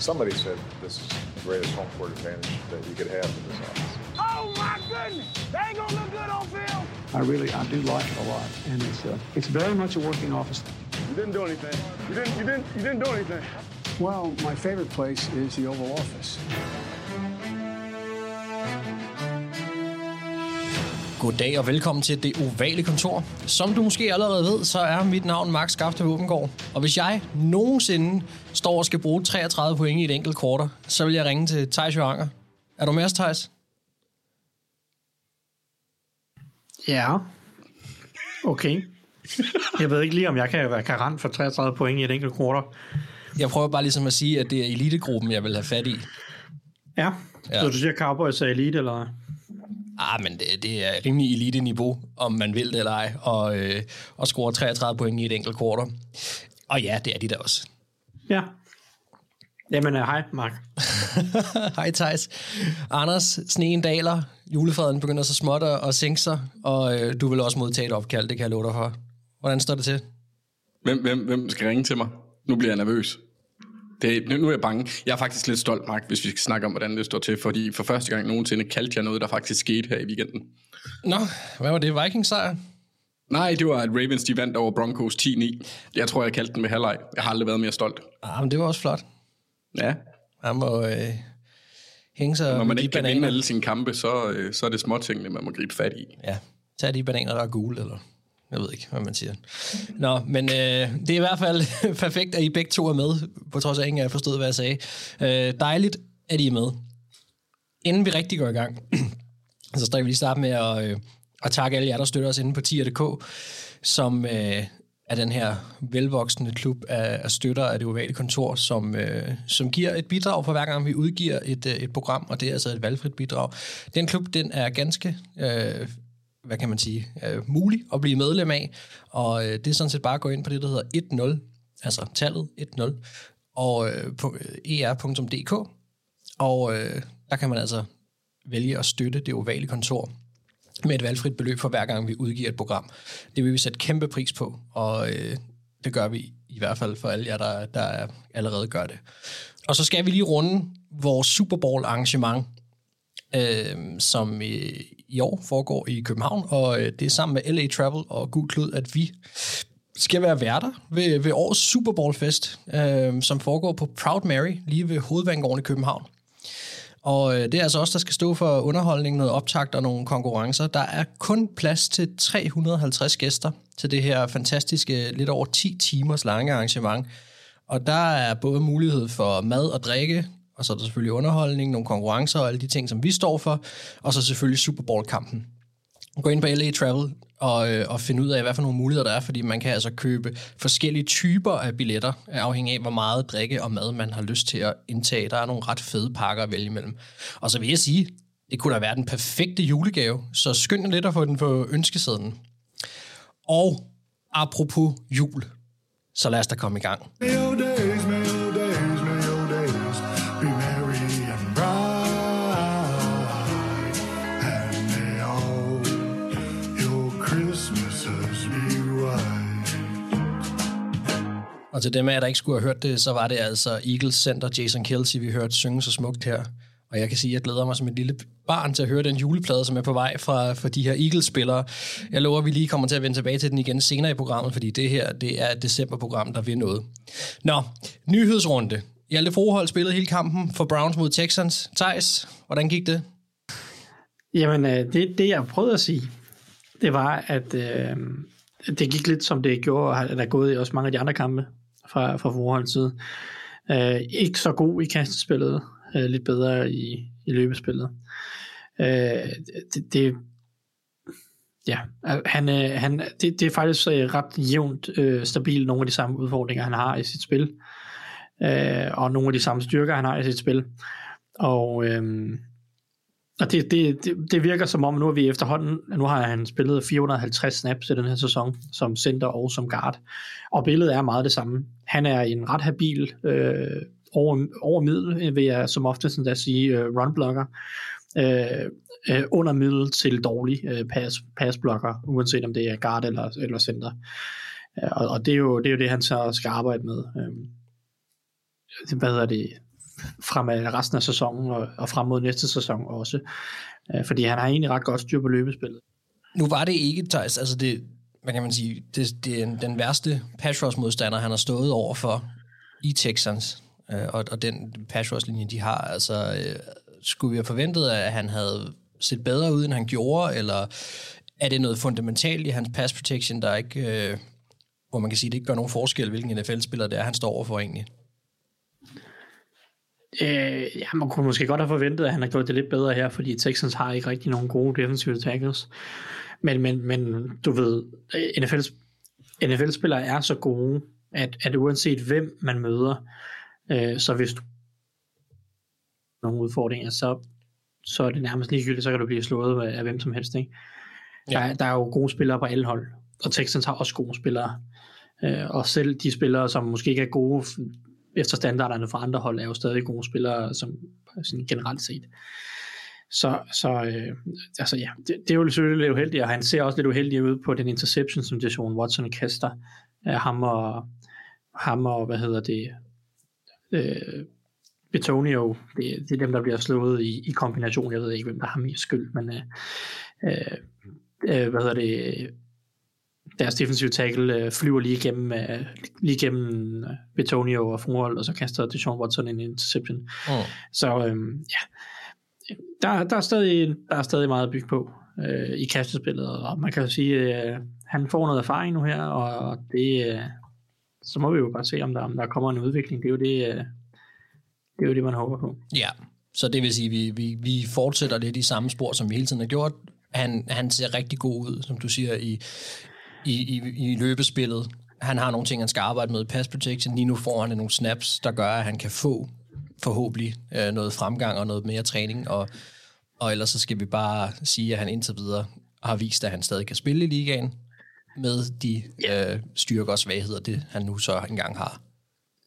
Somebody said this is the greatest home court advantage that you could have in this office. Oh my goodness! They ain't gonna look good on film. I really, I do like it a lot, and it's uh, it's very much a working office. You didn't do anything. You didn't. You didn't. You didn't do anything. Well, my favorite place is the Oval Office. Goddag og velkommen til det ovale kontor. Som du måske allerede ved, så er mit navn Max Skafte Våbengård. Og hvis jeg nogensinde står og skal bruge 33 point i et enkelt kvarter, så vil jeg ringe til Thijs Joranger. Er du med os, Thijs? Ja. Okay. Jeg ved ikke lige, om jeg kan være garant for 33 point i et enkelt kvarter. Jeg prøver bare ligesom at sige, at det er elitegruppen, jeg vil have fat i. Ja. Ja. ja. Så du siger Cowboys er elite, eller? Ah, men det, det er rimelig elite-niveau, om man vil det eller ej, og, øh, og score 33 point i et enkelt kvarter. Og ja, det er de da også. Ja. Jamen, uh, hej, Mark. Hej Thijs. Anders, sneen daler, julefreden begynder så småt at, at sænke sig, og øh, du vil også modtage et opkald, det kan jeg love dig for. Hvordan står det til? Hvem, hvem, hvem skal ringe til mig? Nu bliver jeg nervøs. Det, nu nu er jeg bange. Jeg er faktisk lidt stolt, Mark, hvis vi skal snakke om, hvordan det står til, fordi for første gang nogensinde kaldte jeg noget, der faktisk skete her i weekenden. Nå, hvad var det? Vikings sejr? Nej, det var, at Ravens de vandt over Broncos 10-9. Jeg tror, jeg kaldte den med halvleg. Jeg har aldrig været mere stolt. Ah, men det var også flot. Ja, Han må øh, hænge sig når man ikke kan bananer. vinde alle sine kampe, så, øh, så er det småtingene, man må gribe fat i. Ja, tag de bananer, der er gule, eller jeg ved ikke, hvad man siger. Nå, men øh, det er i hvert fald perfekt, at I begge to er med, på trods af, at ingen af forstod, hvad jeg sagde. Øh, dejligt, at I er med. Inden vi rigtig går i gang, så skal vi lige starte med at, øh, at takke alle jer, der støtter os inde på tier.dk, som øh, er den her velvoksende klub af, af støtter af det ovale kontor, som, øh, som giver et bidrag for hver gang, vi udgiver et, øh, et program, og det er altså et valgfrit bidrag. Den klub, den er ganske... Øh, hvad kan man sige, øh, muligt at blive medlem af. Og øh, det er sådan set bare at gå ind på det, der hedder 1.0, altså tallet 1.0, og øh, på øh, er.dk. Og øh, der kan man altså vælge at støtte det ovale kontor med et valgfrit beløb for hver gang vi udgiver et program. Det vil vi sætte kæmpe pris på, og øh, det gør vi i hvert fald for alle jer, der, der allerede gør det. Og så skal vi lige runde vores Super Bowl arrangement, øh, som øh, i år foregår i København, og øh, det er sammen med LA Travel og Gud Klud, at vi skal være værter ved, ved årets Super Bowl fest, øh, som foregår på Proud Mary, lige ved Hovedvandgården i København. Og øh, det er altså os, der skal stå for underholdning, noget optakt og nogle konkurrencer. Der er kun plads til 350 gæster til det her fantastiske, lidt over 10 timers lange arrangement. Og der er både mulighed for mad og drikke, og så er der selvfølgelig underholdning, nogle konkurrencer og alle de ting, som vi står for, og så selvfølgelig Super Bowl-kampen. Gå ind på LA Travel og, øh, og finde ud af, hvad for nogle muligheder der er, fordi man kan altså købe forskellige typer af billetter, afhængig af, hvor meget drikke og mad man har lyst til at indtage. Der er nogle ret fede pakker at vælge imellem. Og så vil jeg sige, det kunne da være den perfekte julegave, så skynd lidt at få den på ønskesedlen. Og apropos jul, så lad os da komme i gang. May Og til dem af jer, der ikke skulle have hørt det, så var det altså Eagles center Jason Kelsey, vi hørte synge så smukt her. Og jeg kan sige, at jeg glæder mig som et lille barn til at høre den juleplade, som er på vej fra, fra de her Eagles-spillere. Jeg lover, at vi lige kommer til at vende tilbage til den igen senere i programmet, fordi det her det er et decemberprogram, der vil noget. Nå, nyhedsrunde. Hjalte Frohold spillede hele kampen for Browns mod Texans. Thijs, hvordan gik det? Jamen, øh, det, det jeg prøvede at sige, det var, at øh, det gik lidt som det gjorde, at der er gået i også mange af de andre kampe fra, fra forholdets side. Øh, ikke så god i kastespillet, øh, lidt bedre i, i løbespillet. Øh, det, det, ja, han, øh, han, det, det er faktisk øh, ret jævnt øh, stabilt nogle af de samme udfordringer, han har i sit spil, øh, og nogle af de samme styrker, han har i sit spil. Og, øh, og det, det, det, det virker som om, nu er vi efterhånden, nu har han spillet 450 snaps i den her sæson, som center og som guard. Og billedet er meget det samme. Han er en ret habil, øh, over, over middel, vil jeg som ofte sådan at sige, øh, runblocker. Øh, øh, under middel til dårlig øh, pass, passblocker, uanset om det er guard eller, eller center. Øh, og, og det, er jo, det er jo det, han så skal arbejde med. Øh, hvad hedder det? Fremad resten af sæsonen og, og frem mod næste sæson også. Øh, fordi han har egentlig ret godt styr på løbespillet. Nu var det ikke, Thijs, altså det, hvad kan man sige, det, det er den værste pass modstander, han har stået over for i Texans, øh, og, og den pass linje, de har, altså, øh, skulle vi have forventet, at han havde set bedre ud, end han gjorde, eller er det noget fundamentalt i hans pass protection, der ikke, øh, hvor man kan sige, det ikke gør nogen forskel, hvilken NFL-spiller det er, han står overfor egentlig? Øh, ja, man kunne måske godt have forventet, at han har gjort det lidt bedre her, fordi Texans har ikke rigtig nogen gode defensive tackles. Men, men, men du ved, NFL, NFL-spillere er så gode, at, at uanset hvem man møder, øh, så hvis du nogle udfordringer, så, så er det nærmest ligegyldigt, så kan du blive slået af, af hvem som helst. Ikke? Der, er- der er jo gode spillere på alle hold, og Texans har også gode spillere. Øh, og selv de spillere, som måske ikke er gode efter standarderne fra andre hold, er jo stadig gode spillere, som sådan generelt set. Så, så øh, altså ja, det, det er jo selvfølgelig lidt uheldigt, og han ser også lidt uheldig ud på den interception, som Deshaun Watson kaster af ham og, ham og hvad hedder det, øh, Betonio, det, det er dem, der bliver slået i, i kombination. Jeg ved ikke, hvem der har mest skyld, men øh, øh, øh, hvad hedder det, deres defensive tackle øh, flyver lige igennem, øh, lige igennem øh, Betonio og forhold, og så kaster Deshaun Watson en interception. Mm. Så øh, ja, der, der, er stadig, der er stadig meget at bygge på øh, i kastespillet, og man kan jo sige, øh, han får noget erfaring nu her, og det, øh, så må vi jo bare se, om der, om der kommer en udvikling. Det er jo det, øh, det, er jo det man håber på. Ja, så det vil sige, at vi, vi, vi fortsætter lidt i samme spor, som vi hele tiden har gjort. Han, han ser rigtig god ud, som du siger, i, i, i, i løbespillet. Han har nogle ting, han skal arbejde med i pass protection. Lige nu får han nogle snaps, der gør, at han kan få forhåbentlig øh, noget fremgang og noget mere træning. Og, og ellers så skal vi bare sige, at han indtil videre har vist, at han stadig kan spille i ligaen med de øh, styrker og svagheder, det han nu så engang har.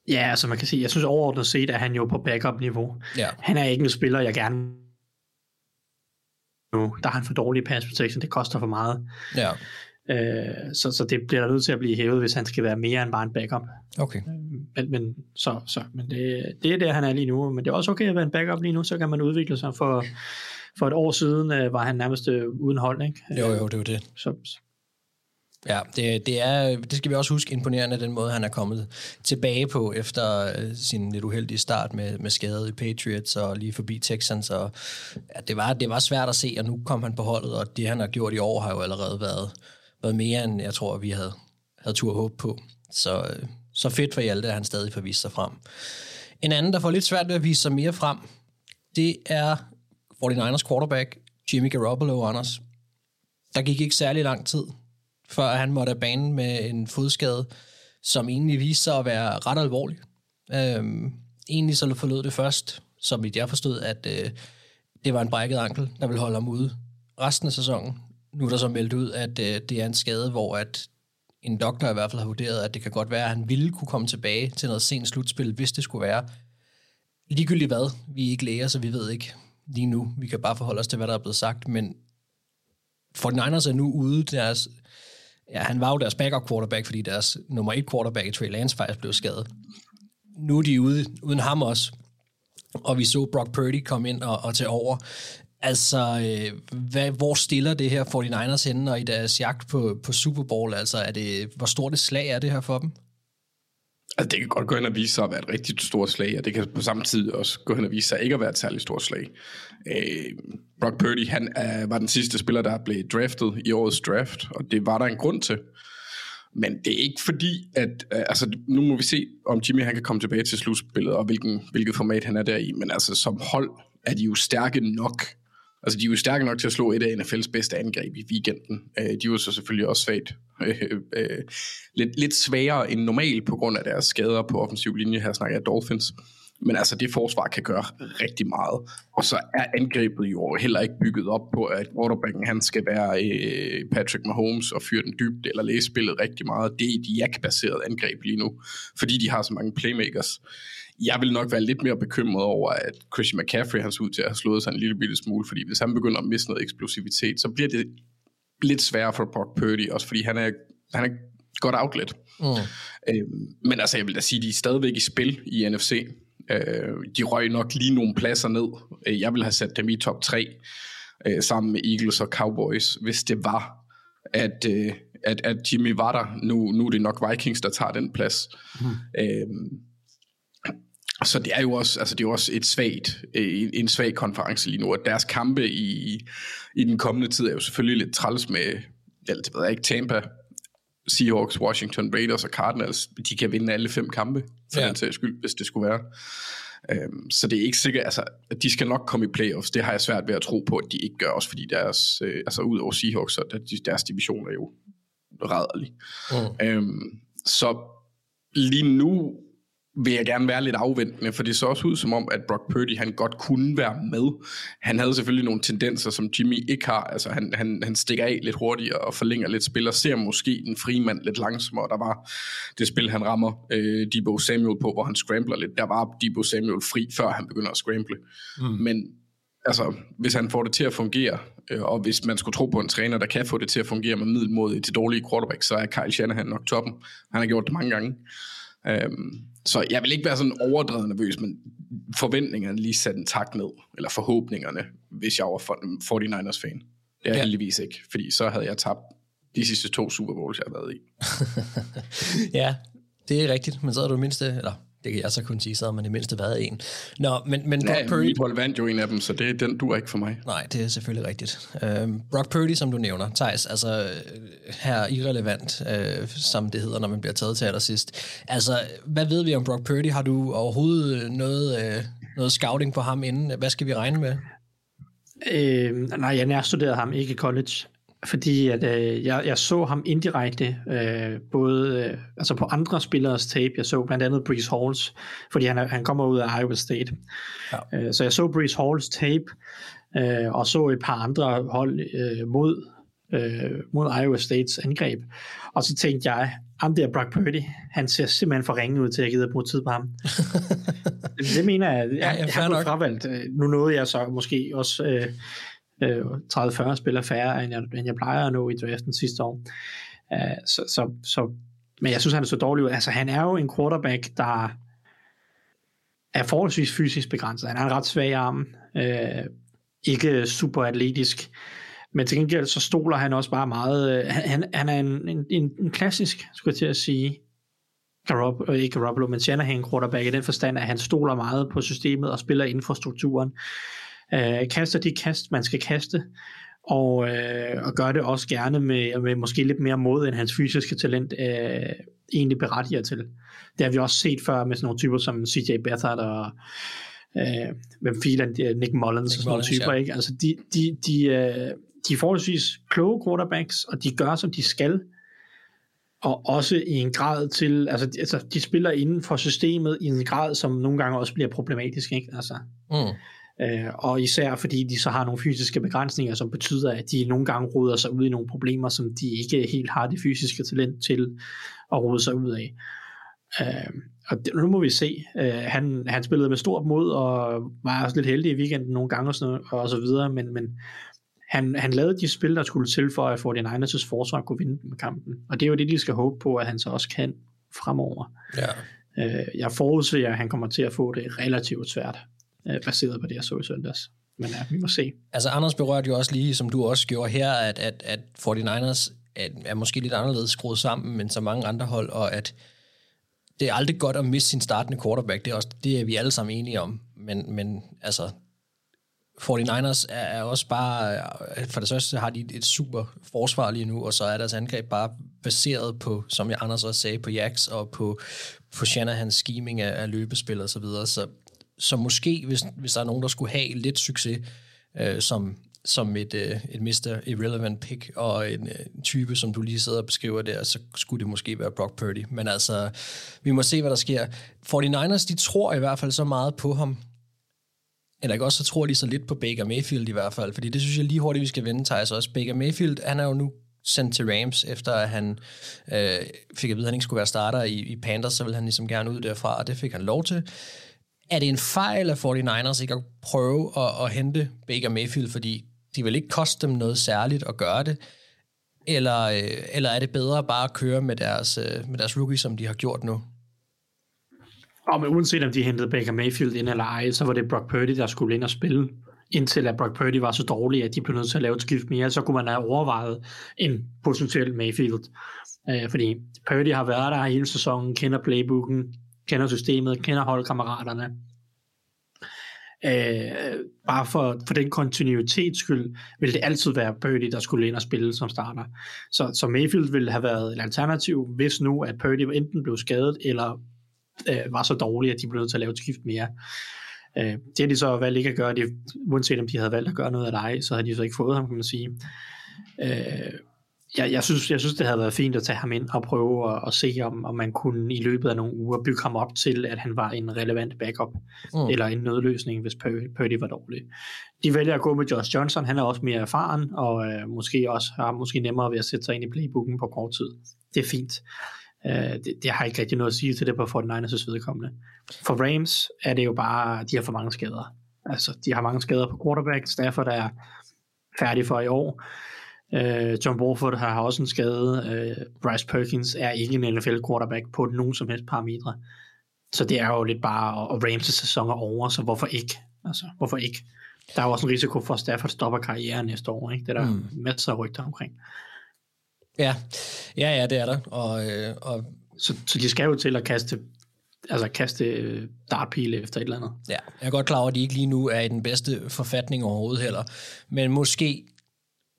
Ja, altså man kan sige, jeg synes overordnet set, at han jo på backup-niveau. Ja. Han er ikke en spiller, jeg gerne nu. Der har han for dårlig pass protection, det koster for meget. Ja, Øh, så, så det bliver der nødt til at blive hævet, hvis han skal være mere end bare en backup. okay. Men, men, så, så, men det, det er der, han er lige nu. Men det er også okay at være en backup lige nu, så kan man udvikle sig. For, for et år siden øh, var han nærmest øh, uden hold, ikke? Jo, jo, det jo det. Så, Ja, det, det, er, det skal vi også huske imponerende, den måde, han er kommet tilbage på efter øh, sin lidt uheldige start med, med skade i Patriots og lige forbi Texans. Og, ja, det, var, det var svært at se, og nu kom han på holdet, og det, han har gjort i år, har jo allerede været, været mere, end jeg tror, vi havde, havde tur håb på. Så, øh, så fedt for Hjalte, at han stadig får vist sig frem. En anden, der får lidt svært ved at vise sig mere frem, det er 49ers quarterback, Jimmy Garoppolo, Anders. Der gik ikke særlig lang tid, før han måtte af banen med en fodskade, som egentlig viste sig at være ret alvorlig. Øhm, egentlig så forlod det først, som jeg forstod, at øh, det var en brækket ankel, der ville holde ham ude resten af sæsonen. Nu er der så meldt ud, at øh, det er en skade, hvor at en doktor i hvert fald har vurderet, at det kan godt være, at han ville kunne komme tilbage til noget sent slutspil, hvis det skulle være. Ligegyldigt hvad, vi er ikke læger, så vi ved ikke lige nu. Vi kan bare forholde os til, hvad der er blevet sagt, men 49ers er nu ude deres Ja, han var jo deres backup quarterback, fordi deres nummer et quarterback, Trey Lance, faktisk blev skadet. Nu er de ude uden ham også. Og vi så Brock Purdy komme ind og, og tage over. Altså, øh, hvad, hvor stiller det her 49ers henne, og i deres jagt på, på Super Bowl? Altså, er det, hvor stort et slag er det her for dem? Altså, det kan godt gå hen og vise sig at være et rigtig stort slag, og det kan på samme tid også gå hen og vise sig ikke at være et særligt stort slag. Øh, Brock Purdy, han er, var den sidste spiller, der blev draftet i årets draft, og det var der en grund til. Men det er ikke fordi, at øh, altså, nu må vi se, om Jimmy han kan komme tilbage til slutspillet, og hvilken, hvilket format han er der i. Men altså, som hold er de jo stærke nok. Altså, de er jo stærke nok til at slå et af NFL's bedste angreb i weekenden. Øh, de var så selvfølgelig også svagt. Øh, øh, lidt, lidt sværere end normalt på grund af deres skader på offensiv linje. Her snakker jeg Dolphins. Men altså, det forsvar kan gøre rigtig meget. Og så er angrebet jo heller ikke bygget op på, at quarterbacken han skal være øh, Patrick Mahomes og fyre den dybt, eller læse spillet rigtig meget. Det er et jack-baseret angreb lige nu, fordi de har så mange playmakers. Jeg vil nok være lidt mere bekymret over, at Christian McCaffrey han ser ud til at have slået sig en lille bitte smule, fordi hvis han begynder at miste noget eksplosivitet, så bliver det lidt sværere for Brock Purdy, også fordi han er, han er godt outlet. Mm. Øh, men altså, jeg vil da sige, de er stadigvæk i spil i NFC. Øh, de røg nok lige nogle pladser ned. Øh, Jeg ville have sat dem i top 3 øh, sammen med Eagles og Cowboys, hvis det var, at, øh, at, at Jimmy var der. Nu, nu er det nok Vikings, der tager den plads. Mm. Øh, så det er jo også, altså det er jo også et svagt, øh, en svag konference lige nu, og deres kampe i, i den kommende tid er jo selvfølgelig lidt træls med, ja, det ved jeg ikke, Tampa, Seahawks, Washington, Raiders og Cardinals, de kan vinde alle fem kampe, for Ja. den sags skyld, hvis det skulle være. Øhm, så det er ikke sikkert, altså, at de skal nok komme i playoffs. Det har jeg svært ved at tro på, at de ikke gør, også fordi deres, øh, altså ud over Seahawks, så der, de- deres division er jo rædderlig. Mm. Øhm, så lige nu vil jeg gerne være lidt afventende, for det så også ud som om, at Brock Purdy han godt kunne være med. Han havde selvfølgelig nogle tendenser, som Jimmy ikke har. Altså han, han, han stikker af lidt hurtigere og forlænger lidt spil, og ser måske den frie mand lidt langsommere. Der var det spil, han rammer øh, Debo Samuel på, hvor han scrambler lidt. Der var Debo Samuel fri, før han begynder at scramble. Mm. Men altså, hvis han får det til at fungere, øh, og hvis man skulle tro på en træner, der kan få det til at fungere med middelmåde til dårlige quarterback, så er Kyle Shanahan nok toppen. Han har gjort det mange gange. Øhm, så jeg vil ikke være sådan overdrevet nervøs, men forventningerne lige sat en tak ned, eller forhåbningerne, hvis jeg var for- 49ers-fan. Det er Ja. ja. heldigvis ikke, fordi så havde jeg tabt de sidste to Super Bowls, jeg har været i. Ja, det er rigtigt, men så havde du mindste, eller det kan jeg så kun sige, så havde man i mindste været en. Nå, men, men Brock Ja, Purdy... hold vandt jo en af dem, så det, den dur ikke for mig. Nej, det er selvfølgelig rigtigt. Øhm, Brock Purdy, som du nævner, Thijs, altså øh, her irrelevant, øh, som det hedder, når man bliver taget til allersidst. Altså, hvad ved vi om Brock Purdy? Har du overhovedet noget, øh, noget scouting på ham inden? Hvad skal vi regne med? Øh, nej, jeg nærstuderede ham ikke i college, fordi at, øh, jeg, jeg så ham indirekte, øh, både øh, altså på andre spillers tape. Jeg så blandt andet Breeze Halls, fordi han, han kommer ud af Iowa State. Ja. Øh, så jeg så Breeze Halls tape, øh, og så et par andre hold øh, mod, øh, mod Iowa States angreb. Og så tænkte jeg, ham der Brock Purdy, han ser simpelthen for ringe ud til, at jeg gider bruge tid på ham. det, det mener jeg, jeg, ja, jeg, har fravalgt. Øh, Nu nåede jeg så måske også øh, øh, 30-40 spillere færre, end jeg, end jeg plejer at nå i draften sidste år. Uh, så, så, så, men jeg synes, han er så dårlig ud. Altså, han er jo en quarterback, der er forholdsvis fysisk begrænset. Han har en ret svag arm, øh, ikke super atletisk, men til gengæld så stoler han også bare meget. Øh, han, han er en, en, en, en klassisk, skulle jeg til at sige, Garopp, øh, ikke Garoppolo, men Shanahan quarterback i den forstand, at han stoler meget på systemet og spiller infrastrukturen. Øh, kaster de kast, man skal kaste, og, øh, og gør det også gerne med, med måske lidt mere mod, end hans fysiske talent øh, egentlig berettiger til. Det har vi også set før med sådan nogle typer som CJ Beathard og øh, hvem filen, Nick Mullins Nick og sådan nogle typer, ja. ikke? Altså de, de, de, øh, de er forholdsvis kloge quarterbacks, og de gør, som de skal, og også i en grad til, altså, de- altså de spiller inden for systemet i en grad, som nogle gange også bliver problematisk, ikke? Altså, Mm. Øh, og især fordi de så har nogle fysiske begrænsninger, som betyder, at de nogle gange roder sig ud i nogle problemer, som de ikke helt har det fysiske talent til at rode sig ud af. Øh, og det, nu må vi se. Øh, han, han spillede med stort mod, og var også lidt heldig i weekenden nogle gange og, sådan, noget, og så videre, men, men han, han lavede de spil, der skulle til for, at 49ers' forsvar kunne vinde med kampen. Og det er jo det, de skal håbe på, at han så også kan fremover. Ja. Øh, jeg forudser, at han kommer til at få det relativt svært, øh, baseret på det, jeg så i søndags. Men ja, vi må se. Altså, Anders berørte jo også lige, som du også gjorde her, at, at, at 49ers er, er måske lidt anderledes skruet sammen end så mange andre hold, og at det er aldrig godt at miste sin startende quarterback. Det er, også, det er vi alle sammen enige om. Men, men altså, 49ers er, er også bare, for det første har de et, et super forsvar lige nu, og så er deres angreb bare baseret på, som jeg Anders også sagde, på Jax og på, på Shanahans scheming af, af løbespil og så videre. Så, som måske, hvis, hvis der er nogen, der skulle have lidt succes, øh, som, som et, øh, et Mr. Irrelevant pick og en øh, type, som du lige sidder og beskriver der, så skulle det måske være Brock Purdy. Men altså, vi må se, hvad der sker. 49ers, de tror i hvert fald så meget på ham, eller ikke også, så tror de så lidt på Baker Mayfield i hvert fald, fordi det synes jeg lige hurtigt, vi skal vende, Thijs også. Baker Mayfield, han er jo nu sendt til Rams, efter at han øh, fik at vide, at han ikke skulle være starter i, i Panthers, så ville han ligesom gerne ud derfra, og det fik han lov til. Er det en fejl af 49ers ikke at prøve at, at hente Baker Mayfield, fordi de vil ikke koste dem noget særligt at gøre det, eller, øh, eller er det bedre bare at køre med deres, øh, med deres rookie, som de har gjort nu? Og men uanset om de hentede Baker Mayfield ind eller ej, så var det Brock Purdy, der skulle ind og spille. Indtil at Brock Purdy var så dårlig, at de blev nødt til at lave et skift mere, så kunne man have overvejet en potentiel Mayfield. Øh, fordi Purdy har været der hele sæsonen, kender playbooken, kender systemet, kender holdkammeraterne. Øh, bare for, for den kontinuitets skyld, vil det altid være Purdy, der skulle ind og spille som starter. Så, så Mayfield ville have været et alternativ, hvis nu, at Purdy enten blev skadet, eller øh, var så dårlig, at de blev nødt til at lave et skift mere. Øh, det har de så valgt ikke at gøre, det, uanset om de havde valgt at gøre noget af dig, så havde de så ikke fået ham, kan man sige. Øh, jeg, jeg, synes, jeg synes, det havde været fint at tage ham ind og prøve at, at se, om, om man kunne i løbet af nogle uger bygge ham op til, at han var en relevant backup, mm. eller en nødløsning, hvis Purdy, var dårlig. De vælger at gå med Josh Johnson, han er også mere erfaren, og øh, måske også har måske nemmere ved at sætte sig ind i playbooken på kort tid. Det er fint. Øh, det, det har ikke rigtig noget at sige til det på 49ers' vedkommende. For Rams er det jo bare, de har for mange skader. Altså, de har mange skader på quarterback, Stafford er færdig for i år. Uh, John Warford har også en skade. Uh, Bryce Perkins er ikke en NFL quarterback på nogen som helst parametre. Så det er jo lidt bare, og Rams' sæson er over, så hvorfor ikke? Altså, hvorfor ikke? Der er jo også en risiko for, at Stafford stopper karrieren næste år. Ikke? Det er der mm. masser af rygter omkring. Ja, ja, ja det er der. Og, øh, og... Så, så de skal jo til at kaste altså kaste dartpile efter et eller andet. Ja, jeg er godt klar over, at de ikke lige nu er i den bedste forfatning overhovedet heller. Men måske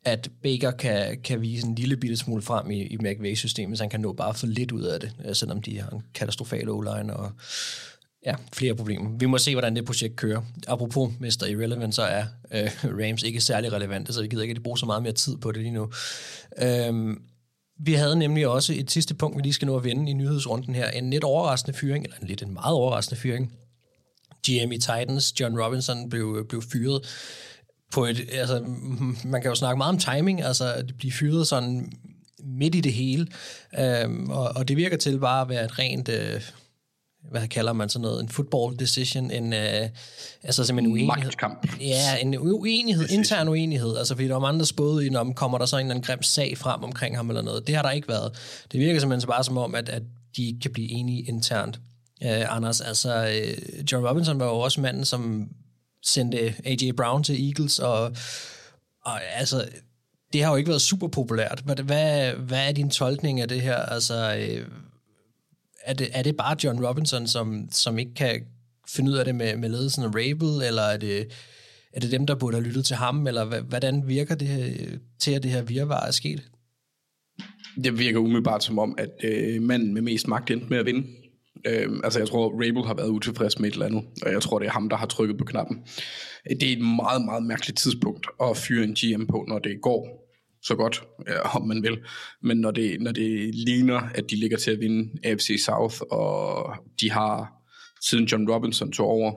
at Baker kan, kan vise en lille bitte smule frem i, i McVay-systemet, så han kan nå bare for lidt ud af det, øh, selvom de har en katastrofal o og ja, flere problemer. Vi må se, hvordan det projekt kører. Apropos Mr. Irrelevant, så er øh, Rams ikke særlig relevante, så vi gider ikke, at de bruger så meget mere tid på det lige nu. Øhm, vi havde nemlig også et sidste punkt, vi lige skal nå at vende i nyhedsrunden her. En lidt overraskende fyring, eller en lidt en meget overraskende fyring. GM i Titans, John Robinson, blev, blev fyret på et, altså, man kan jo snakke meget om timing, altså at blive fyret sådan midt i det hele, øhm, og, og det virker til bare at være et rent, øh, hvad kalder man sådan noget, en football decision, en, øh, altså simpelthen uenighed. Magtkamp. Ja, en uenighed, decision. intern uenighed, altså fordi der var andre spåede i, om kommer der så en eller anden grim sag frem omkring ham eller noget. Det har der ikke været. Det virker simpelthen bare som om, at, at de ikke kan blive enige internt. Uh, Anders, altså uh, John Robinson var jo også manden, som sendte A.J. Brown til Eagles, og, og altså, det har jo ikke været super populært. Hvad, hvad, hvad er din tolkning af det her? Altså, øh, er det, er det bare John Robinson, som, som ikke kan finde ud af det med, med ledelsen af Rabel, eller er det, er det dem, der burde have lyttet til ham, eller hvordan virker det her, til, at det her virvar er sket? Det virker umiddelbart som om, at øh, manden med mest magt endte med at vinde. Øh, altså jeg tror, Rabel har været utilfreds med et eller andet, og jeg tror, det er ham, der har trykket på knappen. Det er et meget, meget mærkeligt tidspunkt at fyre en GM på, når det går så godt, ja, om man vil. Men når det, når det ligner, at de ligger til at vinde AFC South, og de har, siden John Robinson tog over,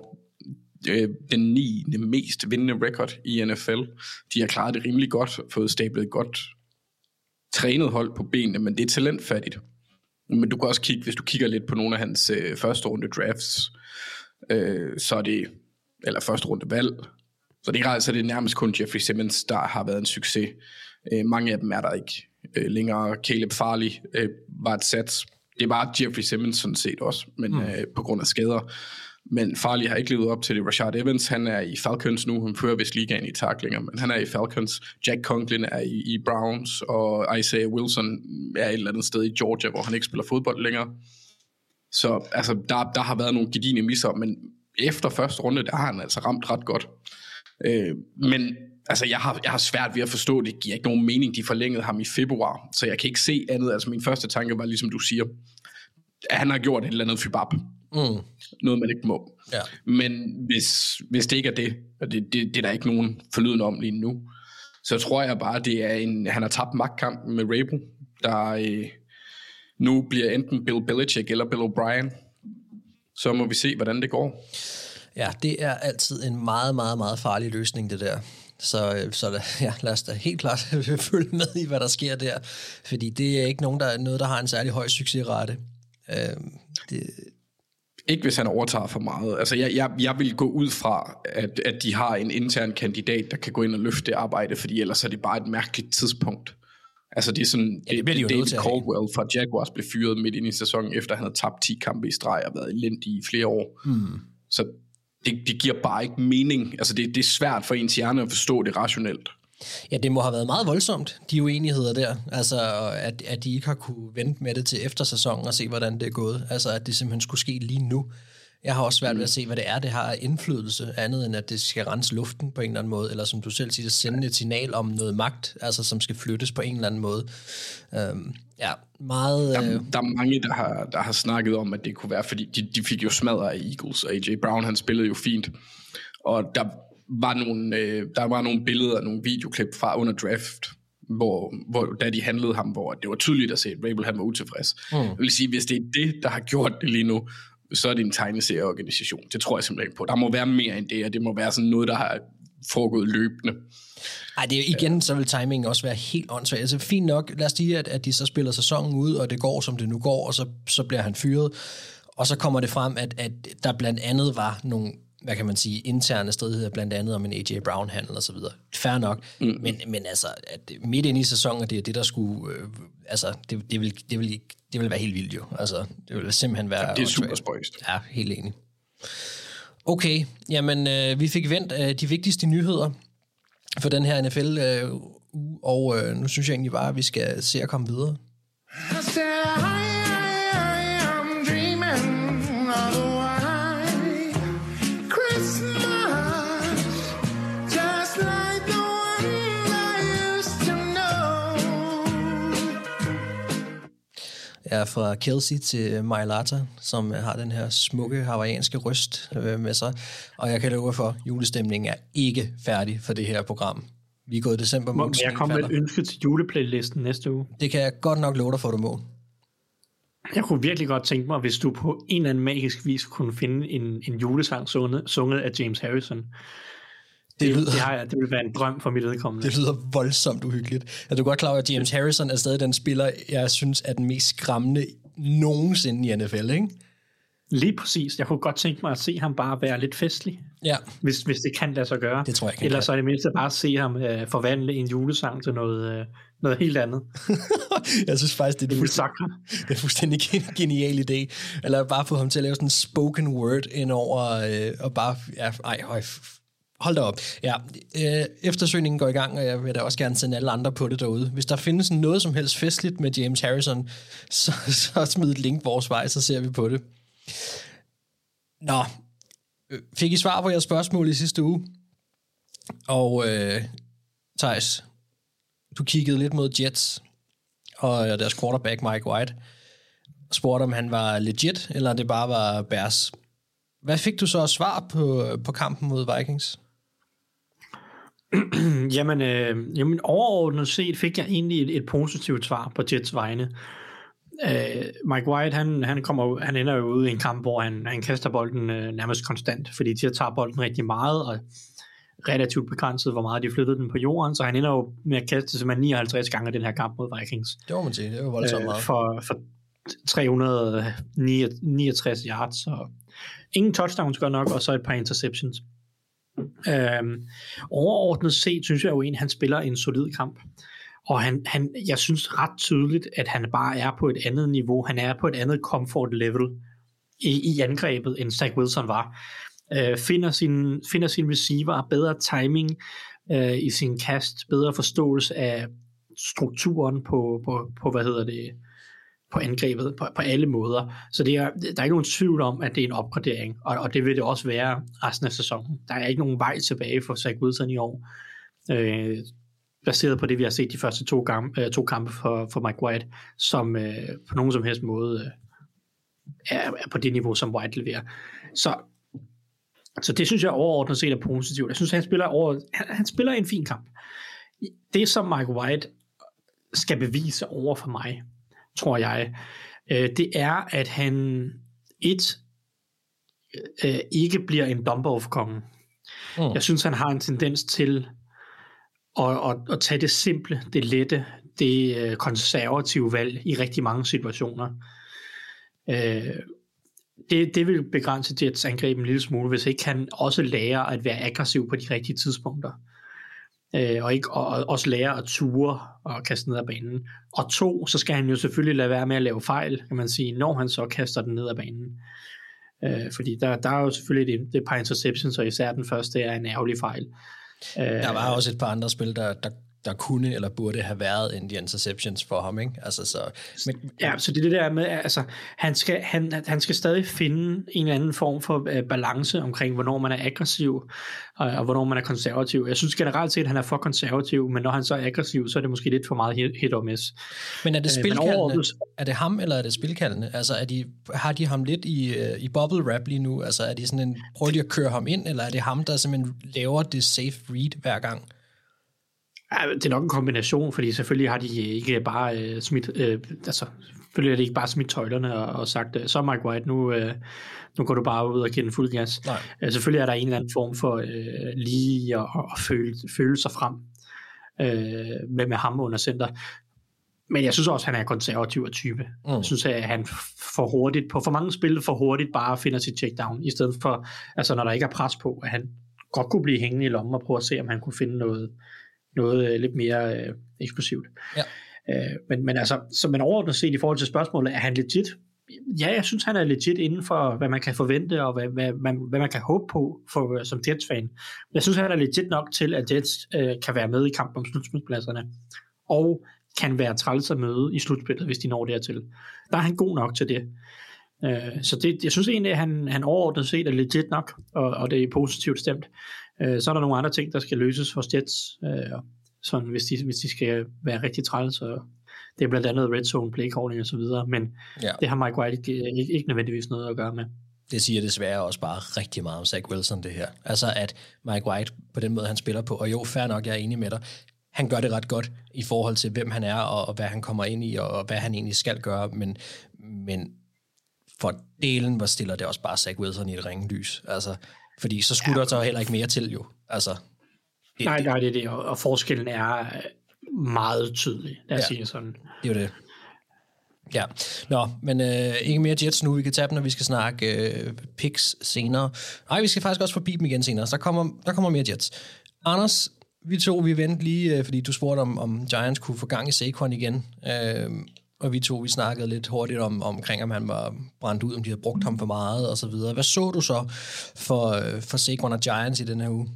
øh, den 9. mest vindende record i NFL. De har klaret det rimelig godt, fået stablet et godt trænet hold på benene, men det er talentfattigt. Men du kan også kigge, hvis du kigger lidt på nogle af hans øh, første runde drafts, øh, så er det, eller første runde valg, så det er, så det er nærmest kun Jeffrey Simmons, der har været en succes. Øh, mange af dem er der ikke øh, længere. Caleb Farley øh, var et sats. Det var Jeffrey Simmons sådan set også, men mm. øh, på grund af skader. Men Farley har ikke levet op til det. Rashard Evans, han er i Falcons nu. Han fører vist ligaen i taklinger, men han er i Falcons. Jack Conklin er i, i Browns, og Isaiah Wilson er et eller andet sted i Georgia, hvor han ikke spiller fodbold længere. Så altså, der, der har været nogle gedigende misser, men efter første runde, der har han altså ramt ret godt. Øh, men altså, jeg har, jeg har svært ved at forstå, det giver ikke nogen mening, de forlængede ham i februar, så jeg kan ikke se andet. Altså, min første tanke var, ligesom du siger, at han har gjort et eller andet fibab. Mm. Noget, man ikke må. Ja. Men hvis, hvis det ikke er det, og det, det, det er der ikke nogen forlydende om lige nu, så tror jeg bare, det er en, han har tabt magtkampen med Rabel, der øh, nu bliver enten Bill Belichick eller Bill O'Brien. Så må vi se, hvordan det går. Ja, det er altid en meget, meget, meget farlig løsning, det der. Så, øh, så ja, lad os da helt klart følge med i, hvad der sker der. Fordi det er ikke nogen, der, noget, der har en særlig høj succesrate. Øh, det, ikke hvis han overtager for meget. Altså, jeg, jeg, jeg vil gå ud fra, at, at de har en intern kandidat, der kan gå ind og løfte det arbejde, fordi ellers er det bare et mærkeligt tidspunkt. Altså det er sådan, Ja, det bliver de jo David. Caldwell fra Jaguars blev fyret midt ind i sæsonen, efter han havde tabt 10 kampe i streg og været elendig i flere år. Mm. Så det, det giver bare ikke mening. Altså det, det er svært for ens hjerne at forstå det rationelt. Ja, det må have været meget voldsomt, de uenigheder der. Altså, at, at de ikke har kunne vente med det til efter sæsonen og se, hvordan det er gået. Altså, at det simpelthen skulle ske lige nu. Jeg har også svært ved at se, hvad det er, det har indflydelse, andet end at det skal rense luften på en eller anden måde, eller som du selv siger, sende et signal om noget magt, altså som skal flyttes på en eller anden måde. Øhm, ja, meget... Der, Øh, der er mange, der har, der har snakket om, at det kunne være, fordi de, de fik jo smadret af Eagles, og AJ Brown, han spillede jo fint. Og der var nogle, øh, der var nogle billeder, nogle videoklip fra under draft, hvor, hvor da de handlede ham, hvor det var tydeligt at se, at Rabel han var utilfreds. Mm. Jeg vil sige, hvis det er det, der har gjort det lige nu, så er det en tegneserieorganisation. Det tror jeg simpelthen på. Der må være mere end det, og det må være sådan noget, der har foregået løbende. Ej, det er igen, så vil timingen også være helt åndssvagt. Altså, fint nok, lad os sige, at, at de så spiller sæsonen ud, og det går, som det nu går, og så, så bliver han fyret. Og så kommer det frem, at, at der blandt andet var nogle, hvad kan man sige, interne stridigheder, blandt andet om en AJ Brown-handel og så videre. Fair nok, mm. men, men altså, at midt ind i sæsonen, og det er det, der skulle, øh, altså, det, det, vil, det, vil, det vil være helt vildt jo. Altså, det vil simpelthen være... Det er super spøjst. Ja, helt enig. Okay, jamen øh, vi fik vendt øh, de vigtigste nyheder for den her NFL øh, og øh, nu synes jeg egentlig bare, at vi skal se at komme videre. I said, Ja, fra Kelsey til Mailata, som har den her smukke hawaiianske røst øh, med sig. Og jeg kan love for, at julestemningen er ikke færdig for det her program. Vi er gået i december Må måned. jeg komme med et ønske til juleplaylisten næste uge? Det kan jeg godt nok love dig for, du må. Jeg kunne virkelig godt tænke mig, hvis du på en eller anden magisk vis kunne finde en, en julesang sunget, sunget af James Harrison. Det lyder, Det, har det vil være en drøm for mit vedkommende. det lyder voldsomt uhyggeligt. Er du godt klar over, at James Harrison er stadig den spiller, jeg synes er den mest skræmmende nogensinde i NFL, ikke? Lige præcis. Jeg kunne godt tænke mig at se ham bare være lidt festlig, Ja, hvis, hvis det kan lade sig gøre. Det tror jeg ikke, kan. så er det mindste bare at se ham uh, forvandle en julesang til noget, uh, noget helt andet. jeg synes faktisk, det er en fuldstændig, det er fuldstændig gen- genial idé. Eller bare få ham til at lave sådan en spoken word ind over, øh, og bare, ja, ej, høj, hold da op. Ja, øh, eftersøgningen går i gang, og jeg vil da også gerne sende alle andre på det derude. Hvis der findes noget som helst festligt med James Harrison, så, så smid et link vores vej, så ser vi på det. Nå, øh, fik I svar på jeres spørgsmål i sidste uge? Og øh, Thijs, du kiggede lidt mod Jets og deres quarterback Mike White spurgte, om han var legit, eller det bare var Bears. Hvad fik du så at svar på, på kampen mod Vikings? Jamen, øh, jamen, overordnet set fik jeg egentlig et, et positivt svar på Jets vegne. Øh, Mike White, han, han, kommer, han ender jo ude i en kamp, hvor han, han kaster bolden øh, nærmest konstant, fordi de tager bolden rigtig meget, og relativt begrænset, hvor meget de flyttede den på jorden, så han ender jo med at kaste simpelthen 59 gange den her kamp mod Vikings. Det må man sige, det var voldsomt øh, meget. for, for 369 yards, og ingen touchdowns godt nok, og så et par interceptions. Øhm, overordnet set synes jeg jo egentlig, han spiller en solid kamp. Og han, han, jeg synes ret tydeligt, at han bare er på et andet niveau. Han er på et andet comfort level i, i angrebet, end Zach Wilson var. Øh, finder, sin, finder sin receiver, bedre timing øh, i sin kast, bedre forståelse af strukturen på, på, på hvad hedder det, på angrebet på, på alle måder. Så det er, der er ikke nogen tvivl om, at det er en opgradering, og, og det vil det også være resten af sæsonen. Der er ikke nogen vej tilbage for Zach Wilson i år, øh, baseret på det, vi har set de første to, kampe, øh, to kampe for, for Mike White, som øh, på nogen som helst måde øh, er, er på det niveau, som White leverer. Så, så det synes jeg overordnet set er positivt. Jeg synes, han spiller, over, han, han spiller en fin kamp. Det, som Mike White skal bevise over for mig, tror jeg, øh, det er, at han et øh, ikke bliver en dump-off-konge. Mm. Jeg synes, han har en tendens til at, at, at tage det simple, det lette, det øh, konservative valg i rigtig mange situationer. Øh, det, det vil begrænse Jets angreb en lille smule, hvis ikke han også lærer at være aggressiv på de rigtige tidspunkter øh, og, ikke, og, og også lære at ture og kaste ned ad banen. Og to, så skal han jo selvfølgelig lade være med at lave fejl, kan man sige, når han så kaster den ned ad banen. Øh, fordi der, der er jo selvfølgelig det, det par interceptions, og især den første er en ærgerlig fejl. Øh, Der var også et par andre spil, der, der, der kunne eller burde have været en de interceptions for ham, ikke? Altså, så, men, Ja, så det er det der med, altså, han skal, han, han skal stadig finde en eller anden form for uh, balance omkring, hvornår man er aggressiv, og, og hvornår man er konservativ. Jeg synes generelt set, at han er for konservativ, men når han så er aggressiv, så er det måske lidt for meget hit, hit og miss. men er det Øh, spilkaldende? overordnet- er det ham, eller er det spilkaldende? Altså, er de, har de ham lidt i, øh, i bubble wrap lige nu? Altså, er de sådan en, prøver de at køre ham ind, eller er det ham, der simpelthen laver det safe read hver gang? Ja, det er nok en kombination, fordi selvfølgelig har de ikke bare øh, smidt, øh, altså selvfølgelig har de ikke bare smidt tøjlerne og, og sagt, øh, så Mike White, nu, øh, nu går du bare ud og giver den fuld gas. Nej. Øh, selvfølgelig er der en eller anden form for øh, lige at, at føle, føle sig frem øh, med, med ham under center. Men jeg synes også, at han er konservativ af type. Mm. Jeg synes, at han for hurtigt, på for mange spil for hurtigt bare finder sit checkdown, i stedet for, altså når der ikke er pres på, at han godt kunne blive hængende i lommen og prøve at se, om han kunne finde noget, noget øh, lidt mere øh, eksplosivt. Ja. Øh, men, men altså, så man overordnet set i forhold til spørgsmålet, er han legit? Ja, jeg synes, han er legit inden for, hvad man kan forvente, og hvad, hvad, man, hvad man kan håbe på for, som Jets-fan. Jeg synes, han er legit nok til, at Jets øh, kan være med i kampen om slutspilspladserne, og kan være træls at møde i slutspillet, hvis de når dertil. Der er han god nok til det. Øh, så det, jeg synes egentlig, at han, han overordnet set er legit nok, og, og det er positivt stemt. Øh, så er der nogle andre ting, der skal løses hos Jets, øh, sådan, hvis, de, hvis de skal være rigtig træls, og det er blandt andet red zone, play calling og så videre, men Ja. det har Mike White ikke, ikke, ikke nødvendigvis noget at gøre med. Det siger desværre også bare rigtig meget om Zach Wilson, det her. Altså, at Mike White, på den måde, han spiller på, og jo, fair nok, jeg er enig med dig, han gør det ret godt i forhold til, hvem han er, og, og hvad han kommer ind i, og, og hvad han egentlig skal gøre, men, men for delen, hvor stiller det også bare Zach Wilson i et ringelys. Altså, fordi så skulle ja. der så heller ikke mere til, jo. Altså, det, Nej, nej, det er det, og, forskellen er øh, meget tydelig, lad os Ja. sige sådan. det er jo det. Ja, nå, men øh, ikke mere Jets nu. Vi kan tage dem, når vi skal snakke øh, picks senere. Nej, vi skal faktisk også forbi dem igen senere, så der kommer, der kommer mere Jets. Anders, vi to, vi ventede lige, øh, fordi du spurgte om, om Giants kunne få gang i Saquon igen. Øh, og vi to, vi snakkede lidt hurtigt om, omkring, om han var brændt ud, om de havde brugt ham for meget, og så videre. Hvad så du så for, øh, for Saquon og Giants i den her uge?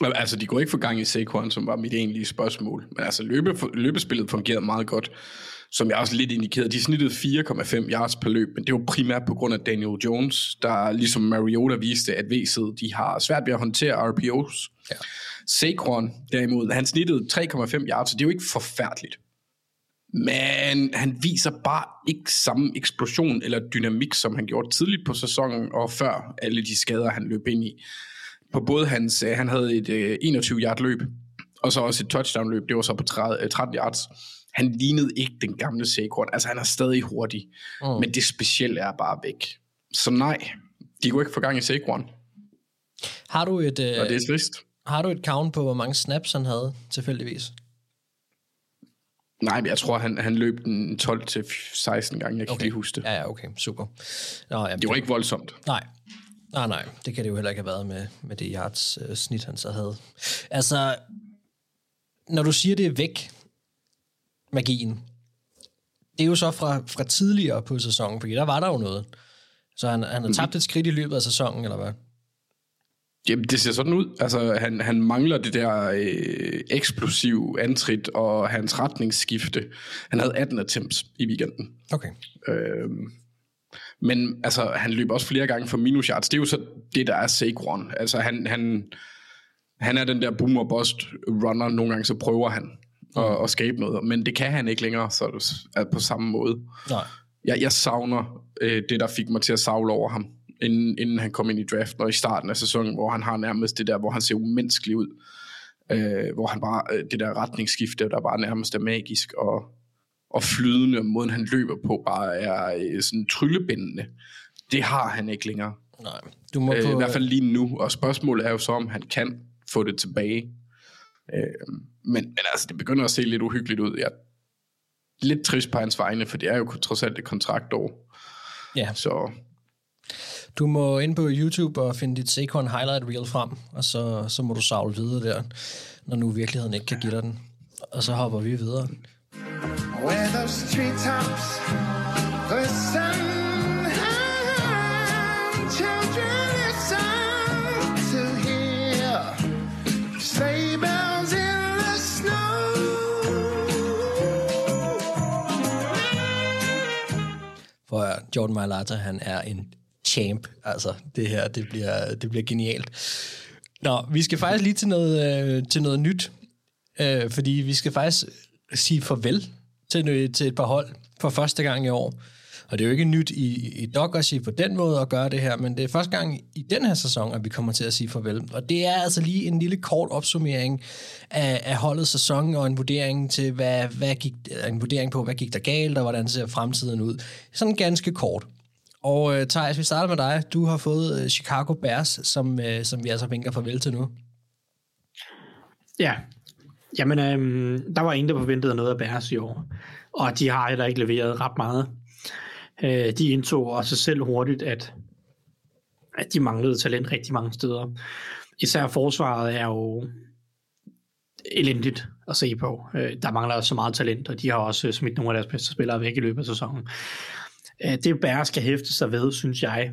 Altså, de går ikke for gang i Saquon, som var mit egentlige spørgsmål. Men altså, løbe, løbespillet fungerede meget godt. Som jeg også lidt indikerede. De snittede 4,5 yards per løb, men det var primært på grund af Daniel Jones, der ligesom Mariota viste, at VC'et, de har svært ved at håndtere RPOs. Ja. Saquon, derimod, han snittede 3,5 yards, så det er jo ikke forfærdeligt. Men han viser bare ikke samme eksplosion eller dynamik, som han gjorde tidligt på sæsonen og før alle de skader, han løb ind i. På både hans, øh, han havde et øh, 21-yard løb, og så også et touchdown løb, det var så på 30, øh, 13 yards. Han lignede ikke den gamle Saquon, altså han er stadig hurtig, mm. men det specielle er bare væk. Så nej, de går ikke for gang i Saquon, Har du et, øh, og det er trist. har du et count på, hvor mange snaps han havde, tilfældigvis? Nej, men jeg tror, han, han løb den 12-16 gange, jeg kan okay. lige huske det. Ja, ja, okay, super. Nå, jamen, Det var ikke voldsomt. Nej. Nej, nej, det kan det jo heller ikke have været med, med det yards øh, snit, han så havde. Altså, når du siger, det er væk, magien, det er jo så fra, fra tidligere på sæsonen, fordi der var der jo noget. Så han, han har tabt et skridt i løbet af sæsonen, eller hvad? Jamen, det ser sådan ud. Altså, han, han mangler det der øh, eksplosiv antrit og hans retningsskifte. Han havde 18 attempts i weekenden. Okay. Øhm, men altså, han løb også flere gange for minus yards. Det er jo så det, der er Saquon. Altså, han, han, han er den der boomer bust runner. Nogle gange så prøver han at, at skabe noget, men det kan han ikke længere så på samme måde. Nej. Jeg, jeg savner øh, det, der fik mig til at savle over ham, inden, inden han kom ind i draften, og i starten af sæsonen, hvor han har nærmest det der, hvor han ser umenneskelig ud. Øh, hvor han bare, øh, det der retningsskifte, der bare nærmest er magisk, og, og flydende, og måden han løber på, bare er øh, sådan tryllebindende. Det har han ikke længere. Nej. Du må Øh, på, I hvert fald lige nu, og spørgsmålet er jo så, om han kan få det tilbage. Øh, men, men altså, det begynder at se lidt uhyggeligt ud. Jeg er lidt trist på hans vegne, for det er jo trods alt et kontraktår. Ja. Så Du må ind på YouTube og finde dit Saquon highlight reel frem, og så, så må du savle videre der, når nu virkeligheden ikke kan give dig den. Og så hopper vi videre. Where those treetops glisten and children listen to hear sleigh bells in the snow. For Jordan Mailata, han er en champ. Altså, det her, det bliver, det bliver genialt. Nå, vi skal faktisk lige til noget, øh, til noget nyt. Øh, fordi vi skal faktisk sige farvel til, øh, til et par hold for første gang i år. Og det er jo ikke nyt i, i Doggersy på den måde at gøre det her, men det er første gang i den her sæson, at vi kommer til at sige farvel. Og det er altså lige en lille kort opsummering af, af holdets sæson og en vurdering til, hvad, hvad gik, en vurdering på, hvad gik der galt, og hvordan ser fremtiden ud. Sådan ganske kort. Og uh, Thijs, vi starter med dig. Du har fået uh, Chicago Bears, som, uh, som vi altså vinker farvel til nu. Ja, jamen øhm, der var ingen, der forventede noget af Bears i år. Og de har heller ikke leveret ret meget. Øh, de indtog også selv hurtigt, at, at de manglede talent rigtig mange steder. Især forsvaret er jo elendigt at se på. Øh, der mangler så meget talent, og de har også smidt nogle af deres bedste spillere væk i løbet af sæsonen. Øh, det Bears skal hæfte sig ved, synes jeg,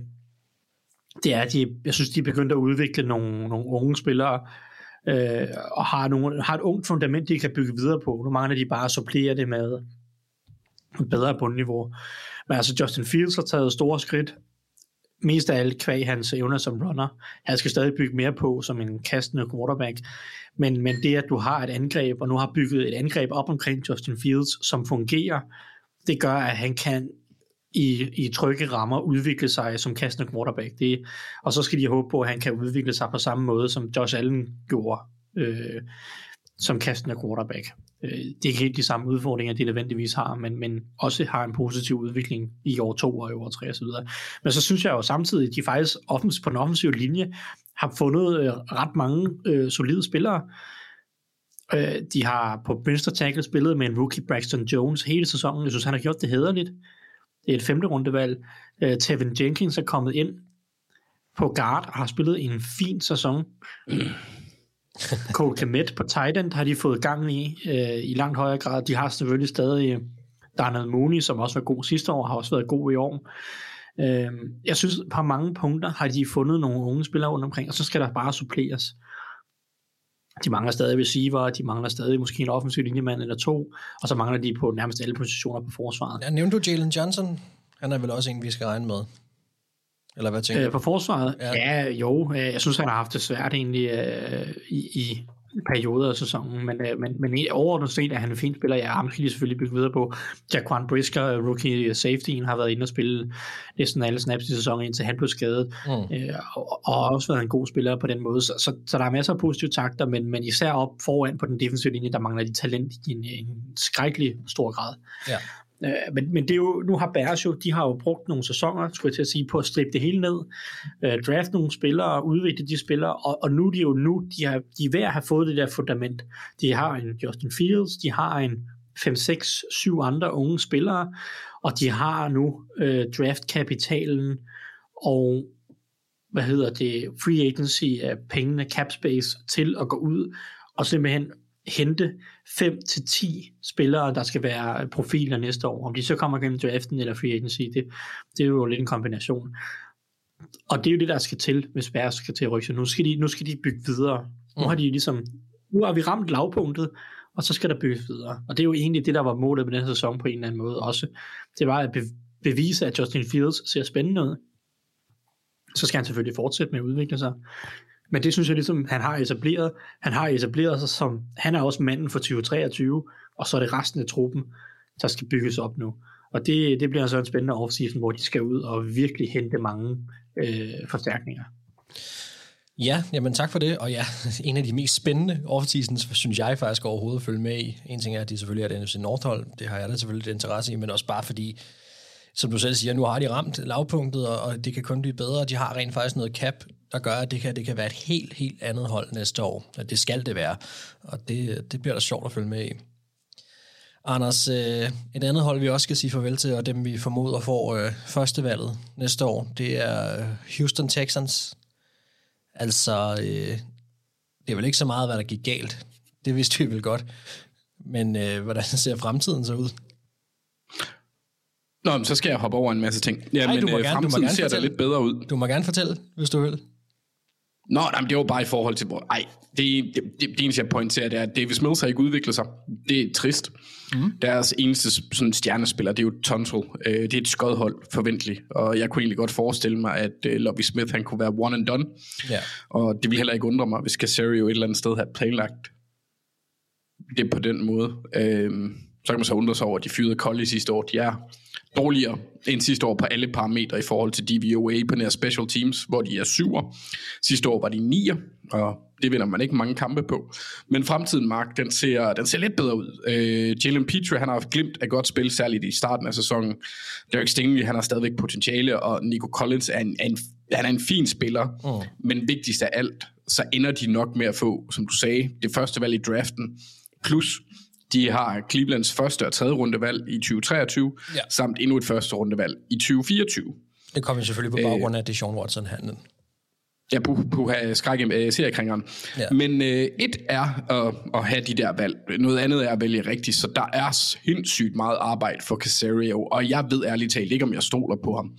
det er, at de, jeg synes, de er begyndt at udvikle nogle, nogle unge spillere, øh, og har, nogle, har et ungt fundament, de kan bygge videre på. Nu mangler de bare at supplere det med et bedre bundniveau. Men altså Justin Fields har taget store skridt, mest af alt kvæg hans evner som runner. Han skal stadig bygge mere på som en kastende quarterback. Men, men det, at du har et angreb, og nu har bygget et angreb op omkring Justin Fields, som fungerer, det gør, at han kan i, i trygge rammer udvikle sig som kastende quarterback. Det, og så skal de håbe på, at han kan udvikle sig på samme måde, som Josh Allen gjorde øh, som kastende quarterback. Øh, det er ikke helt de samme udfordringer, de nødvendigvis har, men, men også har en positiv udvikling i år 2 og i år 3 osv. Men så synes jeg jo samtidig, at de faktisk offens, på den offensive linje har fundet øh, ret mange øh, solide spillere. Øh, de har på venstre tackle spillet med en rookie Braxton Jones hele sæsonen. Jeg synes, han har gjort det hederligt. Et femte rundevalg. Øh, Tevin Jenkins er kommet ind på guard og har spillet en fin sæson. Cole Kmet på tight end har de fået gang i øh, i langt højere grad. De har selvfølgelig stadig Darnell Mooney, som også var god sidste år, har også været god i år. Øh, jeg synes, på mange punkter har de fundet nogle unge spillere rundt omkring, og så skal der bare suppleres. De mangler stadig receiver, de mangler stadig måske en offensiv linjemand eller to, og så mangler de på nærmest alle positioner på forsvaret. Ja, nævnte du Jalen Johnson? Han er vel også en, vi skal regne med. Eller hvad tænker Øh, du? på forsvaret? Ja. Ja, ja jo. Øh, jeg synes, han har haft det svært egentlig øh, i, i perioder af sæsonen, men, øh, men, men overordnet set er han en fin spiller. Ja, ham skal de selvfølgelig bygge videre på. Jaquan Brisker, rookie safetyen, har været inde og spille næsten alle snaps i sæsonen, indtil han blev skadet, Mm. øh, og, og har også været en god spiller på den måde. Så, så, så der er masser af positive takter, men, men især op foran på den defensive linje, der mangler de talent i en, en skrækkelig stor grad. Ja. Øh, men, men det er jo, nu har Bears jo, de har jo brugt nogle sæsoner, skulle jeg til at sige, på at strippe det hele ned, øh, draft nogle spillere, udvikle de spillere, og, og nu er de jo nu, de, har, de er ved at have fået det der fundament. De har en Justin Fields, de har en 5, 6, 7 andre unge spillere, og de har nu øh, draftkapitalen og hvad hedder det, free agency af pengene, cap space, til at gå ud og simpelthen hente 5 til 10 spillere, der skal være profiler næste år. Om de så kommer gennem draften eller free agency, det, det er jo lidt en kombination. Og det er jo det, der skal til, hvis Bears skal til at rykke. Nu skal de, nu skal de bygge videre. Nu har de ligesom, nu har vi ramt lavpunktet, og så skal der bygges videre. Og det er jo egentlig det, der var målet med den her sæson på en eller anden måde også. Det var at bevise, at Justin Fields ser spændende ud. Så skal han selvfølgelig fortsætte med at udvikle sig. Men det synes jeg ligesom, han har etableret. Han har etableret sig som, han er også manden for 2023, og så er det resten af truppen, der skal bygges op nu. Og det, det bliver så en spændende offseason, hvor de skal ud og virkelig hente mange øh, forstærkninger. Ja, jamen tak for det. Og ja, en af de mest spændende off-seasons, synes jeg faktisk overhovedet at følge med i. En ting er, at de selvfølgelig er det NFC Nordhold. Det har jeg da selvfølgelig et interesse i, men også bare fordi, som du selv siger, nu har de ramt lavpunktet, og, og det kan kun blive bedre. De har rent faktisk noget cap, der gør, at det kan, det kan være et helt, helt andet hold næste år. Og det skal det være. Og det, det bliver da sjovt at følge med i. Anders, øh, et andet hold, vi også skal sige farvel til, og dem vi formoder får øh, første valget næste år, det er øh, Houston Texans. Altså, øh, det er vel ikke så meget, hvad der gik galt. Det vidste vi vel godt. Men øh, hvordan ser fremtiden så ud? Nå, men så skal jeg hoppe over en masse ting. Ja, Ej, men du må øh, gerne- du må fremtiden gerne ser da fortælle. lidt bedre ud. Du må gerne fortælle, hvis du vil. Nå, nej, men det var bare i forhold til. Ej, det, det, det, det eneste, jeg pointerer, det er, at Davis Mills har ikke udviklet sig. Det er trist. Mm. Deres eneste sådan, stjernespiller, det er jo Tunsil. Øh, det er et skodhold, forventeligt. Og jeg kunne egentlig godt forestille mig, at øh, Lovie Smith, han kunne være one and done. Ja. Og det vil heller ikke undre mig, hvis Casario et eller andet sted havde planlagt det på den måde. Øhm, så kan man så undre sig over, at de fyrede Collie sidste år. De er dårligere end sidste år på alle parametre i forhold til DVOA på nær special teams, hvor de er syver. Sidste år var de nier, og det vinder man ikke mange kampe på. Men fremtiden, Mark, den ser, den ser lidt bedre ud. Øh, Jalen Petrie, han har haft glimt af godt spil, særligt i starten af sæsonen. Derek Stingley, han har stadigvæk potentiale, og Nico Collins er en, er en, han er en fin spiller. Mm. Men vigtigst af alt, så ender de nok med at få, som du sagde, det første valg i draften, plus de har Clevelands første og tredje rundevalg i 2023, Ja. samt endnu et første rundevalg i 2024. Det kommer selvfølgelig på baggrund af Deshaun Watson-handlen. Ja, på, på skræk øh, seriekringeren. Ja. Ja. Men øh, et er at, at have de der valg. Noget andet er at vælge rigtigt. Så der er sindssygt meget arbejde for Casario, og jeg ved ærligt talt ikke, om jeg stoler på ham.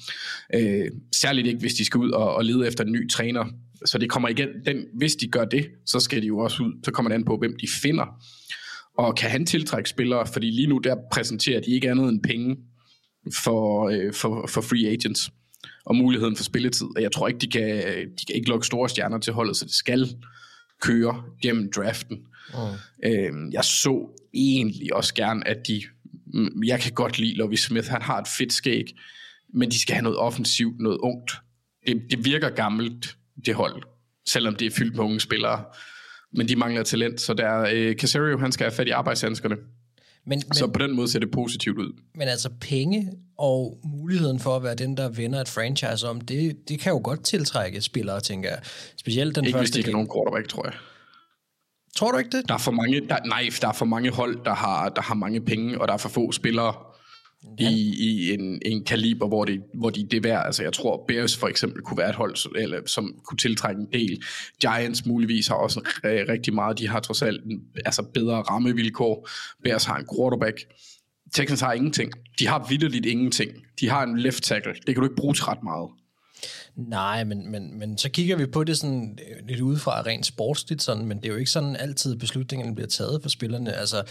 Øh, særligt ikke, hvis de skal ud og, og lede efter en ny træner. Så det kommer igen, den, hvis de gør det, så skal de jo også ud, så kommer det an på, hvem de finder. Og kan han tiltrække spillere? Fordi lige nu der præsenterer de ikke andet end penge for, øh, for, for free agents og muligheden for spilletid. Og jeg tror ikke, de kan, de kan ikke lukke store stjerner til holdet, så det skal køre gennem draften. Mm. Øh, jeg så egentlig også gerne, at de... mm, Jeg kan godt lide Lovie Smith, han har et fedt skæg, men de skal have noget offensivt, noget ungt. Det, det virker gammelt, det hold, selvom det er fyldt med unge spillere. Men de mangler talent, så der øh, Casario, han skal have fat i arbejdshandskerne. Men, Så men, på den måde ser det positivt ud. men altså penge og muligheden for at være den, der vinder et franchise om, det, det kan jo godt tiltrække spillere, tænker jeg. Specielt den Ikke hvis første de ikke har nogen quarterback, tror jeg. Tror du ikke det? Der er for mange, der, nej, der er for mange hold, der har, der har mange penge, og der er for få spillere i, i en, en kaliber, hvor, det, hvor de det er værd. Altså, jeg tror, Bears for eksempel kunne være et hold, som- eller, som kunne tiltrække en del. Giants muligvis har også rigtig meget. De har trods alt en, altså bedre rammevilkår. Bears har en quarterback. Texans har ingenting. De har vidderligt ingenting. De har en left tackle. Det kan du ikke bruge til ret meget. Nej, men, men, men så kigger vi på det sådan øh, lidt udefra rent sportsligt, sådan, men det er jo ikke sådan altid beslutningerne bliver taget for spillerne. Altså,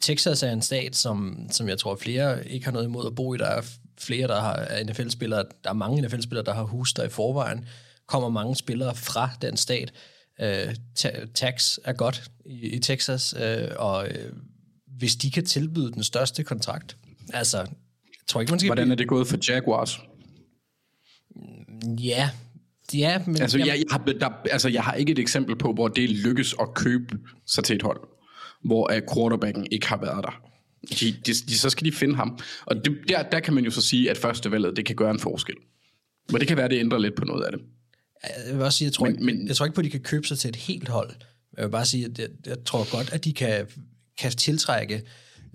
Texas er en stat, som, som jeg tror flere ikke har noget imod at bo i. Der er flere, der har er NFL-spillere, der er mange NFL-spillere, der har hus der i forvejen. Kommer mange spillere fra den stat. Øh, ta- tax er godt i, i Texas, øh, og øh, hvis de kan tilbyde den største kontrakt, altså, jeg tror ikke, man skal Hvordan er det gået for Jaguars? Ja, ja, men... Altså, jamen- jeg, jeg, har, der, altså, jeg har ikke et eksempel på, hvor det lykkes at købe sig til et hold, hvor uh, quarterbacken ikke har været der. De, de, de, så skal de finde ham. Og det, der, der kan man jo så sige, at førstevalget, det kan gøre en forskel. Men det kan være, at det ændrer lidt på noget af det. Jeg vil også sige, jeg tror, men, ikke, men- jeg tror ikke på, at de kan købe sig til et helt hold. Jeg vil bare sige, at jeg, jeg tror godt, at de kan, kan tiltrække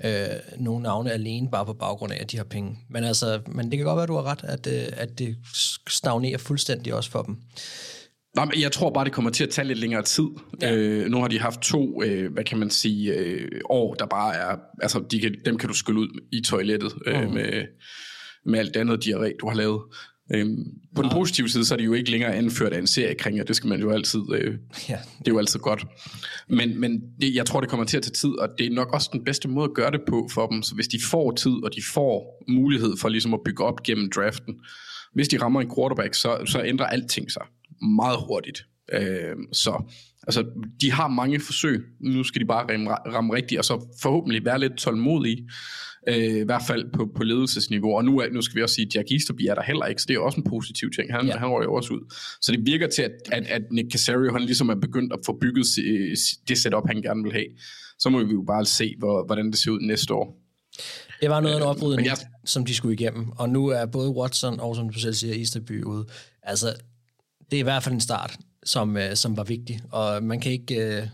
øh, nogle navne alene, bare på baggrund af, at de har penge. Men, altså, men det kan godt være, at du har ret, at, øh, at det stagnerer fuldstændig også for dem. Nå, men jeg tror bare, det kommer til at tage lidt længere tid. Ja. Øh, nu har de haft to, øh, hvad kan man sige, øh, år, der bare er, altså de kan, dem kan du skylle ud i toilettet øh, med, med alt det andet diarré, du har lavet. Øhm, på den positive side, så er de jo ikke længere anført af en seriekringer, det skal man jo altid, øh, Ja. det er jo altid godt. Men, men det, jeg tror, det kommer til at tage tid, og det er nok også den bedste måde at gøre det på for dem. Så hvis de får tid, og de får mulighed for ligesom at bygge op gennem draften, hvis de rammer en quarterback, så, så ændrer alting sig meget hurtigt. Øh, så altså, de har mange forsøg. Nu skal de bare ramme, ramme rigtigt, og så forhåbentlig være lidt tålmodige. Øh, I hvert fald på, på ledelsesniveau. Og nu, nu skal vi også sige, at Jack Easterby er der heller ikke, så det er også en positiv ting. Han, Ja. han røg jo også ud. Så det virker til, at, at, at Nick Casario han ligesom er begyndt at få bygget det setup, han gerne vil have. Så må vi jo bare se, hvor, hvordan det ser ud næste år. Det var noget af en oprydning, men jeg- som de skulle igennem. Og nu er både Watson og, som du selv siger, Easterby ude. Altså, det er i hvert fald en start, som, øh, som var vigtig. Og man kan ikke... Øh,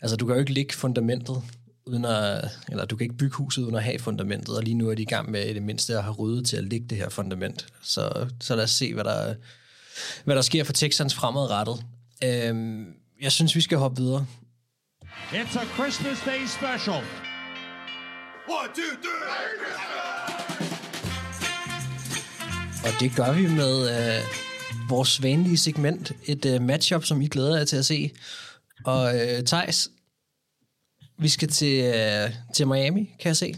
altså, du kan jo ikke ligge fundamentet uden at, eller du kan ikke bygge huset uden at have fundamentet, og lige nu er de i gang med i det mindste at have ryddet til at lægge det her fundament. Så, så lad os se, hvad der, hvad der sker for Texans fremadrettet. Øhm, jeg synes, vi skal hoppe videre. It's a Christmas Day special. Og det gør vi med øh, vores vanlige segment, et øh, matchup, som I glæder jer til at se. Og øh, Thijs, vi skal til, øh, til Miami, kan jeg se.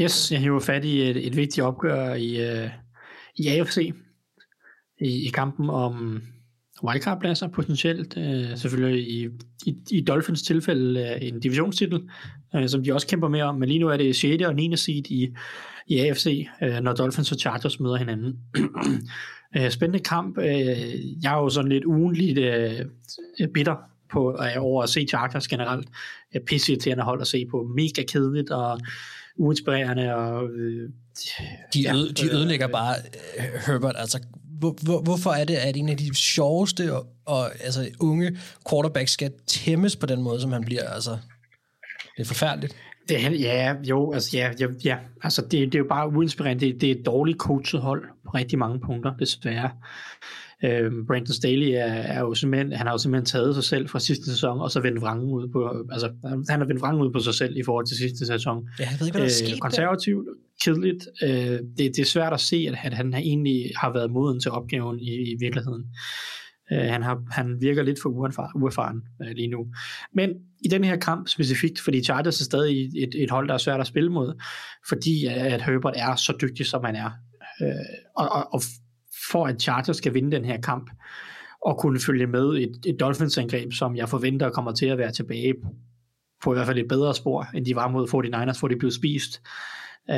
Yes, jeg hiver fat i et, et vigtigt opgør i, uh, i AFC. I, I kampen om wildcard-pladser potentielt. Uh, selvfølgelig i, i, i Dolphins tilfælde uh, en divisionstitel, uh, som de også kæmper med om. Men lige nu er det 6. og 9. seed i, i AFC, uh, når Dolphins og Chargers møder hinanden. uh, spændende kamp. Uh, jeg er jo sådan lidt ugenligt uh, bitter på, over at se Chargers generelt. Uh, pisse irriterende hold at se på. Mega kedeligt og uinspirerende. Og, øh, De, ja, øde, de øh, ødelægger bare øh, Herbert. Altså, hvor, hvor, hvorfor er det, at en af de sjoveste og, og altså, unge quarterbacks skal tæmmes på den måde, som han bliver? Altså, det er forfærdeligt. Det, han- ja, jo, altså, ja, ja, ja. Altså, det, det er jo bare uinspirerende. Det, det er et dårligt coachet hold på rigtig mange punkter, desværre. Øhm, Brandon Staley er, er jo simpelthen, han har jo simpelthen taget sig selv fra sidste sæson, og så vendt vrangen ud på, altså, han har vendt vrangen ud på sig selv i forhold til sidste sæson. Ja, jeg ved ikke, hvad der er der. konservativt, kedeligt. Øh, det, det er svært at se, at, at han egentlig har været moden til opgaven i, i virkeligheden. Øh, han, har, han virker lidt for uerfaren, uerfaren øh, lige nu. Men i den her kamp specifikt, fordi Chargers er stadig et, et hold, der er svært at spille mod, fordi øh, at Herbert er så dygtig, som han er. Øh, og, og, og for at Chargers skal vinde den her kamp, og kunne følge med et, et Dolphins-angreb, som jeg forventer kommer til at være tilbage på i hvert fald et bedre spor, end de var mod 49ers, hvor de blev spist, øh,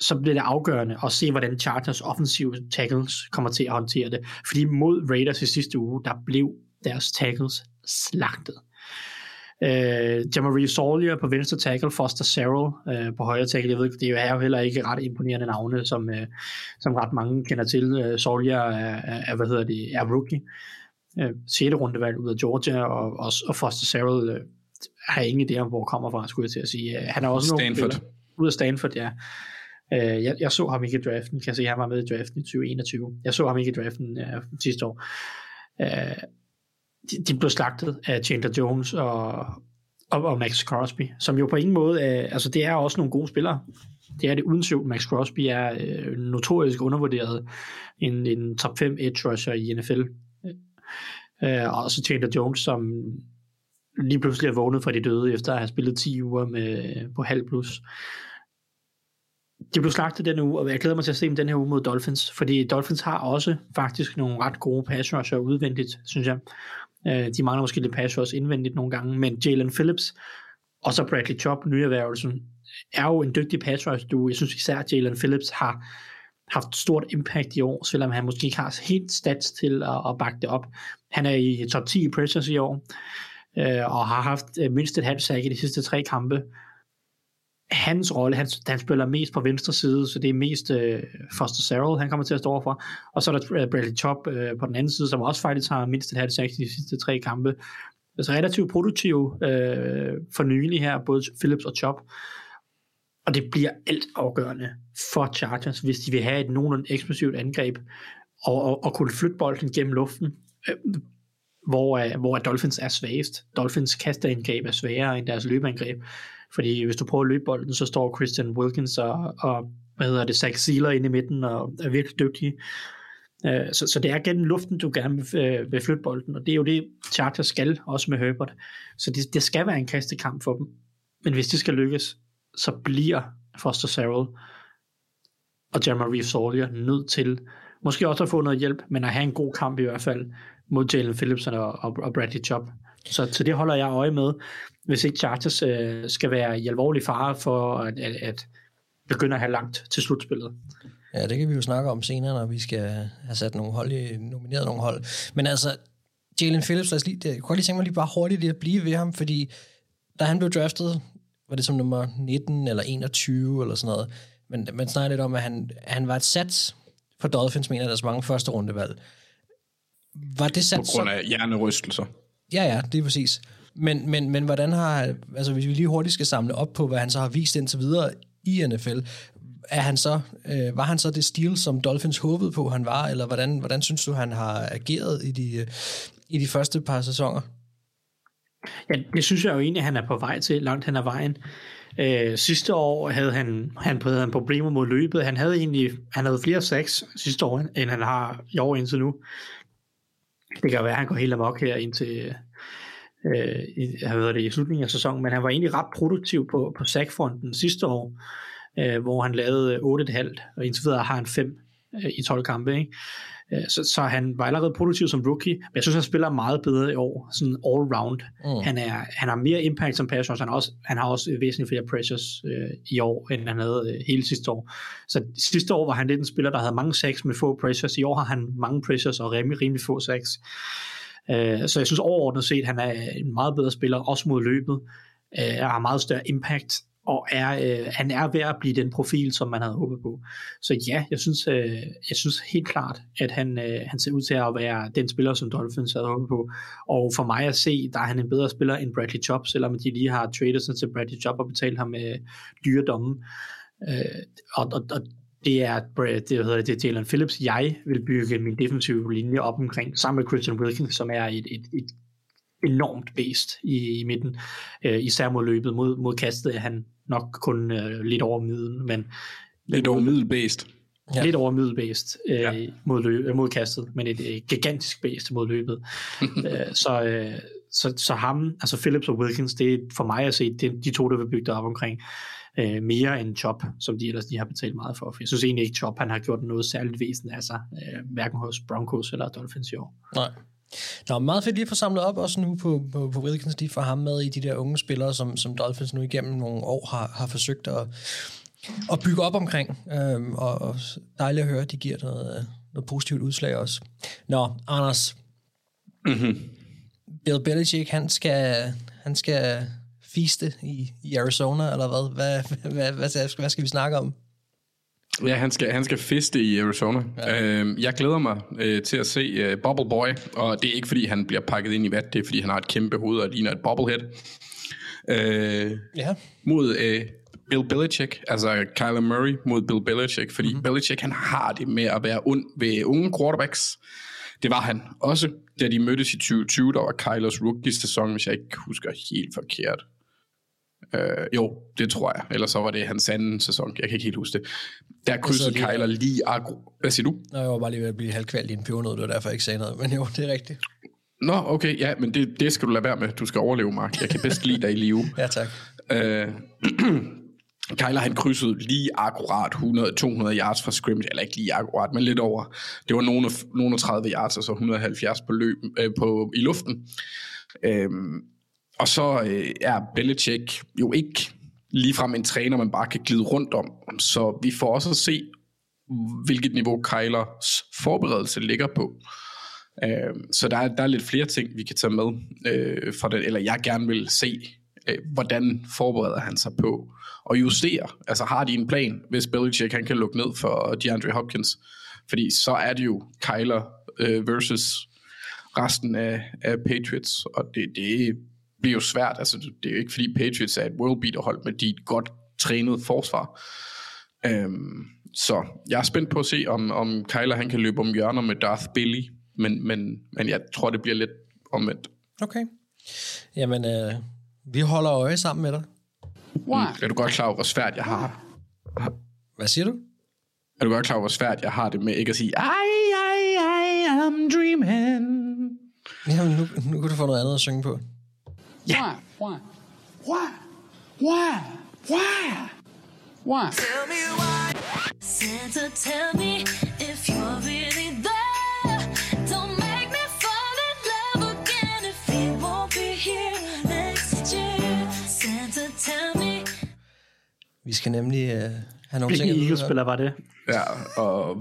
så bliver det afgørende at se, hvordan Chargers offensive tackles kommer til at håndtere det. Fordi mod Raiders i sidste uge, der blev deres tackles slagtet. Øh, Jamari Sawyer på venstre tackle, Foster Sarrell øh, på højre tackle. Jeg ved, det er jo heller ikke ret imponerende navne, som, øh, som ret mange kender til. Øh, Sawyer er, er, hvad hedder det, er rookie. Øh, 6. rundevalg ud af Georgia, og, og, og Foster Sarrell øh, har ingen idé om, hvor kommer fra, skulle jeg til at sige. Øh, Han er også Stanford. spiller. Ud af Stanford, ja. Øh, jeg, jeg så ham ikke i draften, kan jeg se, han var med i draften i 2021. Jeg så ham ikke i draften øh, sidste år. Øh, de, de blev slagtet af Chandler Jones og, og, og Max Crosby, som jo på ingen måde øh, altså det er også nogle gode spillere. Det er det uden tvivl. Max Crosby er øh, notorisk undervurderet. En, en top 5 edge rusher i NFL. Øh, øh, og så Chandler Jones, som lige pludselig er vågnet fra de døde, efter at have spillet 10 uger med, på halv plus. De blev slagtet denne uge, og jeg glæder mig til at se dem den her uge mod Dolphins, fordi Dolphins har også faktisk nogle ret gode pass rusher udvendigt, synes jeg. Øh, de mangler måske lidt pass rush indvendigt nogle gange, men Jalen Phillips og så Bradley Chubb, nyerhvervelsen, er jo en dygtig pass rush du. Jeg synes især, at Jalen Phillips har haft stort impact i år, selvom han måske ikke har helt stats til at, at bakke det op. Han er i top 10 i pressures i år, øh, og har haft øh, mindst et halvt sack i de sidste tre kampe. Hans rolle, han, han spiller mest på venstre side, så det er mest øh, Foster Sarrell, han kommer til at stå overfor. Og så er der øh, Bradley Chubb øh, på den anden side, som også faktisk har mindst et halvt sack i de sidste tre kampe. Altså relativt produktiv øh, for nylig her, både Phillips og Chubb. Og det bliver alt afgørende for Chargers, hvis de vil have et nogenlunde eksplosivt angreb, og, og, og kunne flytte bolden gennem luften, øh, hvor, øh, hvor Dolphins er svagest. Dolphins kasteangreb er sværere end deres løbeangreb, fordi hvis du prøver at løbe bolden, så står Christian Wilkins og, og hvad hedder det, Zach Sealer inde i midten, og er virkelig dygtige. Øh, Så, så det er gennem luften, du gerne vil, øh, vil flytte bolden, og det er jo det, Chargers skal, også med Herbert. Så det, det skal være en kastekamp for dem. Men hvis det skal lykkes, så bliver Foster Sarrell og Jamari Sawyer nødt til, måske også at få noget hjælp, men at have en god kamp i hvert fald, mod Jalen Phillips og, og, og Bradley Chubb. Så, så det holder jeg øje med, hvis ikke Chargers øh, skal være i alvorlig fare for at, at, at begynde at have langt til slutspillet. Ja, det kan vi jo snakke om senere, når vi skal have sat nogle hold i, nomineret nogle hold. Men altså, Jalen Phillips, lad os lige, jeg kunne lige tænke mig lige bare hurtigt lige at blive ved ham, fordi da han blev draftet, var det som nummer 19 eller 21 eller sådan noget, men man snakker lidt om, at han, han var et sats for Dolphins, mener der er så mange første rundevalg. Var det På sats grund af hjernerystelser. Ja, ja, det er præcis. Men, men, men hvordan har, altså hvis vi lige hurtigt skal samle op på, hvad han så har vist indtil videre i NFL, er han så, øh, var han så det stil, som Dolphins håbede på, han var, eller hvordan, hvordan synes du, han har ageret i de, i de første par sæsoner? Ja, det synes jeg jo egentlig, han er på vej til langt hen ad vejen. Øh, sidste år havde han, han, havde han problemer mod løbet. Han havde egentlig han havde flere sacks sidste år, end han har i år indtil nu. Det kan være, at han går helt amok her indtil øh, i, ved det, i slutningen af sæsonen, men han var egentlig ret produktiv på, på sackfronten sidste år, øh, hvor han lavede 8,5, og indtil videre har han 5 øh, i 12 kampe. Ikke? Øh, Så, så han var allerede produktiv som rookie, men jeg synes, han spiller meget bedre i år, sådan all round. Mm. Han, er, han har mere impact som pass han har også, han har også væsentligt flere pressures øh, i år, end han havde øh, hele sidste år. Så sidste år var han lidt en spiller, der havde mange sacks med få pressures. I år har han mange pressures og rimelig, rimelig få sacks. Øh, så jeg synes overordnet set, han er en meget bedre spiller, også mod løbet, øh, har meget større impact, og er, øh, han er ved at blive den profil, som man havde håbet på. Så ja, jeg synes, øh, jeg synes helt klart, at han, øh, han ser ud til at være den spiller, som Dolphins havde håbet på. Og for mig at se, der er han en bedre spiller end Bradley Chubb, selvom de lige har traded sig til Bradley Chubb og betalt ham med dyre domme. Øh, og, og, og det er, det, det, hedder det, det er Jalen Phillips, jeg vil bygge min defensive linje op omkring, sammen med Christian Wilkins, som er et, et, et enormt based i, i midten, øh, især mod løbet. Mod, mod kastet er han nok kun øh, lidt over middel, men Lidt over middelbæst. ja. lidt over middelbased øh, Ja. mod, løb, øh, mod kastet, men et øh, gigantisk based mod løbet. øh, så, øh, så, så ham, altså Phillips og Wilkins, det er for mig at se, det, de to, der vil bygge det op omkring, øh, mere end Chop, som de ellers de har betalt meget for. For jeg synes egentlig ikke, Chop han har gjort noget særligt væsentligt af sig, øh, hverken hos Broncos eller Dolphins i år. Nej. Nå, meget fedt lige at få samlet op også nu på, på, på Wilkins, de får ham med i de der unge spillere, som, som Dolphins nu igennem nogle år har, har forsøgt at, at bygge op omkring. Øhm, og, og dejligt at høre, at de giver noget, noget positivt udslag også. Nå, Anders. Mm-hmm. Bill Belichick, han skal, han skal fiste i, i Arizona, eller hvad? Hvad, hvad, hvad, hvad, hvad skal vi snakke om? Ja, han skal, han skal fiste i Arizona. Ja. Øhm, jeg glæder mig øh, til at se øh, Bubble Boy, og det er ikke fordi, han bliver pakket ind i vat, det er fordi, han har et kæmpe hoved og ligner et bobblehead. Øh, Ja. mod øh, Bill Belichick, altså Kyler Murray mod Bill Belichick, fordi Mhm. mm-hmm. Belichick han har det med at være ond ved unge quarterbacks. Det var han også, da de mødtes i 2020, der var Kylers rookie-sæson, hvis jeg ikke husker helt forkert. Øh, jo, det tror jeg. Ellers så var det hans anden sæson. Jeg kan ikke helt huske det. Der krydsede lige- Kyler lige agro. Hvad siger du? Nå, jeg var bare lige ved at blive halvkvalt i en pebernød, det var derfor, jeg ikke sagde noget. Men jo, det er rigtigt. Nå, okay, ja, men det, det skal du lade være med. Du skal overleve, Mark. Jeg kan bedst lide dig i live. Ja, tak. Øh, Kyler han krydsede lige akkurat 100-200 yards fra scrimmage, eller ikke lige akkurat, men lidt over. Det var nogle, nogle af 30 yards, altså 170 på løb, øh, på, i luften. Øhm, og så øh, er Belichick jo ikke ligefrem en træner, man bare kan glide rundt om. Så vi får også at se, hvilket niveau Kylers forberedelse ligger på. Øh, så der er, der er lidt flere ting, vi kan tage med øh, fra den, eller jeg gerne vil se, øh, hvordan forbereder han sig på og justere. Altså har de en plan, hvis Belichick han kan lukke ned for DeAndre Hopkins? Fordi så er det jo Kyler øh, versus resten af, af Patriots, og det, det bliver jo svært. Altså, det er jo ikke fordi Patriots er et world beater hold, men de er et godt trænet forsvar. Øhm, så jeg er spændt på at se, om, om Kyler han kan løbe om hjørner med Darth Billy, men, men, men jeg tror, det bliver lidt omvendt. Okay. Jamen, øh, vi holder øje sammen med dig. Wow. Er du godt klar over, hvor svært jeg har? Hvad siger du? Er du godt klar over, hvor svært jeg har det med ikke at sige, I, I, I am dreaming. Jamen, nu, nu kan du få noget andet at synge på. Why? Why? Why? Why? Why? Why? Tell me why. Santa, tell me if you're really there. Don't make me fall in love again if he won't be here next year. Santa, tell me. Vi skal nemlig øh, have nogle Hvilken ting at vide. Eagles-spiller var det? Ja, og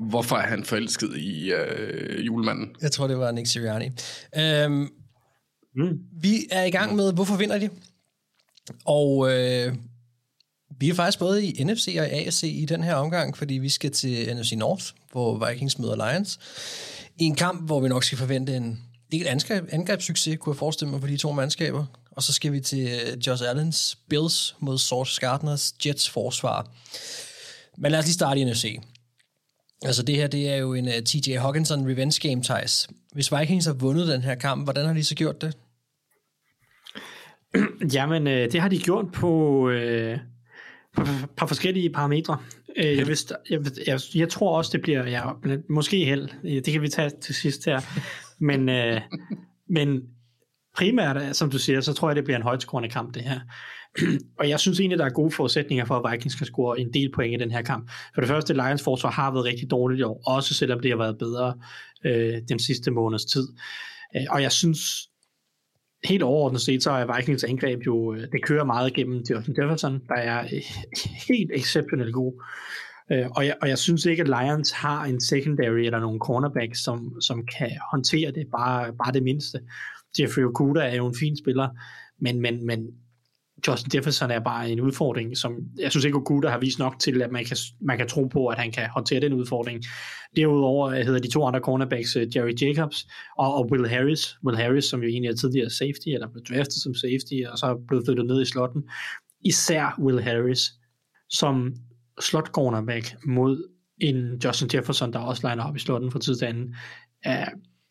hvorfor er han forelsket i øh, julemanden? Jeg tror, det var Nick Sirianni. Øhm, Mm. Vi er i gang med, hvorfor vinder de? Og øh, vi er faktisk både i NFC og i AFC i den her omgang, fordi vi skal til NFC North, hvor Vikings møder Lions. I en kamp, hvor vi nok skal forvente en del angreb, angrebssucces, kunne jeg forestille mig, for de to mandskaber. Og så skal vi til øh, Josh Allens Bills mod Sauce Gardners Jets forsvar. Men lad os lige starte i NFC. Altså det her, det er jo en uh, TJ Hawkinson revenge game, Thijs. Hvis Vikings har vundet den her kamp, hvordan har de så gjort det? Jamen, øh, det har de gjort på øh, på par forskellige parametre. Øh, jeg, vidste, jeg, jeg, jeg tror også, det bliver ja, måske held. Det kan vi tage til sidst her. Men, øh, men primært, øh, som du siger, så tror jeg, det bliver en højtskårende kamp, det her og jeg synes egentlig, der er gode forudsætninger for, at Vikings kan score en del point i den her kamp. For det første, Lions forsvar har været rigtig dårligt i år, også selvom det har været bedre øh, den sidste måneds tid. Øh, og jeg synes, helt overordnet set, så er Vikings angreb jo, øh, det kører meget gennem Justin Jefferson, der er øh, helt exceptionelt god. Øh, og jeg, og jeg synes ikke, at Lions har en secondary eller nogle cornerbacks, som, som kan håndtere det, bare, bare det mindste. Jeffrey Okuda er jo en fin spiller, men, men, men Justin Jefferson er bare en udfordring, som jeg synes ikke, Okuda har vist nok til, at man kan, man kan tro på, at han kan håndtere den udfordring. Derudover øh, hedder de to andre cornerbacks øh, Jerry Jacobs og, og Will Harris. Will Harris, som jo egentlig er tidligere safety, eller blev draftet som safety, og så er blevet flyttet ned i slotten. Især Will Harris, som slot cornerback mod en Justin Jefferson, der også liner op i slotten fra tid til anden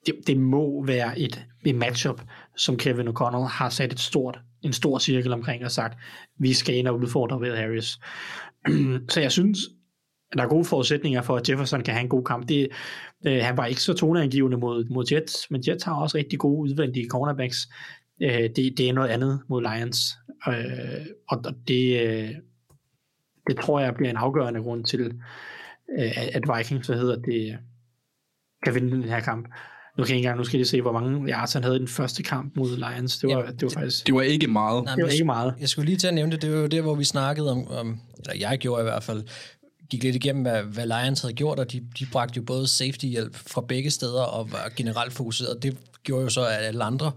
det, det må være et, et matchup, som Kevin O'Connell har sat et stort, en stor cirkel omkring og sagt, vi skal ind og udfordre ved Harris. så jeg synes, der er gode forudsætninger for, at Jefferson kan have en god kamp. Det, øh, han var ikke så toneangivende mod, mod Jets, men Jets har også rigtig gode udvendige cornerbacks. Øh, det, det er noget andet mod Lions, øh, og det, øh, det tror jeg bliver en afgørende grund til, øh, at Vikings, hvad hedder det, kan vinde den her kamp. Nu kan jeg ikke engang, nu skal jeg se, hvor mange yards han havde i den første kamp mod Lions. Det var, Ja, det var faktisk... Det var ikke meget. Nej, Det var ikke meget. Jeg skulle lige til at nævne det, det var jo der, hvor vi snakkede om, om eller jeg gjorde i hvert fald, gik lidt igennem, hvad, hvad Lions havde gjort, og de, de bragte jo både safety-hjælp fra begge steder, og var generelt fokuseret. Det gjorde jo så, at alle andre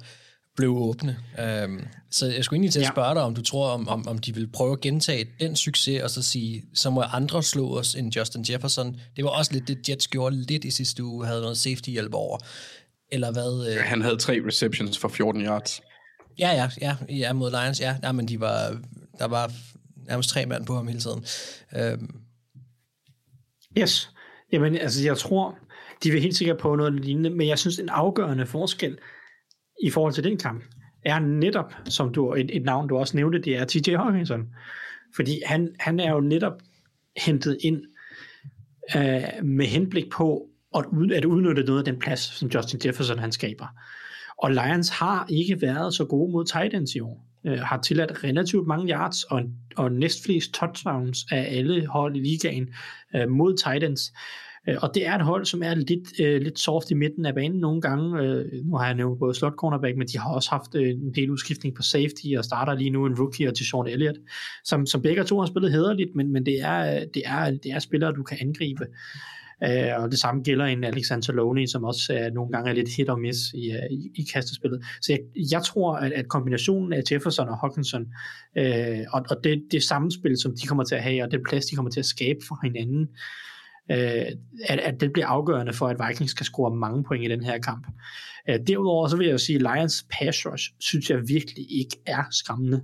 blev åbne. Um, så jeg skulle egentlig til at Ja. spørge dig, om du tror, om, om, om de vil prøve at gentage den succes, og så sige, så må andre slå os end Justin Jefferson. Det var også lidt det, Jets gjorde lidt i sidste uge, havde noget safety-hjælp over. Eller hvad? Øh, Han havde tre receptions for 14 yards. Ja, ja, ja, ja, mod Lions, ja. ja men de var, der var nærmest tre mand på ham hele tiden. Øhm, Yes. Jamen, altså, jeg tror, de vil helt sikkert på noget lignende, men jeg synes, en afgørende forskel i forhold til den kamp, er netop, som du, et, et navn, du også nævnte, det er TJ Hawkinson. Fordi han, han er jo netop hentet ind øh, med henblik på at, ud, at udnytte noget af den plads, som Justin Jefferson han skaber. Og Lions har ikke været så gode mod tight ends i år. Øh, har tilladt relativt mange yards og, og næstflest touchdowns af alle hold i ligaen øh, mod tight ends. Øh, og det er et hold, som er lidt, øh, lidt soft i midten af banen nogle gange. Øh, nu har jeg nævnt både slot cornerback, men de har også haft øh, en del udskiftning på safety, og starter lige nu en rookie til Sean Elliott, som, som begge to har spillet hederligt, men, men det, er, det, er, det er spillere, du kan angribe. Uh, og det samme gælder en Alexander Loney, som også er, nogle gange er lidt hit og miss i, uh, i, i kastespillet. Så jeg, jeg tror, at, at kombinationen af Jefferson og Hawkinson, uh, og, og det, det samspil, som de kommer til at have, og den plads, de kommer til at skabe for hinanden, uh, Øh, at, at det bliver afgørende for, at Vikings kan score mange point i den her kamp. Øh, derudover så vil jeg jo sige, at Lions pass rush, synes jeg virkelig ikke er skræmmende.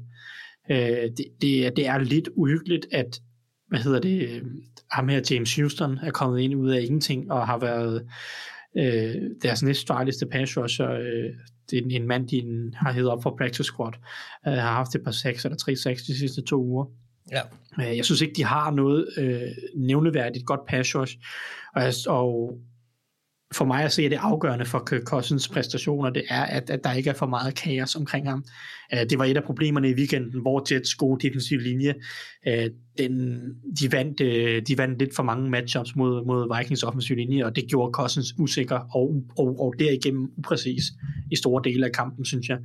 Øh, det, det, det er lidt uhyggeligt, at hvad hedder det, øh, ham her James Houston er kommet ind ud af ingenting og har været øh, deres næst farligste pass rusher. Øh, det er en, en mand, de har heddet op for practice squad. Øh, har haft et par 6 eller 3 6 de sidste to uger ja. Øh, jeg synes ikke, de har noget øh, nævneværdigt godt pass rush. Og, og for mig at se, at det afgørende for Kirk Cousins præstationer, det er, at, at der ikke er for meget kaos omkring ham. Uh, det var et af problemerne i weekenden, hvor Jets gode defensive linje, øh, den, de, vandt, øh, de vandt lidt for mange matchups mod, mod Vikings offensive linje, og det gjorde Cousins usikker og, og, og derigennem upræcis i store dele af kampen, synes jeg.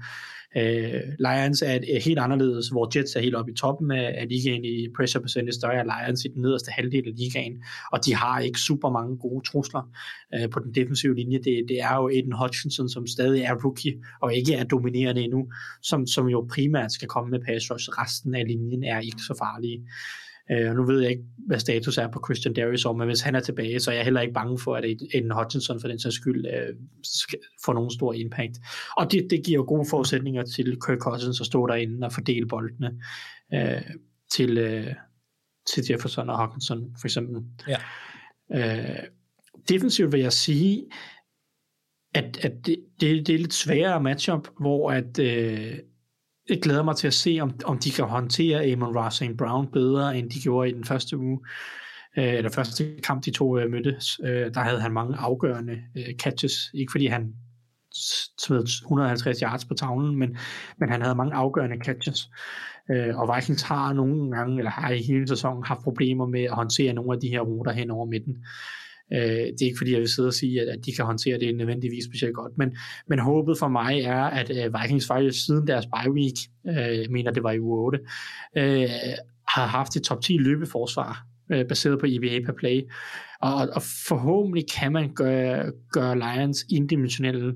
Uh, Lions er, et, er helt anderledes, hvor Jets er helt oppe i toppen af, af ligaen i pressure percentage, der er Lions i den nederste halvdel af ligaen, og de har ikke super mange gode trusler uh, på den defensive linje. Det, det er jo Aiden Hutchinson, som stadig er rookie, og ikke er dominerende endnu, som, som jo primært skal komme med pass rush. Resten af linjen er ikke så farlige. Øh, og nu ved jeg ikke, hvad status er på Christian Darius, men hvis han er tilbage, så er jeg heller ikke bange for, at en Hutchinson for den sags skyld øh, skal få nogen stor impact. Og det, det giver jo gode forudsætninger til Kirk Cousins at stå derinde og fordele boldene øh, til, øh, til Jefferson og Hawkinson for eksempel. Ja. Øh, defensivt vil jeg sige, at, at det, det, det er lidt sværere matchup, hvor at, øh, jeg glæder mig til at se, om, om de kan håndtere Amon Ross St. Brown bedre, end de gjorde i den første uge. Øh, eller første kamp, de to øh, mødtes. Øh, der havde han mange afgørende øh, catches. Ikke fordi han smed 150 yards på tavlen, men, men han havde mange afgørende catches. Øh, og Vikings har nogle gange, eller har i hele sæsonen, haft problemer med at håndtere nogle af de her ruter hen over midten. Øh, Øh, det er ikke fordi, jeg vil sidde og sige, at, at de kan håndtere det nødvendigvis specielt godt, men, men håbet for mig er, at øh, Vikings faktisk siden deres bye week, øh, jeg mener det var i uge 8, øh, har haft et top 10 løbeforsvar, øh, baseret på EBA per play. Og, og forhåbentlig kan man gøre, gøre Lions indimensionelle,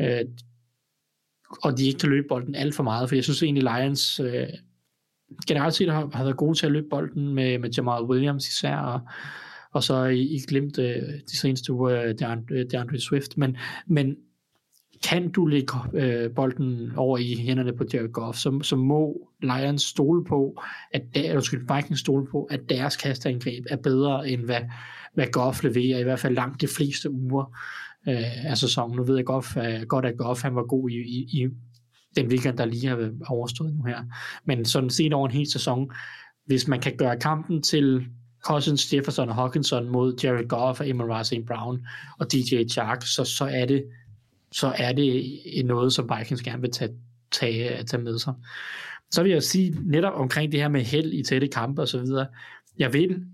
øh, og de ikke kan løbe bolden alt for meget, for jeg synes egentlig Lions øh, generelt set har, har været gode til at løbe bolden med, med Jamal Williams især, og, og så i, i glemt øh, de seneste uger øh, DeAndre, øh, DeAndre Swift, men, men kan du lægge øh, bolden over i hænderne på Jared Goff, så, så må Lions stole på, at der, eller skal Vikings stole på, at deres kastangreb er bedre end hvad, hvad Goff leverer, i hvert fald langt de fleste uger øh, af sæsonen. Nu ved jeg Goff, øh, godt, at Goff han var god i, i, i den weekend, der lige har overstået nu her. Men sådan set over en hel sæson, hvis man kan gøre kampen til Cousins, Jefferson og Hawkinson mod Jared Goff og Amon St. Brown og DJ Chark, så, så er det så er det noget, som Vikings gerne vil tage, tage, tage med sig. Så vil jeg sige netop omkring det her med held i tætte kampe og så videre. Jeg vil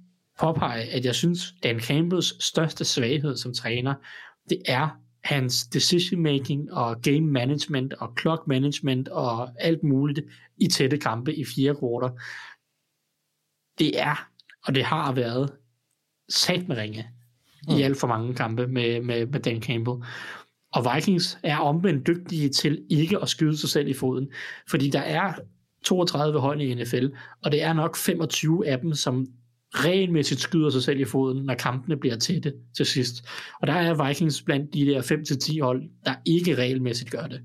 påpege, at jeg synes, Dan Campbells største svaghed som træner, det er hans decision making og game management og clock management og alt muligt i tætte kampe i fire kvarter. Det er, og det har været, sat med ringe i alt for mange kampe med, med, med Dan Campbell. Og Vikings er omvendt dygtige til ikke at skyde sig selv i foden, fordi der er 32 hold i NFL, og det er nok 25 af dem, som regelmæssigt skyder sig selv i foden, når kampene bliver tætte til sidst. Og der er Vikings blandt de der 5-10 hold, der ikke regelmæssigt gør det.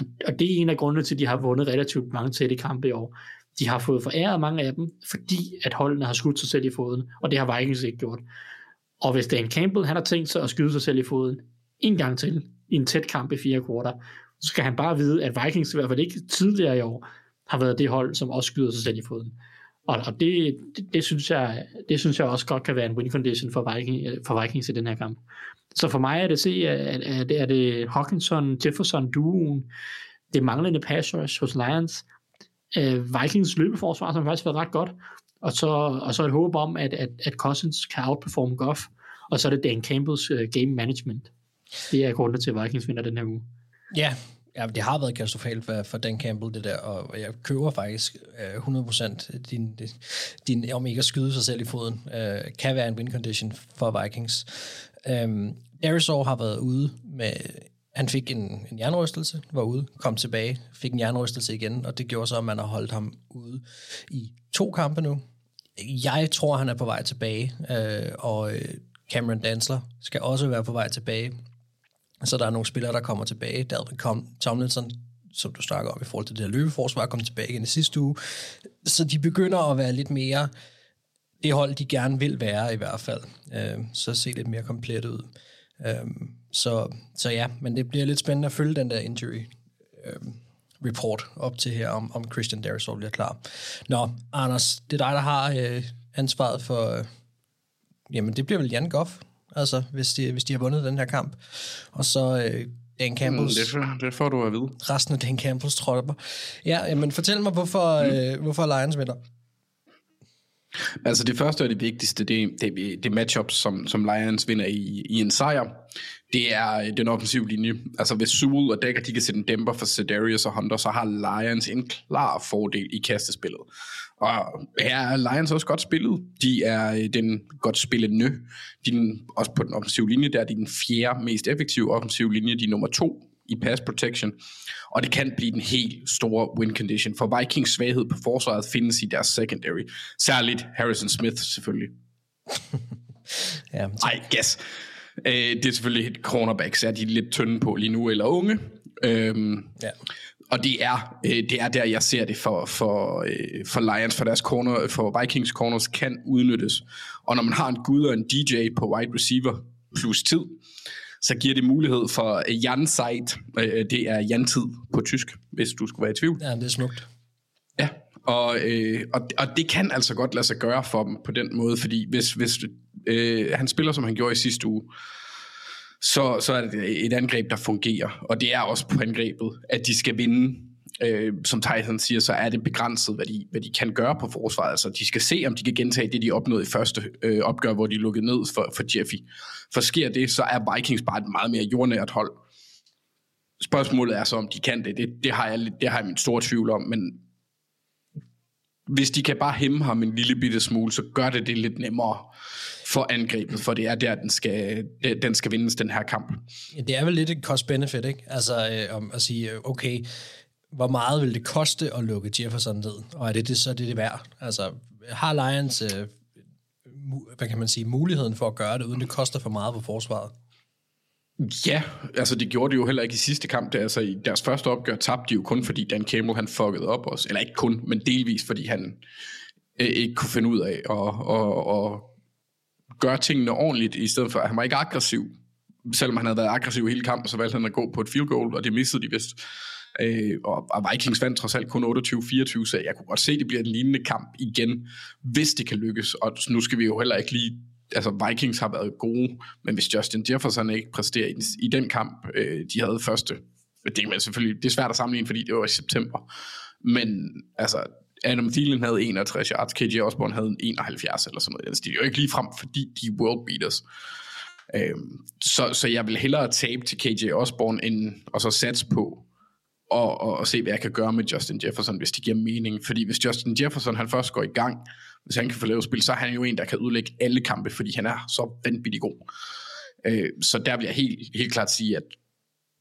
Og, og det er en af grundene til, at de har vundet relativt mange tætte kampe i år. De har fået foræret mange af dem, fordi at holdene har skudt sig selv i foden, og det har Vikings ikke gjort. Og hvis Dan Campbell han har tænkt sig at skyde sig selv i foden en gang til i en tæt kamp i fire kvarter, så skal han bare vide, at Vikings i hvert fald ikke tidligere i år har været det hold, som også skyder sig selv i foden. Og, og det, det, det, synes jeg, det synes jeg også godt kan være en win condition for, Viking, for Vikings i den her kamp. Så for mig er det at se, at, at, er det Hawkinson, Jefferson, duoen, det manglende pass rush hos Lions, øh, Vikings løbeforsvar, som faktisk har været ret godt, og så, og så et håb om, at, at, at Cousins kan outperforme Goff, og så er det Dan Campbells øh, game management. Det er grunden til, at Vikings vinder den her uge. Ja, ja det har været katastrofalt for, for Dan Campbell, det der, og jeg køber faktisk øh, 100% din, din, om ikke at skyde sig selv i foden, øh, kan være en win condition for Vikings. Øhm, Arizona har været ude med, han fik en, en jernrystelse, var ude, kom tilbage, fik en jernrystelse igen, og det gjorde så, at man har holdt ham ude i to kampe nu. Jeg tror, han er på vej tilbage, øh, og øh, Cameron Dansler skal også være på vej tilbage. Så der er nogle spillere, der kommer tilbage. Der kom Tomlinson, som du snakker om i forhold til det her løbeforsvar, kom tilbage igen i sidste uge. Så de begynder at være lidt mere det hold, de gerne vil være i hvert fald. Øh, så se lidt mere komplet ud. Øh, så, så ja, men det bliver lidt spændende at følge den der injury øh, report op til her, om, om Christian Darisol bliver klar. Nå, Anders, det er dig, der har øh, ansvaret for... Øh, jamen, det bliver vel Jan Goff, altså, hvis de, hvis de har vundet den her kamp. Og så øh, Dan Campbells... Mm, det, det får du at vide. Resten af Dan Campbells tropper. Ja, men fortæl mig, hvorfor, mm. øh, hvorfor Lions vinder. Altså det første og det vigtigste, det, det, det matchup, som, som Lions vinder i, i en sejr, det er øh, den offensive linje. Altså hvis Sewell og Dagger, de kan sætte en dæmper for Sedarius og Hunter, så har Lions en klar fordel i kastespillet. Og her er Lions også godt spillet. De er øh, den godt spillende. De er, også på den offensive linje, der er de den fjerde mest effektive offensive linje. De er nummer to i pass protection, og det kan blive den helt store win condition, for Vikings svaghed på forsvaret findes i deres secondary, særligt Harrison Smith selvfølgelig. Ja, I guess. Øh, det er selvfølgelig et cornerbacks, er de lidt tynde på lige nu, eller unge. Øhm, ja. og det er, øh, det er der, jeg ser det for, for, øh, for Lions, for deres corner, for Vikings corners kan udnyttes. Og når man har en Gud og en DJ på wide receiver plus tid, så giver det mulighed for øh, Jan Zeit. Øh, det er Jan-tid på tysk, hvis du skulle være i tvivl. Ja, det er smukt. Ja, og, øh, og, og det kan altså godt lade sig gøre for dem på den måde, fordi hvis, hvis øh, han spiller, som han gjorde i sidste uge, så, så er det et angreb, der fungerer. Og det er også på angrebet, at de skal vinde. Øh, som Tyson siger, så er det begrænset, hvad de, hvad de kan gøre på forsvaret. Altså, de skal se, om de kan gentage det, de opnåede i første øh, opgør, hvor de lukkede ned for, for Jeffy. For sker det, så er Vikings bare et meget mere jordnært hold. Spørgsmålet er så, om de kan det. Det, det, har, jeg, lidt- det har jeg min store tvivl om, men hvis de kan bare hæmme ham en lille bitte smule, så gør det det lidt nemmere for angrebet, for det er der, den skal, den skal vindes, den her kamp. Ja, Det er vel lidt et cost-benefit, ikke? Altså øh, om at sige, okay, hvor meget vil det koste at lukke Jefferson ned? Og er det, det så det, det er værd? Altså, har Lions, øh, hvad kan man sige, muligheden for at gøre det, uden det koster for meget på forsvaret? Ja, altså det gjorde de jo heller ikke i sidste kamp. Det, er altså i deres første opgør tabte de jo kun, fordi Dan Campbell han fuckede op også. Eller ikke kun, men delvis, fordi han øh, ikke kunne finde ud af at, at, at gøre tingene ordentligt, i stedet for, at han var ikke aggressiv. Selvom han havde været aggressiv hele kampen, så valgte han at gå på et field goal, og det missede de vist. Øh, og, og Vikings vandt trods alt kun 28-24, så jeg kunne godt se, at det bliver en lignende kamp igen, hvis det kan lykkes. Og nu skal vi jo heller ikke lige altså Vikings har været gode, men hvis Justin Jefferson ikke præsterer i, i den kamp, øh, de havde første, det er selvfølgelig det er svært at sammenligne, fordi det var i september, men altså Adam Thielen havde 61 yards, KJ Osborne havde 71 eller sådan noget. i. Det er jo ikke lige frem, fordi de er world beaters. Øhm, så, så jeg vil hellere tabe til KJ Osborne, end og så satse på og, og, og se, hvad jeg kan gøre med Justin Jefferson, hvis det giver mening. Fordi hvis Justin Jefferson han først går i gang, hvis han kan få lavet spil, så er han jo en, der kan udlægge alle kampe, fordi han er så vanvittig god. Øh, så der vil jeg helt, helt klart sige, at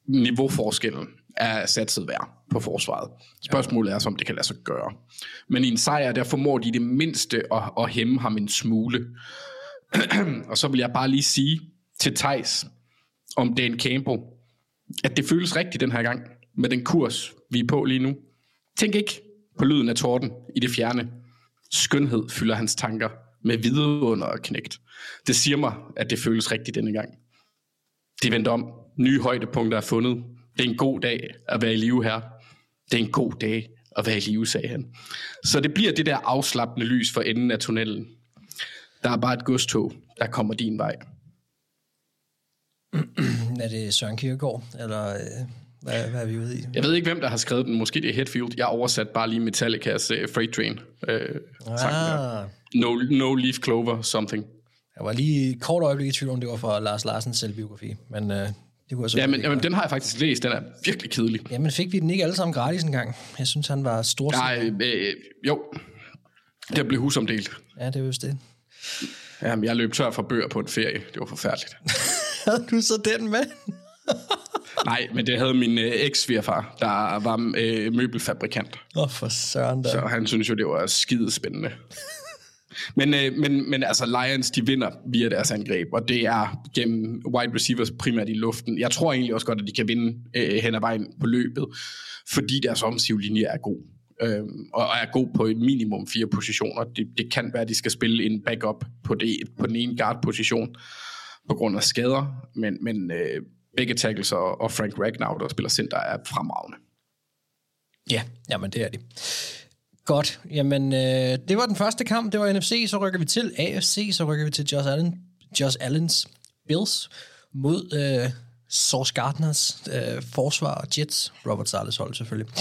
niveauforskellen er satset værd på forsvaret. Spørgsmålet er så, om det kan lade sig gøre. Men i en sejr, der formår de det mindste at, at hæmme ham en smule. og så vil jeg bare lige sige til Tejs om Dan Campbell, at det føles rigtigt den her gang, med den kurs, vi er på lige nu. Tænk ikke på lyden af torden i det fjerne. Skønhed fylder hans tanker med vidunder og knægt. Det siger mig, at det føles rigtigt denne gang. Det vendte om. Nye højdepunkter er fundet. Det er en god dag at være i live her. Det er en god dag at være i live, sagde han. Så det bliver det der afslappende lys for enden af tunnelen. Der er bare et godstog, der kommer din vej. Er det Søren Kierkegaard, eller øh? Hvad, hvad er vi ude i? Jeg ved ikke, hvem der har skrevet den. Måske det er Hetfield. Jeg oversat bare lige Metallicas uh, Freight Train. Uh, Ah, no, no Leaf Clover something. jeg var lige et kort øjeblik i tvivl, om det var fra Lars Larsens selvbiografi, men øh, det kunne jeg så Ja, men, jamen, den har jeg faktisk læst. Den er virkelig kedelig. Jamen fik vi den ikke alle sammen gratis engang? Jeg synes, han var stor. Nej, øh, jo. Det blev husomdelt. Ja, det er vist det. Jamen, jeg løb tør for bøger på en ferie. Det var forfærdeligt. Havde du så den med? Nej, men det havde min øh, eks-svigerfar, der var øh, møbelfabrikant. Åh, oh, for søren da. Så han synes jo, det var skide spændende. Men, øh, men, men altså, Lions, de vinder via deres angreb, og det er gennem wide receivers primært i luften. Jeg tror egentlig også godt, at de kan vinde øh, hen ad vejen på løbet, fordi deres offensiv linje er god. Øh, og er god på et minimum fire positioner. Det, det kan være, at de skal spille en backup på, det, på den ene guard-position på grund af skader, men, men øh, begge tackles og, og Frank Ragnar, der spiller center, er fremragende. Ja, jamen det er det. Godt, jamen øh, det var den første kamp, det var NFC, så rykker vi til AFC, så rykker vi til Josh, Allen, Josh Allens Bills mod øh, Sauce Gardners øh, forsvar Jets, Robert Sarles hold selvfølgelig.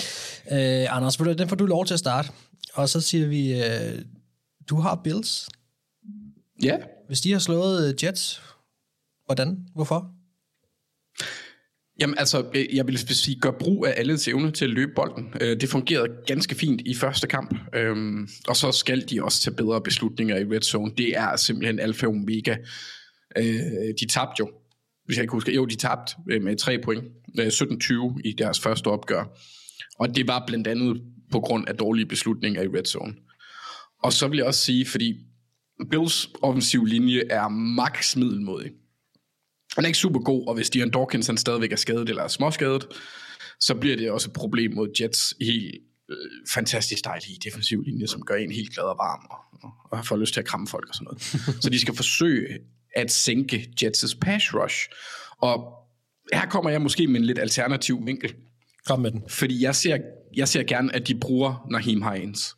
Øh, Anders, den får du lov til at starte, og så siger vi, øh, du har Bills. Ja, Hvis de har slået øh, Jets, hvordan? Hvorfor? Jamen altså, jeg vil sige, gør brug af alles evne til at løbe bolden. Øh, det fungerede ganske fint i første kamp, øhm, og så skal de også tage bedre beslutninger i red zone. Det er simpelthen alfa og omega. Øh, de tabte jo hvis jeg ikke husker. Jo, de tabte øh, med tre point. 17-20 i deres første opgør. Og det var blandt andet på grund af dårlige beslutninger i red zone. Og så vil jeg også sige, fordi Bills offensiv linje er max middelmodig. Han er ikke super god, og hvis Dion Dawkins han stadigvæk er skadet eller er småskadet, så bliver det også et problem mod Jets helt øh, fantastisk dejlige defensiv linje, som gør en helt glad og varm, og, og, får lyst til at kramme folk og sådan noget. så de skal forsøge at sænke Jets' pass rush. Og her kommer jeg måske med en lidt alternativ vinkel. Kom med den. Fordi jeg ser, jeg ser gerne, at de bruger Naheem Hines.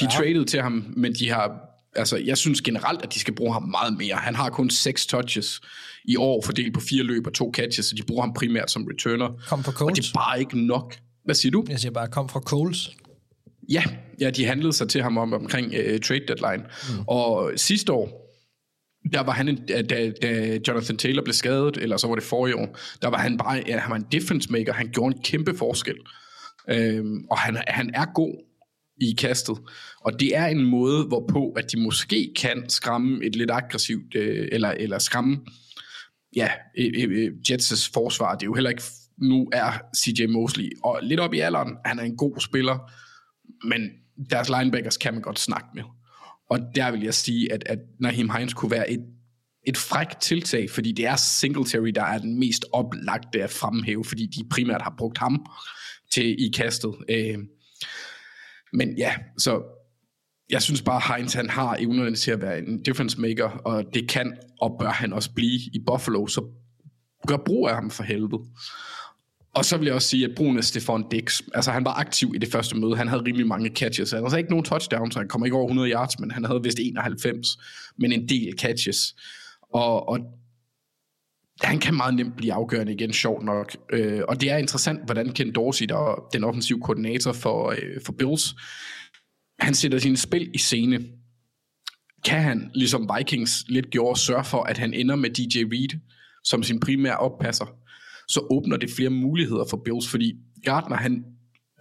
De ja. traded til ham, men de har... Altså, jeg synes generelt, at de skal bruge ham meget mere. Han har kun 6 touches i år, fordelt på fire løb og to catches, så de bruger ham primært som returner. Kom fra Og Colts. det er bare ikke nok. Hvad siger du? Jeg siger bare, kom fra Coles. Ja, ja de handlede sig til ham om, omkring uh, trade deadline. Mm. Og sidste år, der var han, en, da, da Jonathan Taylor blev skadet, eller så var det forrige år, der var han bare ja, han var en difference maker. Han gjorde en kæmpe forskel. Øhm, og han, han er god i kastet. Og det er en måde, hvorpå at de måske kan skræmme et lidt aggressivt, øh, eller, eller skræmme ja, e, e, e, Jets' forsvar. Det er jo heller ikke, nu er CJ Mosley, og lidt op i alderen, han er en god spiller, men deres linebackers kan man godt snakke med. Og der vil jeg sige, at, at Naheem Hines kunne være et, et frækt tiltag, fordi det er Singletary, der er den mest oplagte at fremhæve, fordi de primært har brugt ham til i kastet. Øh, men ja, så jeg synes bare, Heinz han har evnerne til at være en difference maker, og det kan og bør han også blive i Buffalo, så gør brug af ham for helvede. Og så vil jeg også sige, at brugen af Stefan Dix, altså han var aktiv i det første møde, han havde rimelig mange catches, han havde ikke nogen touchdowns, han kom ikke over 100 yards, men han havde vist 91, men en del catches. Og, og han kan meget nemt blive afgørende igen, sjovt nok. Øh, og det er interessant, hvordan Ken Dorsey, der er den offensive koordinator for, øh, for Bills, han sætter sine spil i scene. Kan han, ligesom Vikings lidt gjorde, sørge for, at han ender med DJ Reed som sin primære oppasser, så åbner det flere muligheder for Bills, fordi Gardner, han,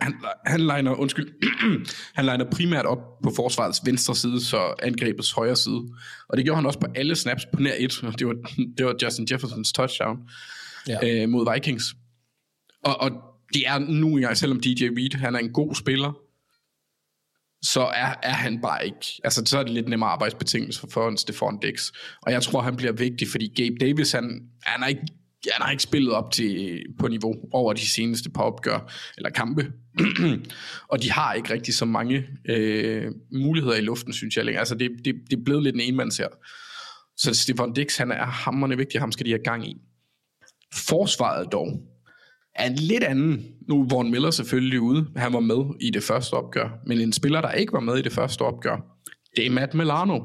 han, han liner, undskyld, han liner primært op på forsvarets venstre side, så angrebets højre side. Og det gjorde han også på alle snaps på nær et. Det var, det var Justin Jeffersons touchdown Ja. øh, mod Vikings. Og, og det er nu engang, selvom DJ Reed, han er en god spiller, så er, er han bare ikke... Altså, så er det lidt nemmere arbejdsbetingelser for en Stefan Dix. Og jeg tror, han bliver vigtig, fordi Gabe Davis, han, han, er ikke, han har ikke spillet op til, på niveau over de seneste par opgør, eller kampe. og de har ikke rigtig så mange øh, muligheder i luften, synes jeg længere. Altså, det, det, det er blevet lidt en enmands her. Så Stefan Dix, han er hammerne vigtig, ham skal de have gang i. Forsvaret dog, er en lidt anden. Nu er Vaughn Miller selvfølgelig ude. Han var med i det første opgør. Men en spiller, der ikke var med i det første opgør, det er Matt Milano.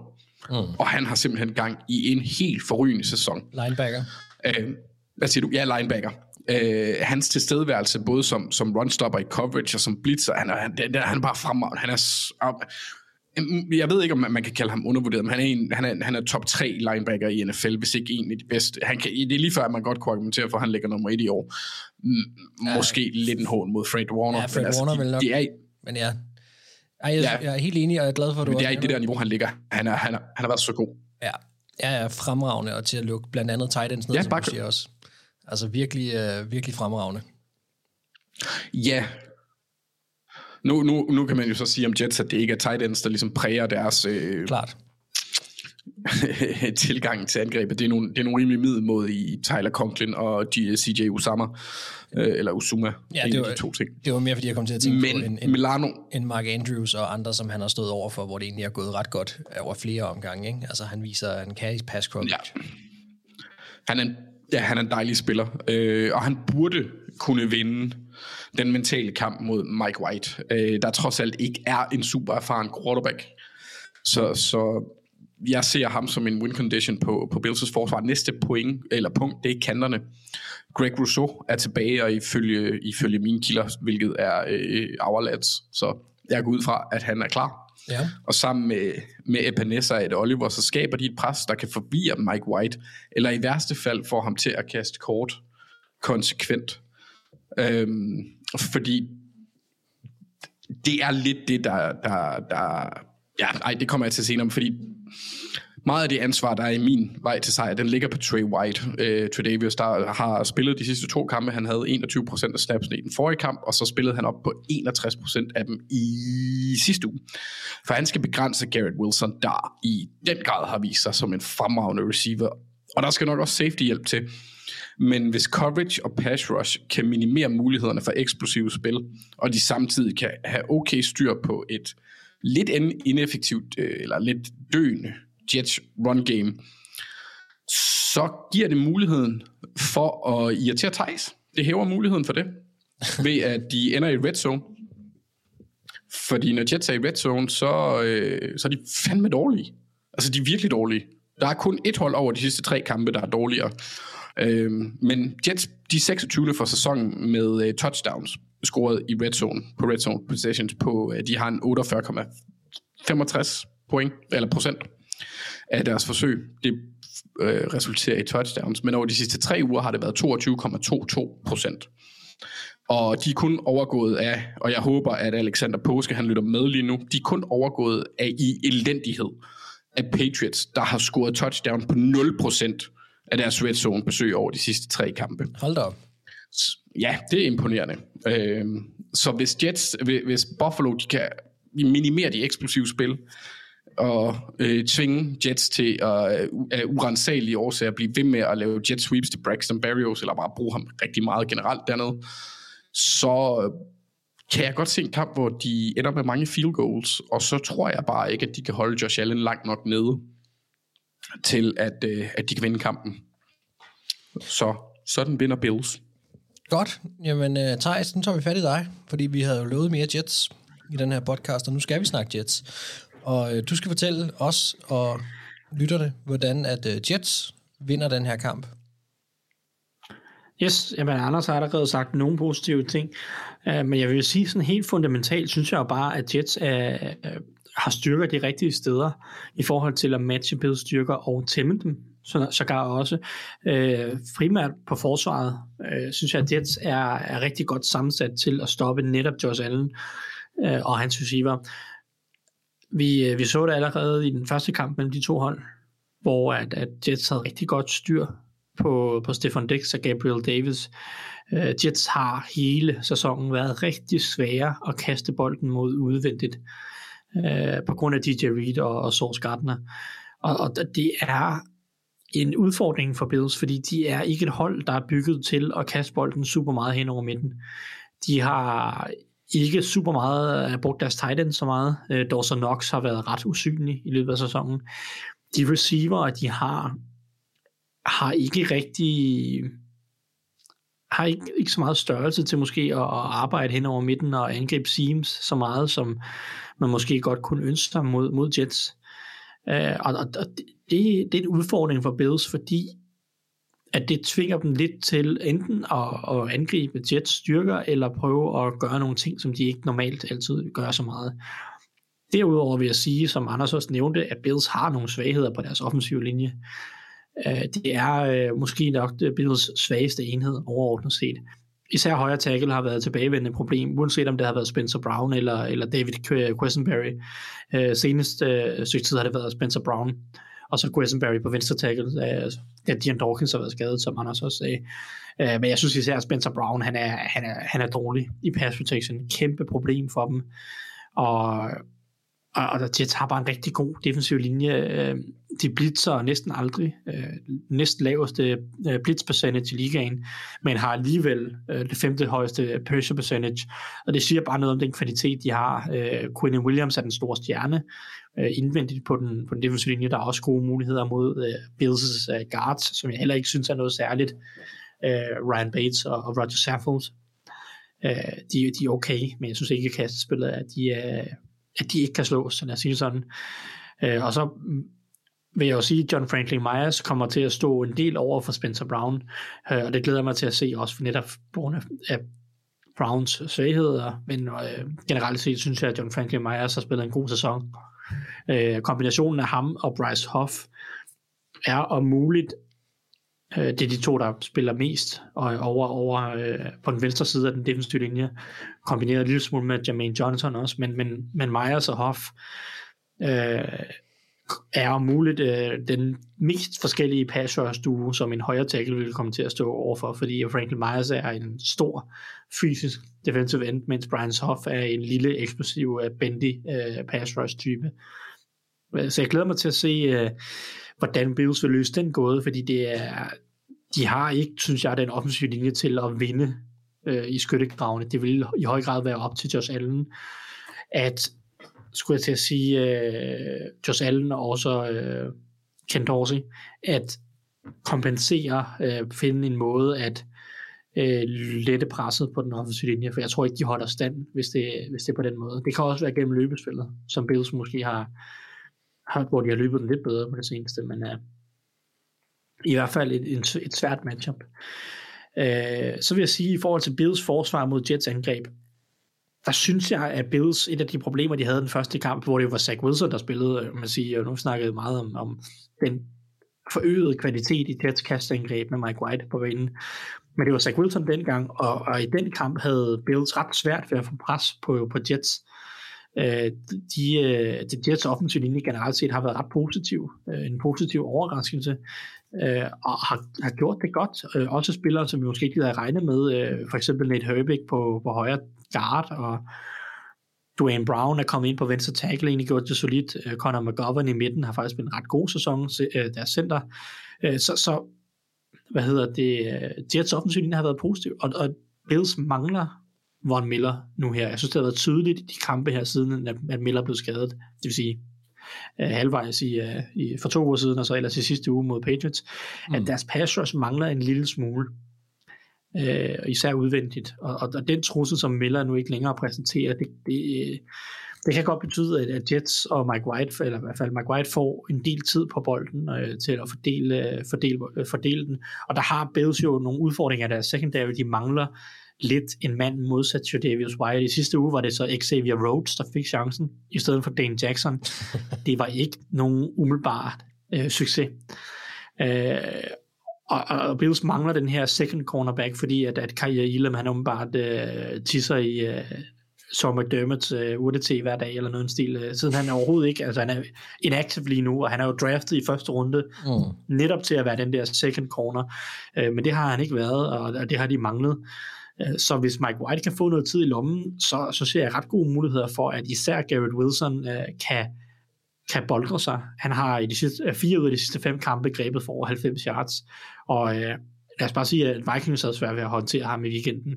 Mm. Og han har simpelthen gang i en helt forrygende sæson. Linebacker. Øh, hvad siger du? Ja, linebacker. Øh, hans tilstedeværelse, både som, som runstopper i coverage og som blitzer, han er, han, han, er bare fremragende. Han er, jeg ved ikke, om man kan kalde ham undervurderet, men han er, en, han er, han er top 3 linebacker i NFL, hvis ikke en af de bedste. Han kan, det er lige før, at man godt kunne argumentere for, at han ligger nummer 1 i år. Måske lidt en hån mod Fred Warner. Ja, Fred men altså, Warner de- vil nok- De er, Men ja. Ej, jeg, Ja. jeg er helt enig, og jeg er glad for, at du men det er i det der niveau, han ligger. Han, er, han, er, han har været så god. Ja, jeg er fremragende og til at lukke blandt andet Titans ned, Ja, ja, som bare du siger også. Altså virkelig, øh, virkelig fremragende. Ja. Nu, nu, nu kan man jo så sige om Jets, at det ikke er tight ends, der ligesom præger deres øh, Klart. tilgang til angrebet. Det er nogle, det er nogle rimelig middelmåde i Tyler Conklin og CJ Usama, øh, eller Usuma. Ja, det var, de to ting. det var mere, fordi jeg kom til at tænke Men på en, en, Milano, en Mark Andrews og andre, som han har stået over for, hvor det egentlig er gået ret godt over flere omgange. Ikke? Altså han viser en kan i pass coverage. Ja. han er en, ja, han er en dejlig spiller, øh, og han burde kunne vinde den mentale kamp mod Mike White, øh, der trods alt ikke er en super erfaren quarterback. Så, så jeg ser ham som en win condition på, på Bills' forsvar. Næste point, eller punkt, det er kanterne. Greg Rousseau er tilbage, og ifølge, ifølge mine kilder, hvilket er øh, our lads, så jeg går ud fra, at han er klar. Ja. Og sammen med, med Epenesa og Ed Oliver, så skaber de et pres, der kan forvirre Mike White, eller i værste fald får ham til at kaste kort konsekvent. Øhm, fordi det er lidt det, der, der, der ja, ej, det kommer jeg til senere, fordi meget af det ansvar, der er i min vej til sejr, den ligger på Trey White. Øh, Tredavious, der har spillet de sidste to kampe. Han havde 21% af snapsene i den forrige kamp, og så spillede han op på 61% af dem i sidste uge. For han skal begrænse Garrett Wilson, der i den grad har vist sig som en fremragende receiver. Og der skal nok også safety hjælp til. Men hvis coverage og pass rush kan minimere mulighederne for eksplosive spil, og de samtidig kan have okay styr på et lidt in- ineffektivt, øh, eller lidt døende Jets run game, så giver det muligheden for at irritere Thijs. Det hæver muligheden for det, ved at de ender i red zone. Fordi når Jets er i red zone, så, øh, så er de fandme dårlige. Altså, de er virkelig dårlige. Der er kun et hold over de sidste tre kampe, der er dårligere. Øh, men Jets, de 26. for sæsonen med øh, touchdowns scoret i red zone, på red zone possessions, på, øh, de har en 48,65 point, eller procent af deres forsøg. Det øh, resulterer i touchdowns, men over de sidste tre uger har det været 22,22 procent. Og de er kun overgået af, og jeg håber, at Alexander Påske, han lytter med lige nu, de er kun overgået af i elendighed af Patriots, der har scoret touchdown på 0% af deres red zone besøg over de sidste tre kampe. Hold da op. Ja, det er imponerende. Øh, så hvis Jets, hvis Buffalo de kan minimere de eksplosive spil, og øh, tvinge Jets til at øh, af urensagelige årsager at blive ved med at lave jet sweeps til Braxton Berrios, eller bare bruge ham rigtig meget generelt dernede, så øh, kan jeg godt se en kamp, hvor de ender med mange field goals, og så tror jeg bare ikke, at de kan holde Josh Allen langt nok nede, til at, øh, at de kan vinde kampen. Så sådan vinder Bills. Godt. Jamen, uh, Thijs, nu tager vi fat i dig, fordi vi havde jo lovet mere Jets i den her podcast, og nu skal vi snakke Jets. Og uh, du skal fortælle os og lytterne, hvordan at uh, Jets vinder den her kamp. Yes, jamen Anders har allerede sagt nogle positive ting, uh, men jeg vil sige sådan helt fundamentalt, synes jeg jo bare, at Jets er, har styrker de rigtige steder i forhold til at matche Bills styrker og tæmme dem så, sågar også. Øh, primært på forsvaret øh, synes jeg, at Jets er, er rigtig godt sammensat til at stoppe netop Josh Allen øh, og hans receiver. Vi, øh, vi så det allerede i den første kamp mellem de to hold, hvor at, at Jets havde rigtig godt styr på, på Stefan Dix og Gabriel Davis. Øh, Jets har hele sæsonen været rigtig svære at kaste bolden mod udvendigt øh, Øh, på grund af DJ Reed og, og Source Gardner. Og, og det er en udfordring for Bills, fordi de er ikke et hold, der er bygget til at kaste bolden super meget hen over midten. De har ikke super meget øh, brugt deres tight end så meget. Øh, Dawson Knox har været ret usynlig i løbet af sæsonen. De receiver, de har, har ikke rigtig har ikke, ikke så meget størrelse til måske at, at arbejde hen over midten og angribe seams så meget, som man måske godt kunne ønske sig mod, mod Jets. Uh, og, og, og det, det er en udfordring for Bills, fordi at det tvinger dem lidt til enten at, at angribe Jets styrker, eller prøve at gøre nogle ting, som de ikke normalt altid gør så meget. Derudover vil jeg sige, som Anders også nævnte, at Bills har nogle svagheder på deres offensive linje. Øh, det er øh, måske nok Bills svageste enhed overordnet set. Især højre tackle har været et tilbagevendende problem, uanset om det har været Spencer Brown eller, eller David Quesenberry. Øh, senest øh, stykke tid har det været Spencer Brown, og så Quesenberry på venstre tackle. Øh, da Dion Dawkins har været skadet, som han også sagde. Øh, men jeg synes især, at Spencer Brown, han er, han er, han er dårlig i pass protection. Kæmpe problem for dem. Og og, og Jets har bare en rigtig god defensiv linje. Øh, de blitzer næsten aldrig. Øh, næst laveste øh, blitz percentage i ligaen, men har alligevel øh, det femte højeste pressure percentage. Og det siger bare noget om den kvalitet, de har. Øh, Quinn Williams er den store stjerne øh, indvendigt på den, på den defensive linje. Der er også gode muligheder mod Bills' guards, som jeg heller ikke synes er noget særligt. Ryan Bates og, og Roger Saffold. de, de er okay, men jeg synes ikke, at kastespillet at de er at de ikke kan slås, lad os sige sådan. Øh, og så mm, vil jeg jo sige, at John Franklin Myers kommer til at stå en del over for Spencer Brown, øh, og det glæder mig til at se også for netop på grund af Browns svagheder, men øh, generelt set synes jeg, at John Franklin Myers har spillet en god sæson. Øh, kombinationen af ham og Bryce Hoff er om muligt Øh, det er de to, der spiller mest og over, over øh, på den venstre side af den defensive linje. Kombineret en lille smule med Jermaine Johnson også, men, men, men Myers og Hoff øh, er om muligt øh, den mest forskellige pass duo, som en højre tackle vil komme til at stå overfor, fordi Franklin Myers er en stor fysisk defensive end, mens Brian Hoff er en lille eksplosiv uh, bendy uh, pass rush type. Øh, så jeg glæder mig til at se, uh, hvordan Bills vil løse den gåde, fordi det er, de har ikke, synes jeg, den offensive linje til at vinde uh, i skyttegravene. Det vil i høj grad være op til Josh Allen, at skulle jeg til at sige, øh, Josh Allen og også øh, Ken Dorsey, at kompensere, øh, finde en måde at øh, lette presset på den offensive linje, for jeg tror ikke, de holder stand, hvis det, hvis det er på den måde. Det kan også være gennem løbespillet, som Bills måske har, har hvor de har løbet den lidt bedre på det seneste, men øh, i hvert fald et, et, et svært matchup. Øh, så vil jeg sige, i forhold til Bills forsvar mod Jets angreb, der synes jeg, at Bills, et af de problemer, de havde den første kamp, hvor det var Zach Wilson, der spillede, øh, man siger, og nu snakkede meget om, om den forøgede kvalitet i tæt kastangreb med Mike White på banen. Men det var Zach Wilson dengang, og, og i den kamp havde Bills ret svært ved at få pres på, på Jets. Øh, de, øh, de Jets offensiv linje generelt set har været ret positiv, øh, en positiv overraskelse, øh, og har, har gjort det godt. Øh, også spillere, som vi måske ikke havde regnet med, øh, for eksempel Nate Herbig på, på højre guard, og Dwayne Brown er kommet ind på venstre tackle, egentlig gjort det solidt. Øh, Conor McGovern i midten har faktisk en ret god sæson, øh, deres center. Øh, så, så, hvad hedder det, Jets offensiv har været positiv, og, og Bills mangler Von Miller nu her. Jeg synes, det har været tydeligt i de kampe her, siden at, at Miller blev skadet. Det vil sige, øh, halvvejs i, øh, i, for to uger siden, og så ellers i sidste uge mod Patriots, mm. at deres pass rush mangler en lille smule. Øh, især udvendigt. Og, og, og den trussel, som Miller nu ikke længere præsenterer, det, det, øh, det kan godt betyde, at, at Jets og Mike White, eller i hvert fald Mike White, får en del tid på bolden øh, til at fordele, fordele, øh, fordele den. Og der har Bills jo nogle udfordringer, der er secondary, de mangler lidt en mand modsat Davis White. I sidste uge var det så Xavier Rhodes, der fik chancen, i stedet for Dane Jackson. det var ikke nogen umiddelbar øh, succes. Øh, og, og Bills mangler den her second cornerback, fordi at, at Kaya Elam, han umiddelbart øh, tisser i øh, Saul McDermott's øh, UDT hver dag, eller noget stil, øh, siden han er overhovedet ikke, altså han er inactive lige nu, og han er jo draftet i første runde, mm. netop til at være den der second corner, øh, men det har han ikke været, og, og det har de manglet. Øh, Så hvis Mike White kan få noget tid i lommen, så, så ser jeg ret gode muligheder for, at især Garrett Wilson øh, kan, kan boldre sig. Han har i de sidste, øh, fire ud af de sidste fem kampe grebet for over 90 yards, og øh, lad os bare sige, at Vikings havde svært ved at håndtere ham i weekenden.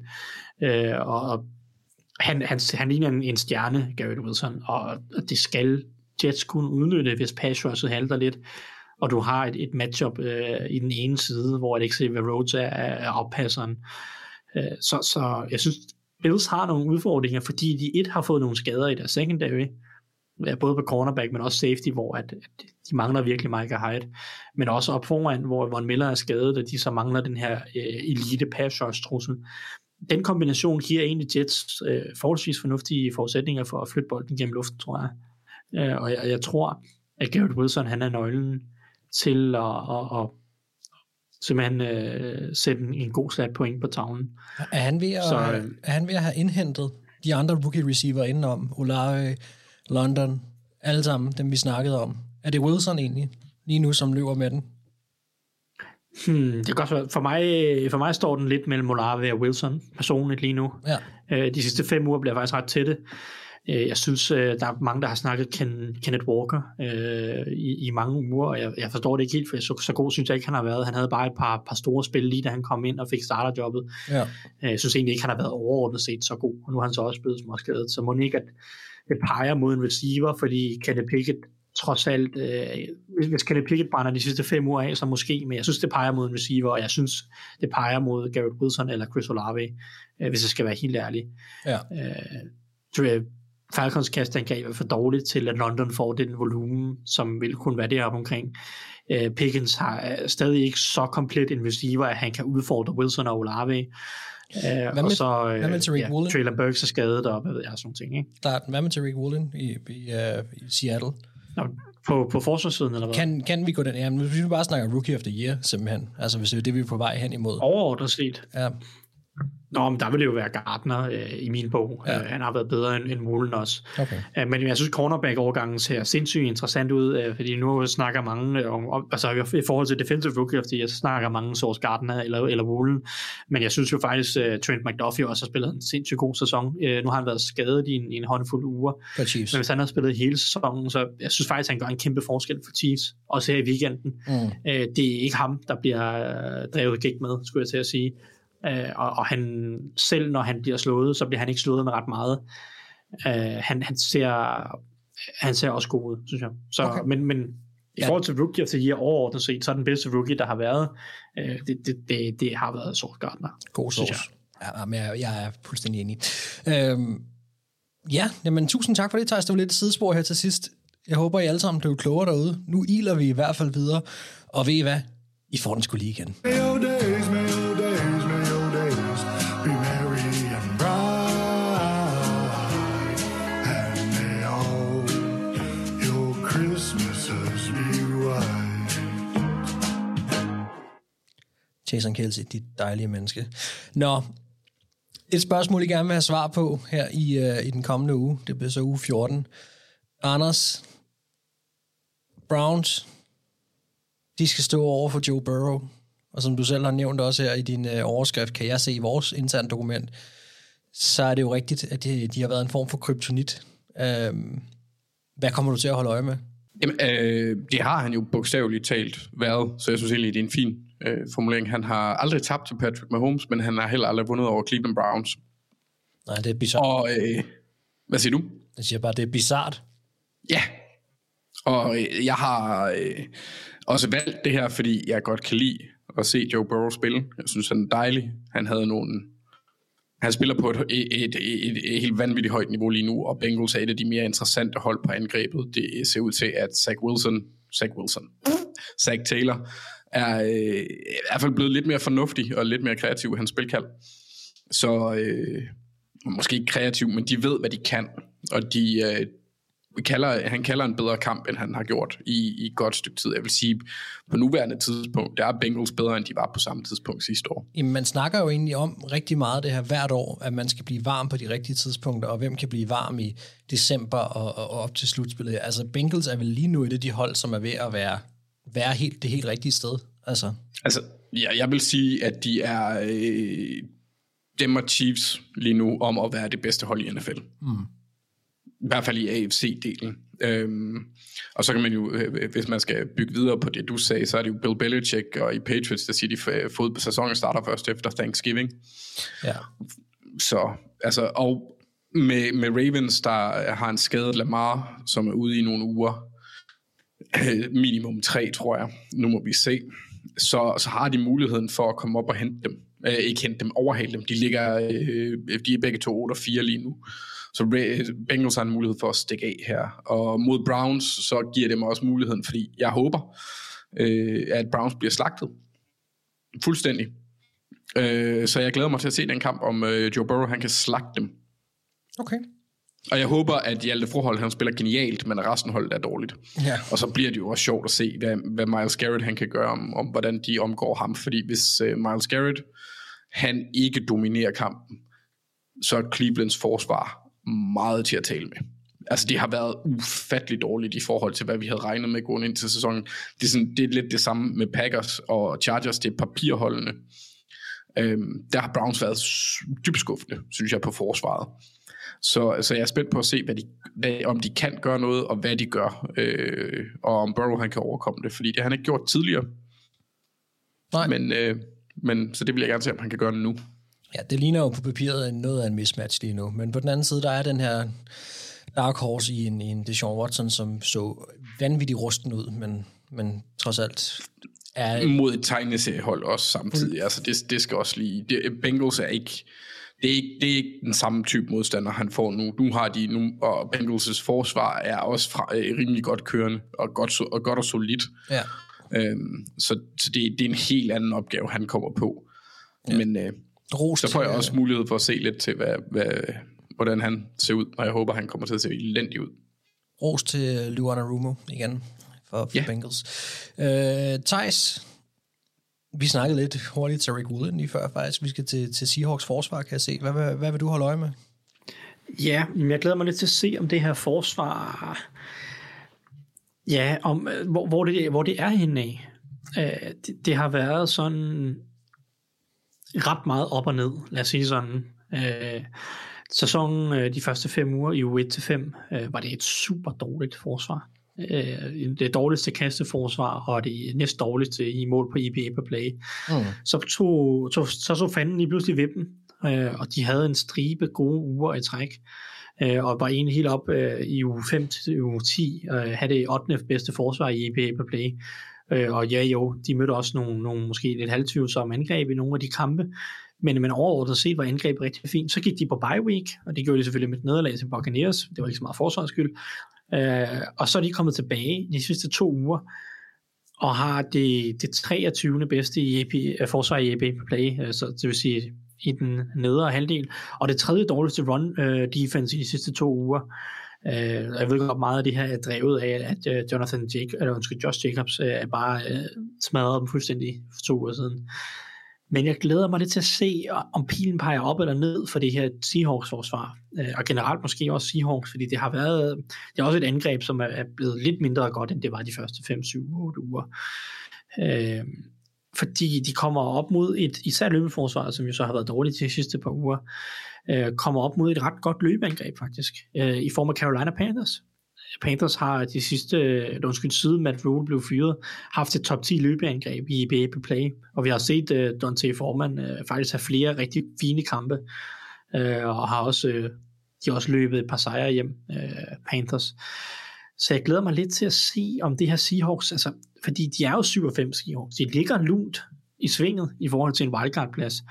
Øh, og, og han, han, han ligner en, en stjerne, Garrett Wilson, og det skal Jets kunne udnytte, hvis pass rushet halter lidt, og du har et, et matchup øh, i den ene side, hvor Alex Xavier Rhodes er, er oppasseren. Øh, så, så jeg synes, Bills har nogle udfordringer, fordi de et har fået nogle skader i deres secondary, ja, både på cornerback, men også safety, hvor at, at de mangler virkelig Micah Hyde, men også op foran, hvor Von Miller er skadet, og de så mangler den her øh, elite pass trussel. Den kombination giver egentlig Jets øh, forholdsvis fornuftige forudsætninger for at flytte bolden gennem luften, tror jeg. Øh, og jeg, jeg tror, at Garrett Wilson, han er nøglen til at, at, at simpelthen øh, sætte en, en god slat point på tavlen. Er han ved at, så, øh, er han ved at have indhentet de andre rookie receiver indenom? Olave, London, alle sammen, dem vi snakkede om. Er det Wilson egentlig, lige nu, som løber med den? Hmm, det kan godt være. For mig, for mig står den lidt mellem Olave og Wilson personligt lige nu. Ja. Øh, de sidste fem uger bliver faktisk ret tætte. Øh, jeg synes, øh, der er mange, der har snakket Ken, Kenneth Walker øh, i, i mange uger, og jeg, jeg forstår det ikke helt, for så, så god synes jeg ikke, han har været. Han havde bare et par, par store spil lige da han kom ind og fik starterjobbet. Ja. Øh, Jeg synes egentlig ikke, han har været overordnet set så god, og nu har han så også blevet småskadet, så må ikke, at peger mod en receiver, fordi Kenneth Pickett trods alt, øh, hvis- Kenneth Pickett brænder de sidste fem uger af, så måske, men jeg synes, det peger mod en receiver, og jeg synes, det peger mod Garrett Wilson eller Chris Olave, øh, hvis jeg skal være helt ærlig. Ja. Øh, Falcons kastangreb er for dårligt til, at London får den volumen, som vil kunne være deroppe omkring. Øh, Pickens har er stadig ikke så komplet en receiver, at han kan udfordre Wilson og Olave. Øh, med- og så hvad med Tariq ja, Woolen? Traylon Burks er skadet, og hvad ved jeg, sådan ting. Ikke? Starten. Hvad med Tariq Woolen i, i, uh, i Seattle? Nå, på, på forsvarssiden, eller hvad? Kan, kan vi gå den? Jamen, hvis vi bare snakker Rookie of the Year, simpelthen. Altså, hvis det er det, vi er på vej hen imod. Overordnet set. Ja. Nå, men der vil det jo være Gardner øh, i min bog. Ja. Øh, han har været bedre end, end Mullen også. Okay. Øh, men jeg synes, cornerback-overgangen ser sindssygt interessant ud, øh, fordi nu snakker mange øh, om, om, altså i forhold til defensive rookie year, så snakker mange Source Gardner eller, eller Woolen, men jeg synes jo faktisk, uh, Trent McDuffie også har spillet en sindssygt god sæson. Uh, nu har han været skadet i en, i en håndfuld uger, For Chiefs. men hvis han har spillet hele sæsonen, så jeg synes faktisk, han gør en kæmpe forskel for Chiefs, også her i weekenden. Mm. Uh, det er ikke ham, der bliver uh, drevet gæk med, skulle jeg til at sige. Uh, og, og han, selv når han bliver slået, så bliver han ikke slået med ret meget. Uh, han, han, ser, han ser også god ud, synes jeg. Så, Okay. Men, men i forhold til rookie of the year overordnet set, så er den bedste rookie, der har været, øh, det, det, det, det har været Sauce Gardner. God synes sauce. Ja, men jeg, jeg er fuldstændig enig. Øhm, ja, jamen, tusind tak for det, Thijs. Det var lidt et sidespor her til sidst. Jeg håber, I alle sammen blev klogere derude. Nu iler vi i hvert fald videre. Og ved I hvad? I får den skulle lige igen. May Jason Kelsey, dit dejlige menneske. Nå, et spørgsmål, I gerne vil have svar på her i, uh, i den kommende uge. Det bliver så uge 14. Anders, Browns, de skal stå over for Joe Burrow. Og som du selv har nævnt også her i din uh, overskrift, kan jeg se i vores interne dokument, så er det jo rigtigt, at de, de har været en form for kryptonit. Um, hvad kommer du til at holde øje med? Jamen, øh, det har han jo bogstaveligt talt været, så jeg synes egentlig, det er en fin øh, formulering. Han har aldrig tabt til Patrick Mahomes, men han har heller aldrig vundet over Cleveland Browns. Nej, det er bizart. Og øh, hvad siger du? Jeg siger bare, det er bizart. Ja. Og øh, jeg har øh, også valgt det her, fordi jeg godt kan lide at se Joe Burrow spille. Jeg synes, han er dejlig. Han havde nogle... Han spiller på et, et, et, et, et helt vanvittigt højt niveau lige nu, og Bengals er et af de mere interessante hold på angrebet. Det ser ud til, at Zach Wilson, Zach Wilson, Zach Taylor, er øh, i hvert fald blevet lidt mere fornuftig og lidt mere kreativ i hans spilkald. Så øh, måske ikke kreativ, men de ved, hvad de kan, og de, øh, kalder, han kalder en bedre kamp, end han har gjort i, i et godt stykke tid. Jeg vil sige, på nuværende tidspunkt, der er Bengals bedre, end de var på samme tidspunkt sidste år. Jamen, man snakker jo egentlig om rigtig meget det her hvert år, at man skal blive varm på de rigtige tidspunkter, og hvem kan blive varm i december og, og, og op til slutspillet. Altså, Bengals er vel lige nu et af de hold, som er ved at være, være helt, det helt rigtige sted. Altså, Altså, ja, jeg vil sige, at de er øh, dem og Chiefs lige nu om at være det bedste hold i NFL. mm. I hvert fald i AFC-delen. Øhm, og så kan man jo, øh, hvis man skal bygge videre på det, du sagde, så er det jo Bill Belichick og i Patriots, der siger, de f- fod på sæsonen starter først efter Thanksgiving. ja. Så, altså, og med, med Ravens, der har en skadet Lamar, som er ude i nogle uger, øh, minimum tre, tror jeg. Nu må vi se. Så, så har de muligheden for at komme op og hente dem. Øh, ikke hente dem, overhale dem. De ligger, øh, de er begge to 8 og 4 lige nu. Så Bengals har en mulighed for at stikke af her. Og mod Browns, så giver det mig også muligheden, fordi jeg håber, øh, at Browns bliver slagtet. Fuldstændig. Øh, så jeg glæder mig til at se den kamp, om øh, Joe Burrow han kan slagte dem. Okay. Og jeg håber, at Hjalte Frohold, han spiller genialt, men resten holdet er dårligt. Ja. Og så bliver det jo også sjovt at se, hvad, hvad Miles Garrett han kan gøre, om, om hvordan de omgår ham. Fordi hvis uh, Miles Garrett, han ikke dominerer kampen, så er Clevelands forsvar meget til at tale med. Altså, det har været ufatteligt dårligt i forhold til, hvad vi havde regnet med gående ind til sæsonen. Det er, sådan, det er lidt det samme med Packers og Chargers, det er papirholdene. Øhm, der har Browns været dybt skuffende, synes jeg, på forsvaret. Så, så jeg er spændt på at se, hvad de, hvad, om de kan gøre noget, og hvad de gør, øh, og om Burrow han kan overkomme det, fordi det har han ikke gjort tidligere. Nej. Men, øh, men så det vil jeg gerne se, om han kan gøre det nu. Ja, det ligner jo på papiret noget af en mismatch lige nu. Men på den anden side, der er den her dark horse i en, i en Deshaun Watson, som så vanvittigt rusten ud, men, men trods alt er... Mod et tegneseriehold også samtidig. Altså det, det skal også lige... Det, Bengals er ikke... Det er, ikke, det er ikke den samme type modstander, han får nu. Nu har de nu, og Bengals' forsvar er også fra, øh, rimelig godt kørende, og godt, og godt og solidt. Ja. Øhm, så så det, det er en helt anden opgave, han kommer på. Ja. Men øh, Ros så får jeg til, også mulighed for at se lidt til, hvad, hvad, hvordan han ser ud, og jeg håber, han kommer til at se elendig ud. Ros til Luana Rumo igen for, for Ja. Bengals. Øh, Thijs, vi snakkede lidt hurtigt til Rick Woolen lige før, faktisk. Vi skal til, til Seahawks forsvar, kan jeg se. Hvad, hvad, hvad vil du holde øje med? Ja, jeg glæder mig lidt til at se, om det her forsvar... Ja, om, hvor, hvor, det, hvor det er henne af. Øh, det, det har været sådan ret meget op og ned, lad os sige sådan. Øh, sæsonen, øh, de første fem uger i u 1-5, øh, var det et super dårligt forsvar. Øh, det dårligste kasteforsvar, og det næst dårligste i mål på IBA per play. Mm. Så tog, tog, så så fanden lige pludselig ved dem, øh, og de havde en stribe gode uger i træk, øh, og var egentlig helt op øh, i uge 5 til uge 10, øh, havde det 8. bedste forsvar i IBA per play. Øh, og ja jo, de mødte også nogle, nogle måske lidt halvtvivlsomme angreb i nogle af de kampe, men, men overordnet set var angrebet rigtig fint. Så gik de på bye week, og det gjorde de selvfølgelig med et nederlag til Buccaneers. Det var ikke så meget forsvarets skyld. Øh, og så er de kommet tilbage de sidste to uger, og har det, det 23. bedste i EP, øh, forsvar i EP på play, øh, så det vil sige i den nedre halvdel, og det tredje dårligste run øh, defense i de sidste to uger. Øh, jeg ved godt meget af det her er drevet af, at øh, Jonathan Jacob, eller undskyld, Josh Jacobs øh, er bare øh, smadret dem fuldstændig for to uger siden. Men jeg glæder mig lidt til at se, om pilen peger op eller ned for det her Seahawks-forsvar. Øh, og generelt måske også Seahawks, fordi det har været det er også et angreb, som er blevet lidt mindre godt, end det var de første 5, 7, 8 uger. Øh, fordi de kommer op mod et, især løbeforsvar, som jo så har været dårligt de sidste par uger, øh, kommer op mod et ret godt løbeangreb faktisk, øh, i form af Carolina Panthers. Panthers har de sidste, øh, undskyld, siden Matt Rule blev fyret, haft et top 10 løbeangreb i EBA på play, og vi har set uh, Dante Foreman uh, faktisk have flere rigtig fine kampe, uh, og har også, uh, de har også løbet et par sejre hjem, uh, Panthers. Så jeg glæder mig lidt til at se, om det her Seahawks, altså, fordi de er jo 7-5 Seahawks, de ligger lunt i svinget i forhold til en wildcard-plads.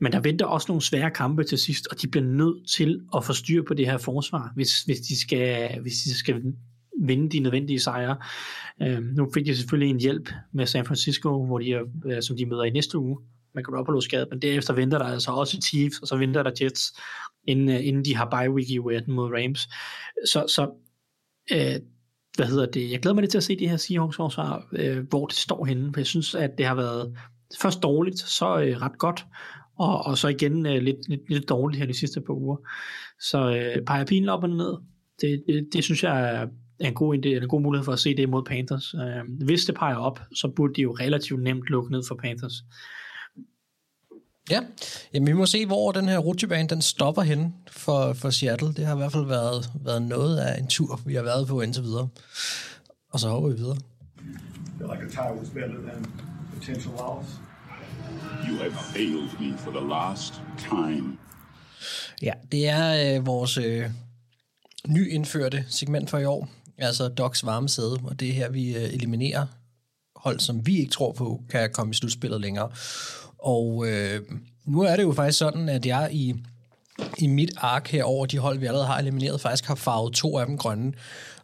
Men der venter også nogle svære kampe til sidst, og de bliver nødt til at få styr på det her forsvar, hvis, hvis, de, skal, hvis de skal vinde de nødvendige sejre. Øh, nu fik de selvfølgelig en hjælp med San Francisco, hvor de er, øh, som de møder i næste uge. Man kan op skade, men derefter venter der altså også Chiefs, og så venter der Jets, inden, øh, inden de har bye week i u mod Rams. Så, så øh, hvad hedder det? Jeg glæder mig lidt til at se det her Seahawks forsvar, øh, hvor det står henne, for jeg synes, at det har været først dårligt, så øh, ret godt, og, og så igen øh, lidt, lidt, lidt dårligt her de sidste par uger. Så øh, peger pilen op og ned. Det, det, det synes jeg er en god, idé, en god mulighed for at se det mod Panthers. Øh, hvis det peger op, så burde de jo relativt nemt lukke ned for Panthers. Ja, Jamen, vi må se, hvor den her rutsjebane den stopper hen for, for Seattle. Det har i hvert fald været, været noget af en tur, vi har været på indtil videre. Og så hopper vi videre. feel like a tie was better than potential loss. You have failed me for the last time. Ja, det er øh, vores øh, nyindførte segment for i år. Altså Docs varme sæde, og det er her, vi øh, eliminerer hold, som vi ikke tror på, kan komme i slutspillet længere. Og øh, nu er det jo faktisk sådan, at jeg i, i mit ark her over de hold, vi allerede har elimineret, faktisk har farvet to af dem grønne.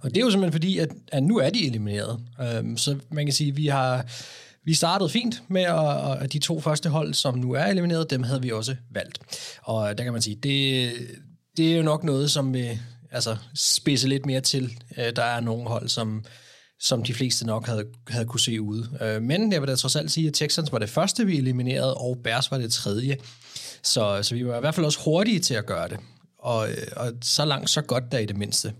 Og det er jo simpelthen fordi, at, at nu er de elimineret. Øhm, så man kan sige, at vi har vi startede fint med, at, de to første hold, som nu er elimineret, dem havde vi også valgt. Og der kan man sige, det, det er jo nok noget, som vil altså, spidse lidt mere til. Øh, der er nogle hold, som, som de fleste nok havde, havde kunne se ude. Øh, men jeg vil da trods alt sige, at Texans var det første, vi eliminerede, og Bears var det tredje. Så, så vi var i hvert fald også hurtige til at gøre det. Og, øh, og så langt, så godt der i det mindste.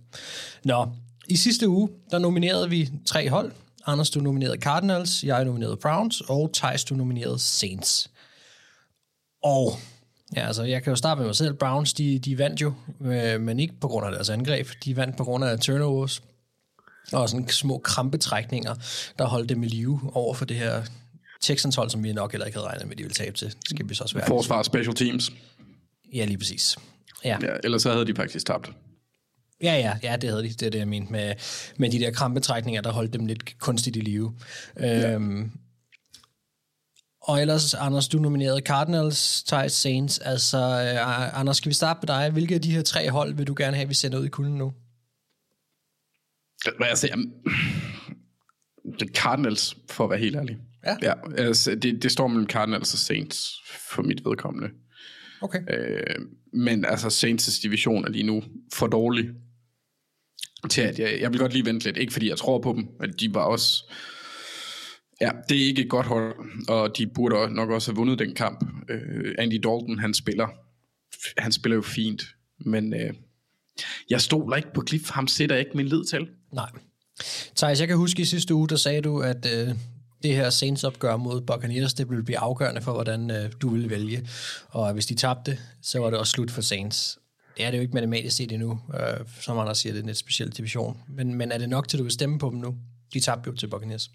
Nå, i sidste uge, der nominerede vi tre hold. Anders, du nominerede Cardinals, jeg nominerede Browns, og Thijs, du nominerede Saints. Og ja, altså, jeg kan jo starte med mig selv. Browns, de, de vandt jo, øh, men ikke på grund af deres angreb. De vandt på grund af turnovers og sådan små krampetrækninger, der holdt dem i live over for det her Texans hold, som vi nok heller ikke havde regnet med, de ville tabe til. Det skal vi så også være. Forsvar special teams. Ja, lige præcis. Ja. ja. Ellers så havde de faktisk tabt. Ja, ja, ja, det havde de. Det er det, jeg mente med, med de der krampetrækninger, der holdt dem lidt kunstigt i live. Ja. Øhm, og ellers, Anders, du nominerede Cardinals, Thijs, Saints. Altså, uh, Anders, skal vi starte med dig? Hvilke af de her tre hold vil du gerne have, vi sender ud i kulden nu? Hvad jeg siger, det Cardinals, for at være helt ærlig. Ja. ja altså, det, det står mellem Cardinals og Saints, for mit vedkommende. Okay. Øh, men altså, Saints' division er lige nu for dårlig til, at jeg, jeg vil godt lige vente lidt. Ikke fordi jeg tror på dem, men de var også... Ja, det er ikke et godt hold, og de burde nok også have vundet den kamp. Øh, Andy Dalton, han spiller, han spiller jo fint, men øh, jeg stoler ikke på Cliff. Ham sætter jeg ikke min lid til. Nej. Thijs, jeg kan huske i sidste uge, der sagde du, at øh, det her Saints-opgør mod Buccaneers, det ville blive afgørende for, hvordan øh, du ville vælge. Og hvis de tabte, så var det også slut for Saints. Det er det jo ikke matematisk set endnu, øh, som andre siger, det er en lidt speciel division. Men, men er det nok til, at du vil stemme på dem nu? De tabte jo til Buccaneers.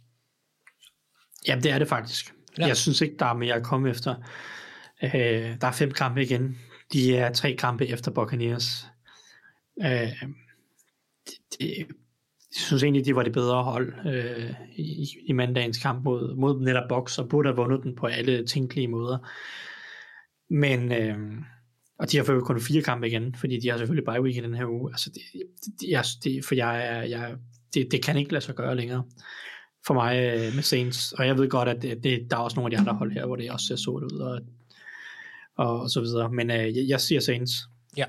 Jamen, det er det faktisk. Ja. Ja. Jeg synes ikke, der er mere at komme efter. Øh, der er fem kampe igen. De er tre kampe efter Buccaneers. Øh, det, det, jeg synes egentlig, de var det bedre hold øh, i, i mandagens kamp mod, mod netop Box, og burde have vundet den på alle tænkelige måder. Men, øh, og de har fået kun fire kampe igen, fordi de har selvfølgelig bye week i den her uge. Altså det, det, jeg, det, for jeg, er- jeg, det, det kan ikke lade sig gøre længere for mig øh, med Saints. Og jeg ved godt, at det, det, der er også nogle af de andre hold her, hvor det også ser sort ud og, og, og så videre. Men øh, jeg, jeg siger Saints. Ja,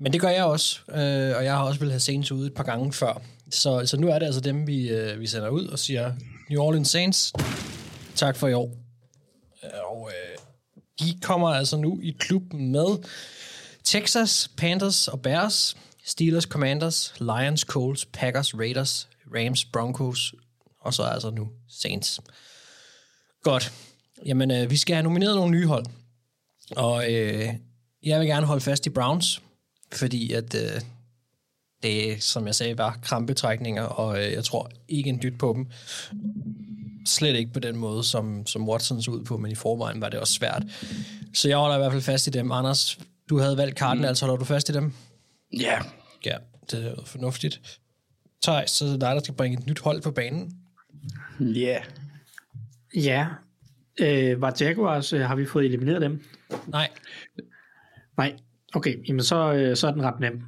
men det gør jeg også, øh, og jeg har også vil have Saints ude et par gange før. Så, så nu er det altså dem, vi, øh, vi sender ud og siger, New Orleans Saints, tak for i år. De kommer altså nu i klubben med Texas, Panthers og Bears, Steelers, Commanders, Lions, Colts, Packers, Raiders, Rams, Broncos, og så altså nu Saints. Godt. Jamen, øh, vi skal have nomineret nogle nye hold. Og øh, jeg vil gerne holde fast i Browns, fordi at øh, det, som jeg sagde, var krampetrækninger, og øh, jeg tror ikke en dyt på dem. Slet ikke på den måde, som, som Watson så ud på, men i forvejen var det også svært. Så jeg holder i hvert fald fast i dem. Anders, du havde valgt karten, mm. altså holder du fast i dem? Ja. Ja, det er fornuftigt. Thijs, så er det dig, der skal bringe et nyt hold på banen. Ja. Yeah. Ja. Øh, var Jaguars, øh, har vi fået elimineret dem? Nej. Nej. Okay, jamen så, øh, så er den ret nem,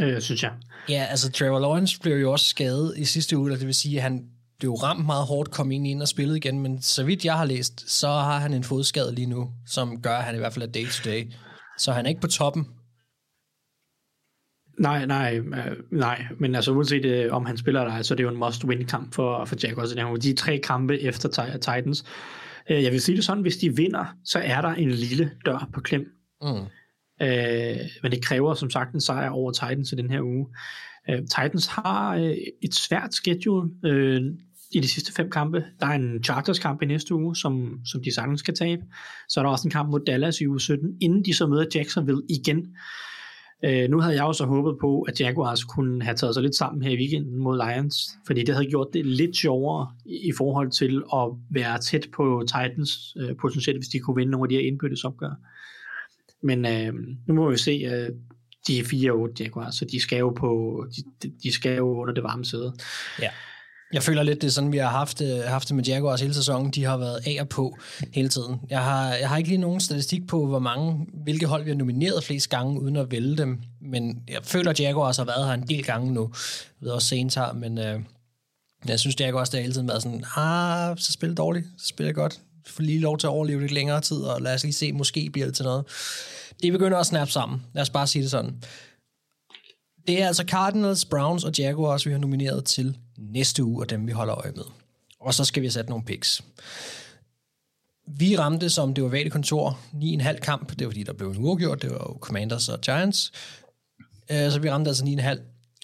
øh, synes jeg. Ja, altså Trevor Lawrence blev jo også skadet i sidste uge, og det vil sige, at han blev ramt meget hårdt, kom ind ind og spillede igen, men så vidt jeg har læst, så har han en fodskade lige nu, som gør, at han i hvert fald er day-to-day. Så han er ikke på toppen. Nej, nej, øh, nej, men altså uanset øh, om han spiller eller ej, så er det jo en must-win-kamp for, for Jaguars. De tre kampe efter Ti- Titans. Øh, jeg vil sige det sådan, hvis de vinder, så er der en lille dør på klem. Mm. Øh, men det kræver som sagt en sejr over Titans i den her uge. Øh, Titans har øh, et svært schedule øh, i de sidste fem kampe. Der er en Chargers kamp i næste uge, som, som de sagtens skal tabe. Så er der også en kamp mod Dallas i uge 17, inden de så møder Jacksonville igen. Øh, nu havde jeg også håbet på, at Jaguars kunne have taget sig lidt sammen her i weekenden mod Lions, fordi det havde gjort det lidt sjovere i, forhold til at være tæt på Titans øh, potentielt, hvis de kunne vinde nogle af de her indbyttes opgør. Men øh, nu må vi se, øh, de er 4-8 Jaguars, så de skal jo, på, de, de- de skal jo under det varme sæde. Ja. Jeg føler lidt, det er sådan, vi har haft, øh, haft det med Jaguars hele sæsonen. De har været af og på hele tiden. Jeg har, jeg har ikke lige nogen statistik på, hvor mange, hvilke hold vi har nomineret flest gange, uden at vælge dem. Men jeg føler, at Jaguars har været her en del gange nu. Jeg ved også, sent her, men øh, jeg synes, Jaguars det har hele tiden været sådan, ah, så spiller dårligt, så spiller godt. Får lige lov til at overleve lidt længere tid, og lad os lige se, måske bliver det til noget. Det begynder at snappe sammen. Lad os bare sige det sådan. Det er altså Cardinals, Browns og Jaguars, vi har nomineret til næste uge, og dem vi holder øje med. Og så skal vi sætte nogle picks. Vi ramte, som det var kontor, 9,5 kamp. Det var fordi, der blev en uafgjort. Det var jo Commanders og Giants. Øh, så vi ramte altså 9,5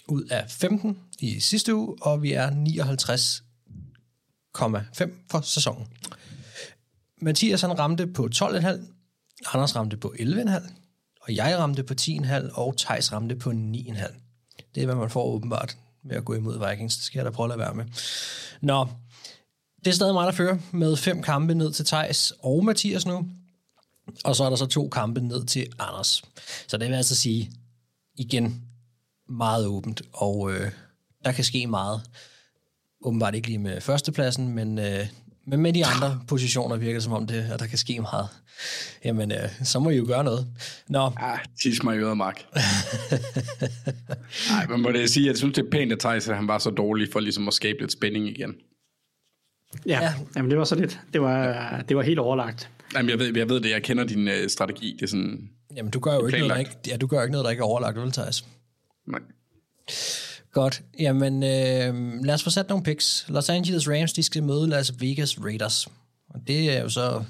ud af 15 i sidste uge, og vi er 59,5 for sæsonen. Mathias han ramte på 12,5, Anders ramte på 11,5, og jeg ramte på 10,5, og Tejs ramte på 9,5. Det er, hvad man får åbenbart ved at gå imod Vikings. Det skal jeg da prøve at lade være med. Nå, det er stadig mig, der fører med fem kampe ned til Tejs og Mathias nu. Og så er der så to kampe ned til Anders. Så det vil altså sige, igen, meget åbent, og øh, der kan ske meget. Åbenbart ikke lige med førstepladsen, men, øh, men med de andre positioner virker det som om det, at der kan ske meget. Jamen, øh, så må I jo gøre noget. Nå. Ah, tis mig i øret, Mark. Nej, men må det sige, at jeg synes, det er pænt, at Thijs, at han var så dårlig for ligesom at skabe lidt spænding igen. Ja, ja. Jamen, det var så lidt. Det var, det var helt overlagt. Jamen, jeg ved, jeg ved det, jeg kender din øh, strategi. Det er sådan... Jamen, du gør jo ikke noget, der ikke, ja, du gør ikke noget, der ikke er overlagt, vel, Thijs? Nej. Godt. Jamen, øh, lad os få sat nogle picks. Los Angeles Rams, de skal møde Las Vegas Raiders. Og det er jo så...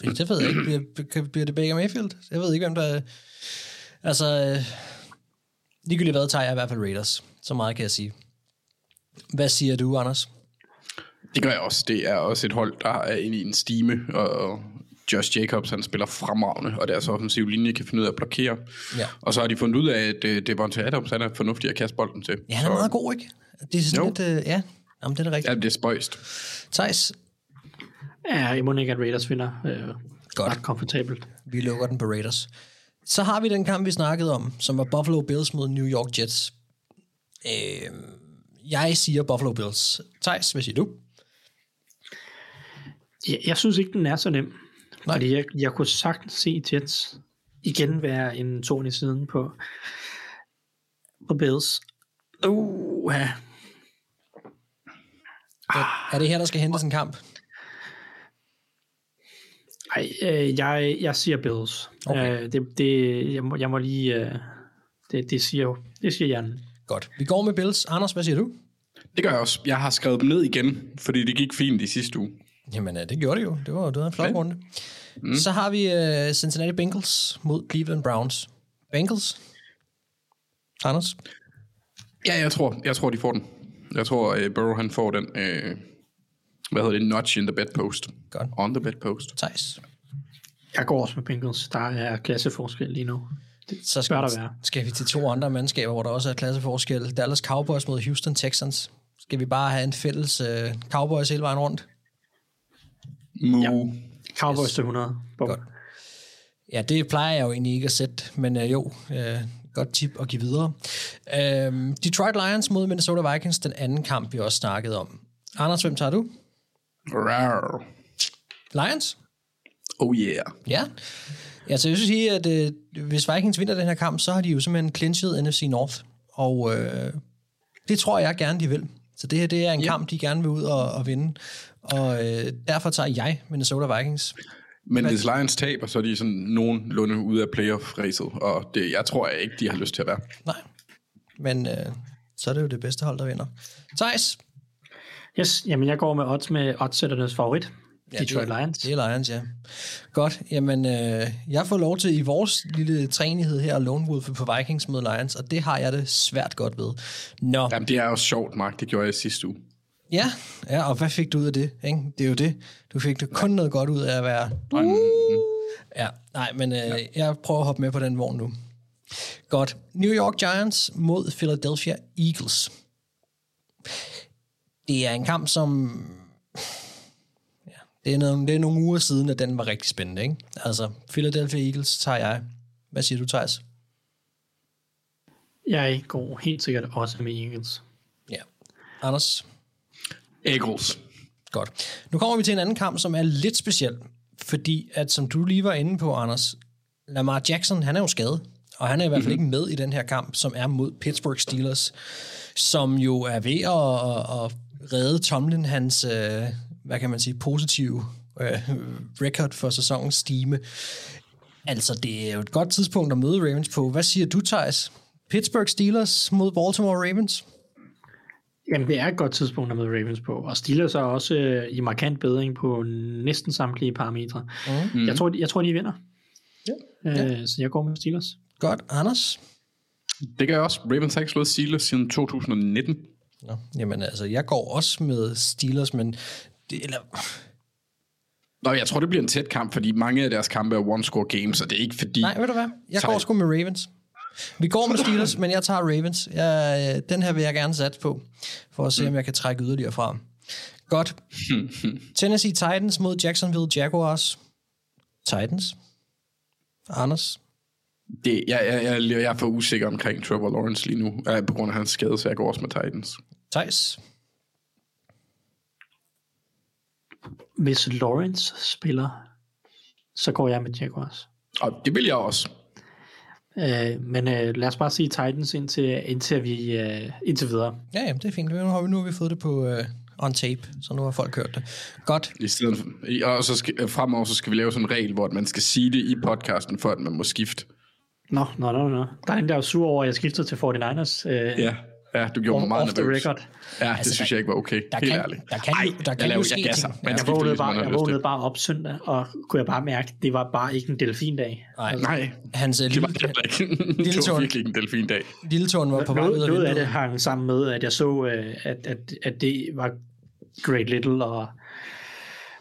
Det ved jeg ikke. Bliver, bliver det Baker Mayfield? Jeg ved ikke, hvem der... er- Altså, øh, ligegyldigt hvad, tager jeg i hvert fald Raiders. Så meget kan jeg sige. Hvad siger du, Anders? Det gør jeg også. Det er også et hold, der er inde i en stime, og Josh Jacobs, han spiller fremragende, og deres offensive linje kan finde ud af at blokere. Ja. Og så har de fundet ud af, at øh, Devontae Adams, han er fornuftig at kaste bolden til. Ja, han er meget god, ikke? Det er sådan Jo. lidt... Øh, ja, Jamen, det er da rigtigt. Ja, det er spøjst. Thijs, Ja, jeg må ikke, at Raiders vinder. Øh, Godt. Ret komfortabelt. vi lukker den på Raiders. Så har vi den kamp, vi snakkede om, som var Buffalo Bills mod New York Jets. Øh, jeg siger Buffalo Bills. Thijs, hvad siger du? Jeg, jeg synes ikke, den er så nem. Nej. Nej. Fordi jeg, jeg kunne sagtens se Jets igen være en torn i siden på, på Bills. Uh, ja. Er, er det her, der skal hentes en kamp? Ej, øh, jeg, jeg siger Bills. Okay. Øh, det, det, jeg, må, jeg må lige... Øh, det, det, siger, det siger hjernen. Godt. Vi går med Bills. Anders, hvad siger du? Det gør jeg også. Jeg har skrevet dem ned igen, fordi det gik fint i sidste uge. Jamen, øh, det gjorde det jo. Det var, det var en flot Okay. runde. Mm. Så har vi uh, Cincinnati Bengals mod Cleveland Browns. Bengals? Anders? Ja, jeg tror, jeg tror de får den. Jeg tror, uh, Burrow han får den, uh, hvad hedder det, notch in the bedpost. Godt. On the bedpost. Thijs? Jeg går også med Bengals. Der er klasseforskel lige nu. Så skal, der være. skal vi til to andre mandskaber, hvor der også er klasseforskel. Dallas Cowboys mod Houston Texans. Skal vi bare have en fælles uh, Cowboys hele vejen rundt? Moo. Ja. Cowboys til 100. Bum. Godt. Ja, det plejer jeg jo egentlig ikke at sætte, men uh, jo, uh, godt tip at give videre. Uh, Detroit Lions mod Minnesota Vikings, den anden kamp, vi også snakkede om. Anders, hvem tager du? Rawr. Lions? Oh yeah. Ja. Ja, så jeg vil sige, at øh, hvis Vikings vinder den her kamp, så har de jo simpelthen clinchet NFC North. Og øh, det tror jeg gerne, de vil. Så det her, det er en Ja. kamp, de gerne vil ud og, og vinde. Og øh, derfor tager jeg Minnesota Vikings. Men Hvad- hvis Lions taber, så er de sådan nogenlunde ude af playoff-ræset, og det, jeg tror jeg ikke, de har lyst til at være. Nej. Men øh, så er det jo det bedste hold, der vinder. Thijs? Yes, jamen jeg går med odds med oddsætternes favorit. Ja, Detroit det er, Lions. Det er Lions, ja. Godt. Jamen, øh, jeg får lov til i vores lille træenighed her at lone wolf på Vikings mod Lions, og det har jeg det svært godt ved. Nå. Jamen, det er jo sjovt, Mark. Det gjorde jeg sidste uge. Ja, ja, og hvad fik du ud af det? Ikke? Det er jo det. Du fik det kun noget godt ud af at være... Ja, nej, men øh, ja. jeg prøver at hoppe med på den vogn nu. Godt. New York Giants mod Philadelphia Eagles. Det er en kamp, som... Ja, det, er nogle, det er nogle uger siden, at den var rigtig spændende, ikke? Altså, Philadelphia Eagles tager jeg. Hvad siger du, Thijs? Jeg går helt sikkert også med Eagles. Ja. Anders? Eagles. Godt. Nu kommer vi til en anden kamp, som er lidt speciel, fordi at som du lige var inde på, Anders, Lamar Jackson, han er jo skadet, og han er i hvert fald ikke med i den her kamp, som er mod Pittsburgh Steelers, som jo er ved at, at, at redde Tomlin hans, øh, hvad kan man sige, positive øh, record for sæsonens stime. Altså, det er jo et godt tidspunkt at møde Ravens på. Hvad siger du, Thijs? Pittsburgh Steelers mod Baltimore Ravens? Jamen, det er et godt tidspunkt at møde Ravens på. Og Steelers er også øh, i markant bedring på næsten samtlige parametre. Mm. Jeg, tror, de, jeg tror, de vinder. Ja. Øh, så jeg går med Steelers. Godt. Anders? Det gør jeg også. Ravens har ikke slået Steelers siden 2019. Nå, jamen altså, jeg går også med Steelers, men... Det, eller, Nå, jeg tror, det bliver en tæt kamp, fordi mange af deres kampe er one-score games, og det er ikke fordi... nej, ved du hvad? Jeg går sgu med Ravens. Vi går med Steelers, men jeg tager Ravens. Jeg, øh, den her vil jeg gerne satse på, for at se, om jeg kan trække yderligere fra. Godt. Tennessee Titans mod Jacksonville Jaguars. Titans. Anders. Det, jeg, jeg, jeg, jeg er for usikker omkring Trevor Lawrence lige nu, øh, på grund af hans skade, så jeg går også med Titans. Thijs. Hvis Lawrence spiller, så går jeg med Jaguars. Og det vil jeg også. Øh, men øh, lad os bare sige Titans indtil, indtil vi øh, indtil videre. Ja, jamen, det er fint. Nu har vi, nu har vi fået det på uh, on tape, så nu har folk hørt det. Godt. I stedet for, og så skal, øh, fremover så skal vi lave sådan en regel, hvor man skal sige det i podcasten, for at man må skifte. Nå, nå, nå, nå. Der er en, der er sur over, at jeg skiftede til 49ers. Øh, Ja, ja du gjorde mig meget off the nervøs. record. Ja, det Altså, synes der- jeg ikke var okay. der Helt kan- ærligt. der kan der kan jeg jo laver, ske jeg gasser. ting. Man Jeg skifter, vågnede, hvis man bare, jeg vågnede bare op søndag, og kunne jeg bare mærke, at det var bare ikke en delfindag. Nej. Nej, Hans øh, det var lille, det ikke. Lille det var virkelig ikke en delfindag. lille tårn var på vej ud Noget, af noget af det hang sammen med, at jeg så, øh, at, at, at det var Great Little og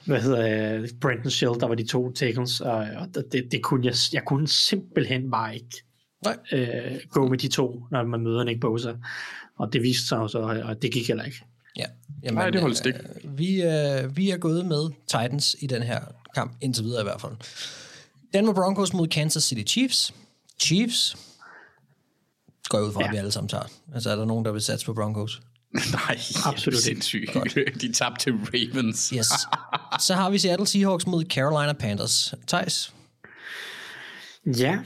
hvad hedder øh, Brandon Shell, der var de to tackles, og, og det, det kunne jeg, jeg kunne simpelthen bare ikke Nej. øh, gå med de to, når man møder Nick Bosa. Og det viste sig så, og det gik heller ikke. Ja. Jamen, Nej, det holdt stik. Øh, vi, øh, vi er gået med Titans i den her kamp, indtil videre i hvert fald. Denver Broncos mod Kansas City Chiefs. Chiefs går jeg ud fra, ja. At vi alle sammen tager. Altså, er der nogen, der vil satse på Broncos? Nej, Absolut ikke. sindssygt. De tabte til Ravens. Yes. Så har vi Seattle Seahawks mod Carolina Panthers. Thijs? Ja,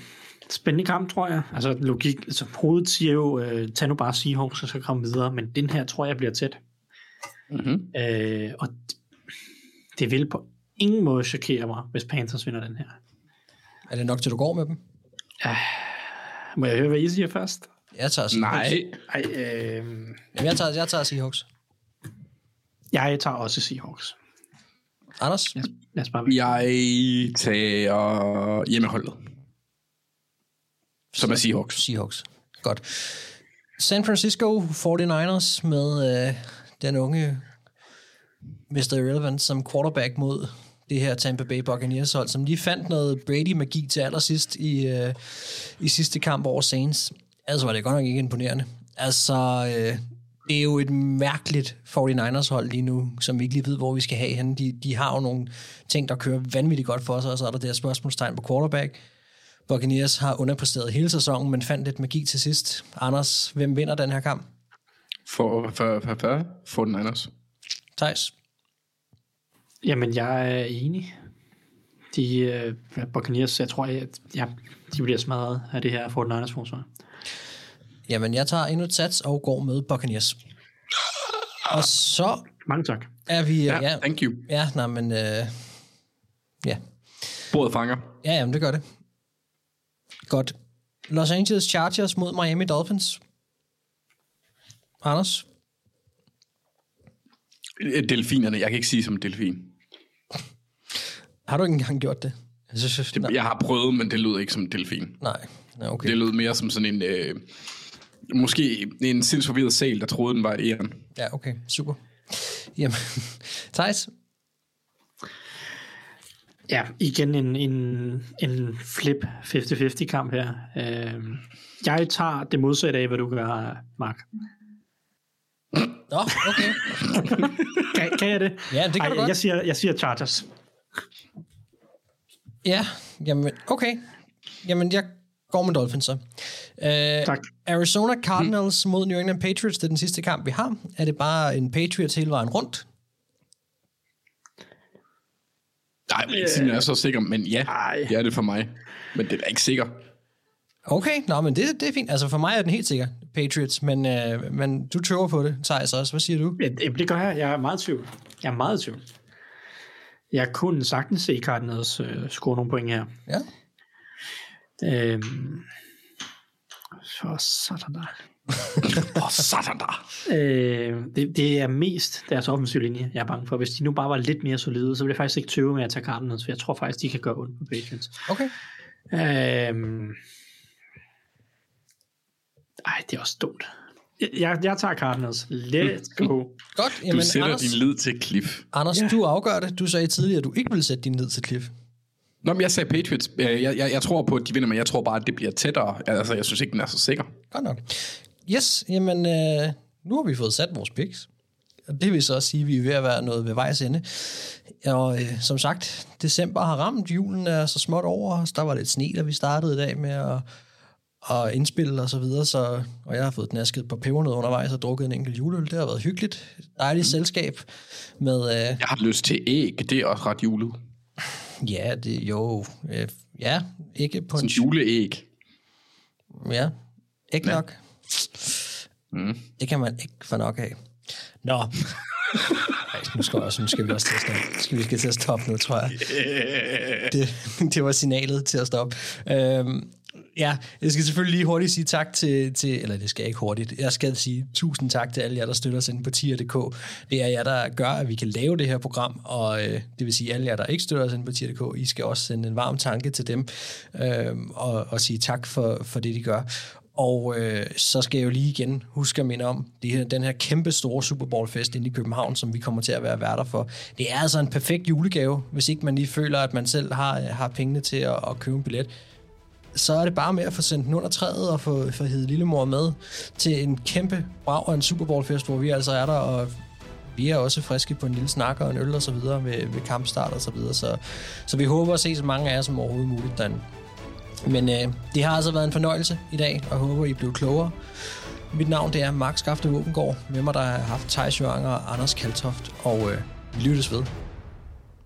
spændende kamp, tror jeg. Altså logik, altså hovedet siger jo, øh, tag nu bare Seahawks, og så kom videre, men den her tror jeg bliver tæt. Mm-hmm. Øh, og det vil på ingen måde chokere mig, hvis Panthers vinder den her. Er det nok til, du går med dem? Må jeg høre, hvad I siger først? Jeg tager Seahawks. Nej, Ej, øh, Jamen, jeg tager, jeg tager Seahawks. jeg tager også Seahawks. Anders? Lad os, lad os bare jeg tager hjemmeholdet. Som er Seahawks. Seahawks. Godt. San Francisco 49ers med øh, den unge Mr. Irrelevant som quarterback mod det her Tampa Bay Buccaneers hold, som lige fandt noget Brady-magi til allersidst i, øh, i sidste kamp over Saints. Altså var det godt nok ikke imponerende. Altså, øh, det er jo et mærkeligt 49ers hold lige nu, som vi ikke lige ved, hvor vi skal have henne. De, de har jo nogle ting, der kører vanvittigt godt for sig, og så er der det her spørgsmålstegn på quarterback. Buccaneers har underpræsteret hele sæsonen, men fandt lidt magi til sidst. Anders, hvem vinder den her kamp? For, for, for, for, for den Anders. Thijs? Jamen, jeg er enig. De øh, Buccaneers, jeg tror, at ja, de bliver smadret af det her 49ers forsvar. Jamen, jeg tager endnu et sats og går med Buccaneers. Og så Mange tak. er vi... Ja, Ja, thank you. ja nej, men... Øh, ja. Bordet fanger. ja, jamen, det gør det. Godt. Los Angeles Chargers mod Miami Dolphins. Anders? Øh, Delfinerne. Jeg kan ikke sige som delfin. Har du ikke engang gjort det? Jeg synes, Det, nej, jeg har prøvet, men det lød ikke som en delfin. nej. Okay. Det lød mere som sådan en... Øh, måske en sindsforvirret sal, der troede, den var et æren. Ja, okay. Super. Jamen, Thijs? Ja, igen en, en, en flip 50-50 kamp her. Øh, jeg tager det modsatte af, hvad du gør, Mark. Nå, okay. Kan, kan jeg det? Ja, det kan Ej, du godt. Jeg siger, jeg siger Chargers. Ja, jamen, okay. Jamen, jeg går med Dolphins så. Uh, Tak. Arizona Cardinals mod New England Patriots, det er den sidste kamp, vi har. Er det bare en Patriots hele vejen rundt? Nej, men ikke siden jeg er så sikker, men ja, Ej. det er det for mig. Men det er ikke sikker. Okay, nå, men det, det er fint. Altså, for mig er den helt sikker, Patriots, men, uh, men du tøver på det, Thijs også. Hvad siger du? Ja, det det gør jeg. Jeg er meget i tvivl. Jeg er meget i tvivl. Jeg kunne sagtens se Cardinals øh, score nogle point her. Ja. Øhm, for sådan der. Åh, oh, satan der. Øh, det, det er mest deres offensive linje, jeg er bange for. Hvis de nu bare var lidt mere solide, så ville jeg faktisk ikke tøve med at tage Cardinals, for jeg tror faktisk, de kan gøre ondt på Patriots. Okay. Øhm, ej, det er også dumt. Jeg, jeg, tager Cardinals. Let's go. Godt. Du Jamen, sætter Anders, din lid til Cliff. Anders Ja. du afgør det. Du sagde tidligere, at du ikke ville sætte din ned til Cliff. Nå, men jeg sagde Patriots. Øh, Jeg, jeg, jeg tror på, at de vinder, men jeg tror bare, at det bliver tættere. Altså, jeg synes ikke, den er så sikker. Godt nok. Yes, jamen, øh, nu har vi fået sat vores picks. Og det vil så også sige, at vi er ved at være noget ved vejs ende. Og øh, som sagt, december har ramt, julen er så småt over os. Der var lidt sne, da vi startede i dag med at, at indspille og så videre. Så, og jeg har fået nasket på pebernød undervejs og drukket en enkelt juleøl. Det har været hyggeligt. Dejligt mm. selskab med... Øh, Jeg har lyst til æg. Det er også ret julet. ja, det jo... Øh, ja, ikke på Sådan en... juleæg. Ja, ikke ja. nok. Mm. Det kan man ikke få nok af. Nå. Ej, nu skal, også, nu skal vi også til at stoppe. Skal vi skal til at stoppe nu, tror jeg. Det, det var signalet til at stoppe. Øhm, Ja, jeg skal selvfølgelig lige hurtigt sige tak til, til, eller det skal jeg ikke hurtigt, jeg skal sige tusind tak til alle jer, der støtter os inde på tier.dk. Det er jer, der gør, at vi kan lave det her program, og øh, det vil sige alle jer, der ikke støtter os inde på tier.dk, I skal også sende en varm tanke til dem, øh, og, og sige tak for, for det, de gør. Og øh, så skal jeg jo lige igen huske at minde om det her, den her kæmpe store Super Bowl fest inde i København, som vi kommer til at være værter for. Det er altså en perfekt julegave, hvis ikke man lige føler, at man selv har, øh, har pengene til at, at købe en billet så er det bare med at få sendt den under træet og få, få hed lillemor med til en kæmpe brag og en Super Bowl fest, hvor vi altså er der, og vi er også friske på en lille snak og en øl og så videre ved, ved kampstart og så videre. Så, så vi håber at se så mange af jer som overhovedet muligt derinde. Men øh, det har altså været en fornøjelse i dag, og jeg håber, I blev klogere. Mit navn det er Max Skafte Våbengård. Med mig der har haft Thijs Jørgen og Anders Kaltoft, og øh, vi lyttes ved.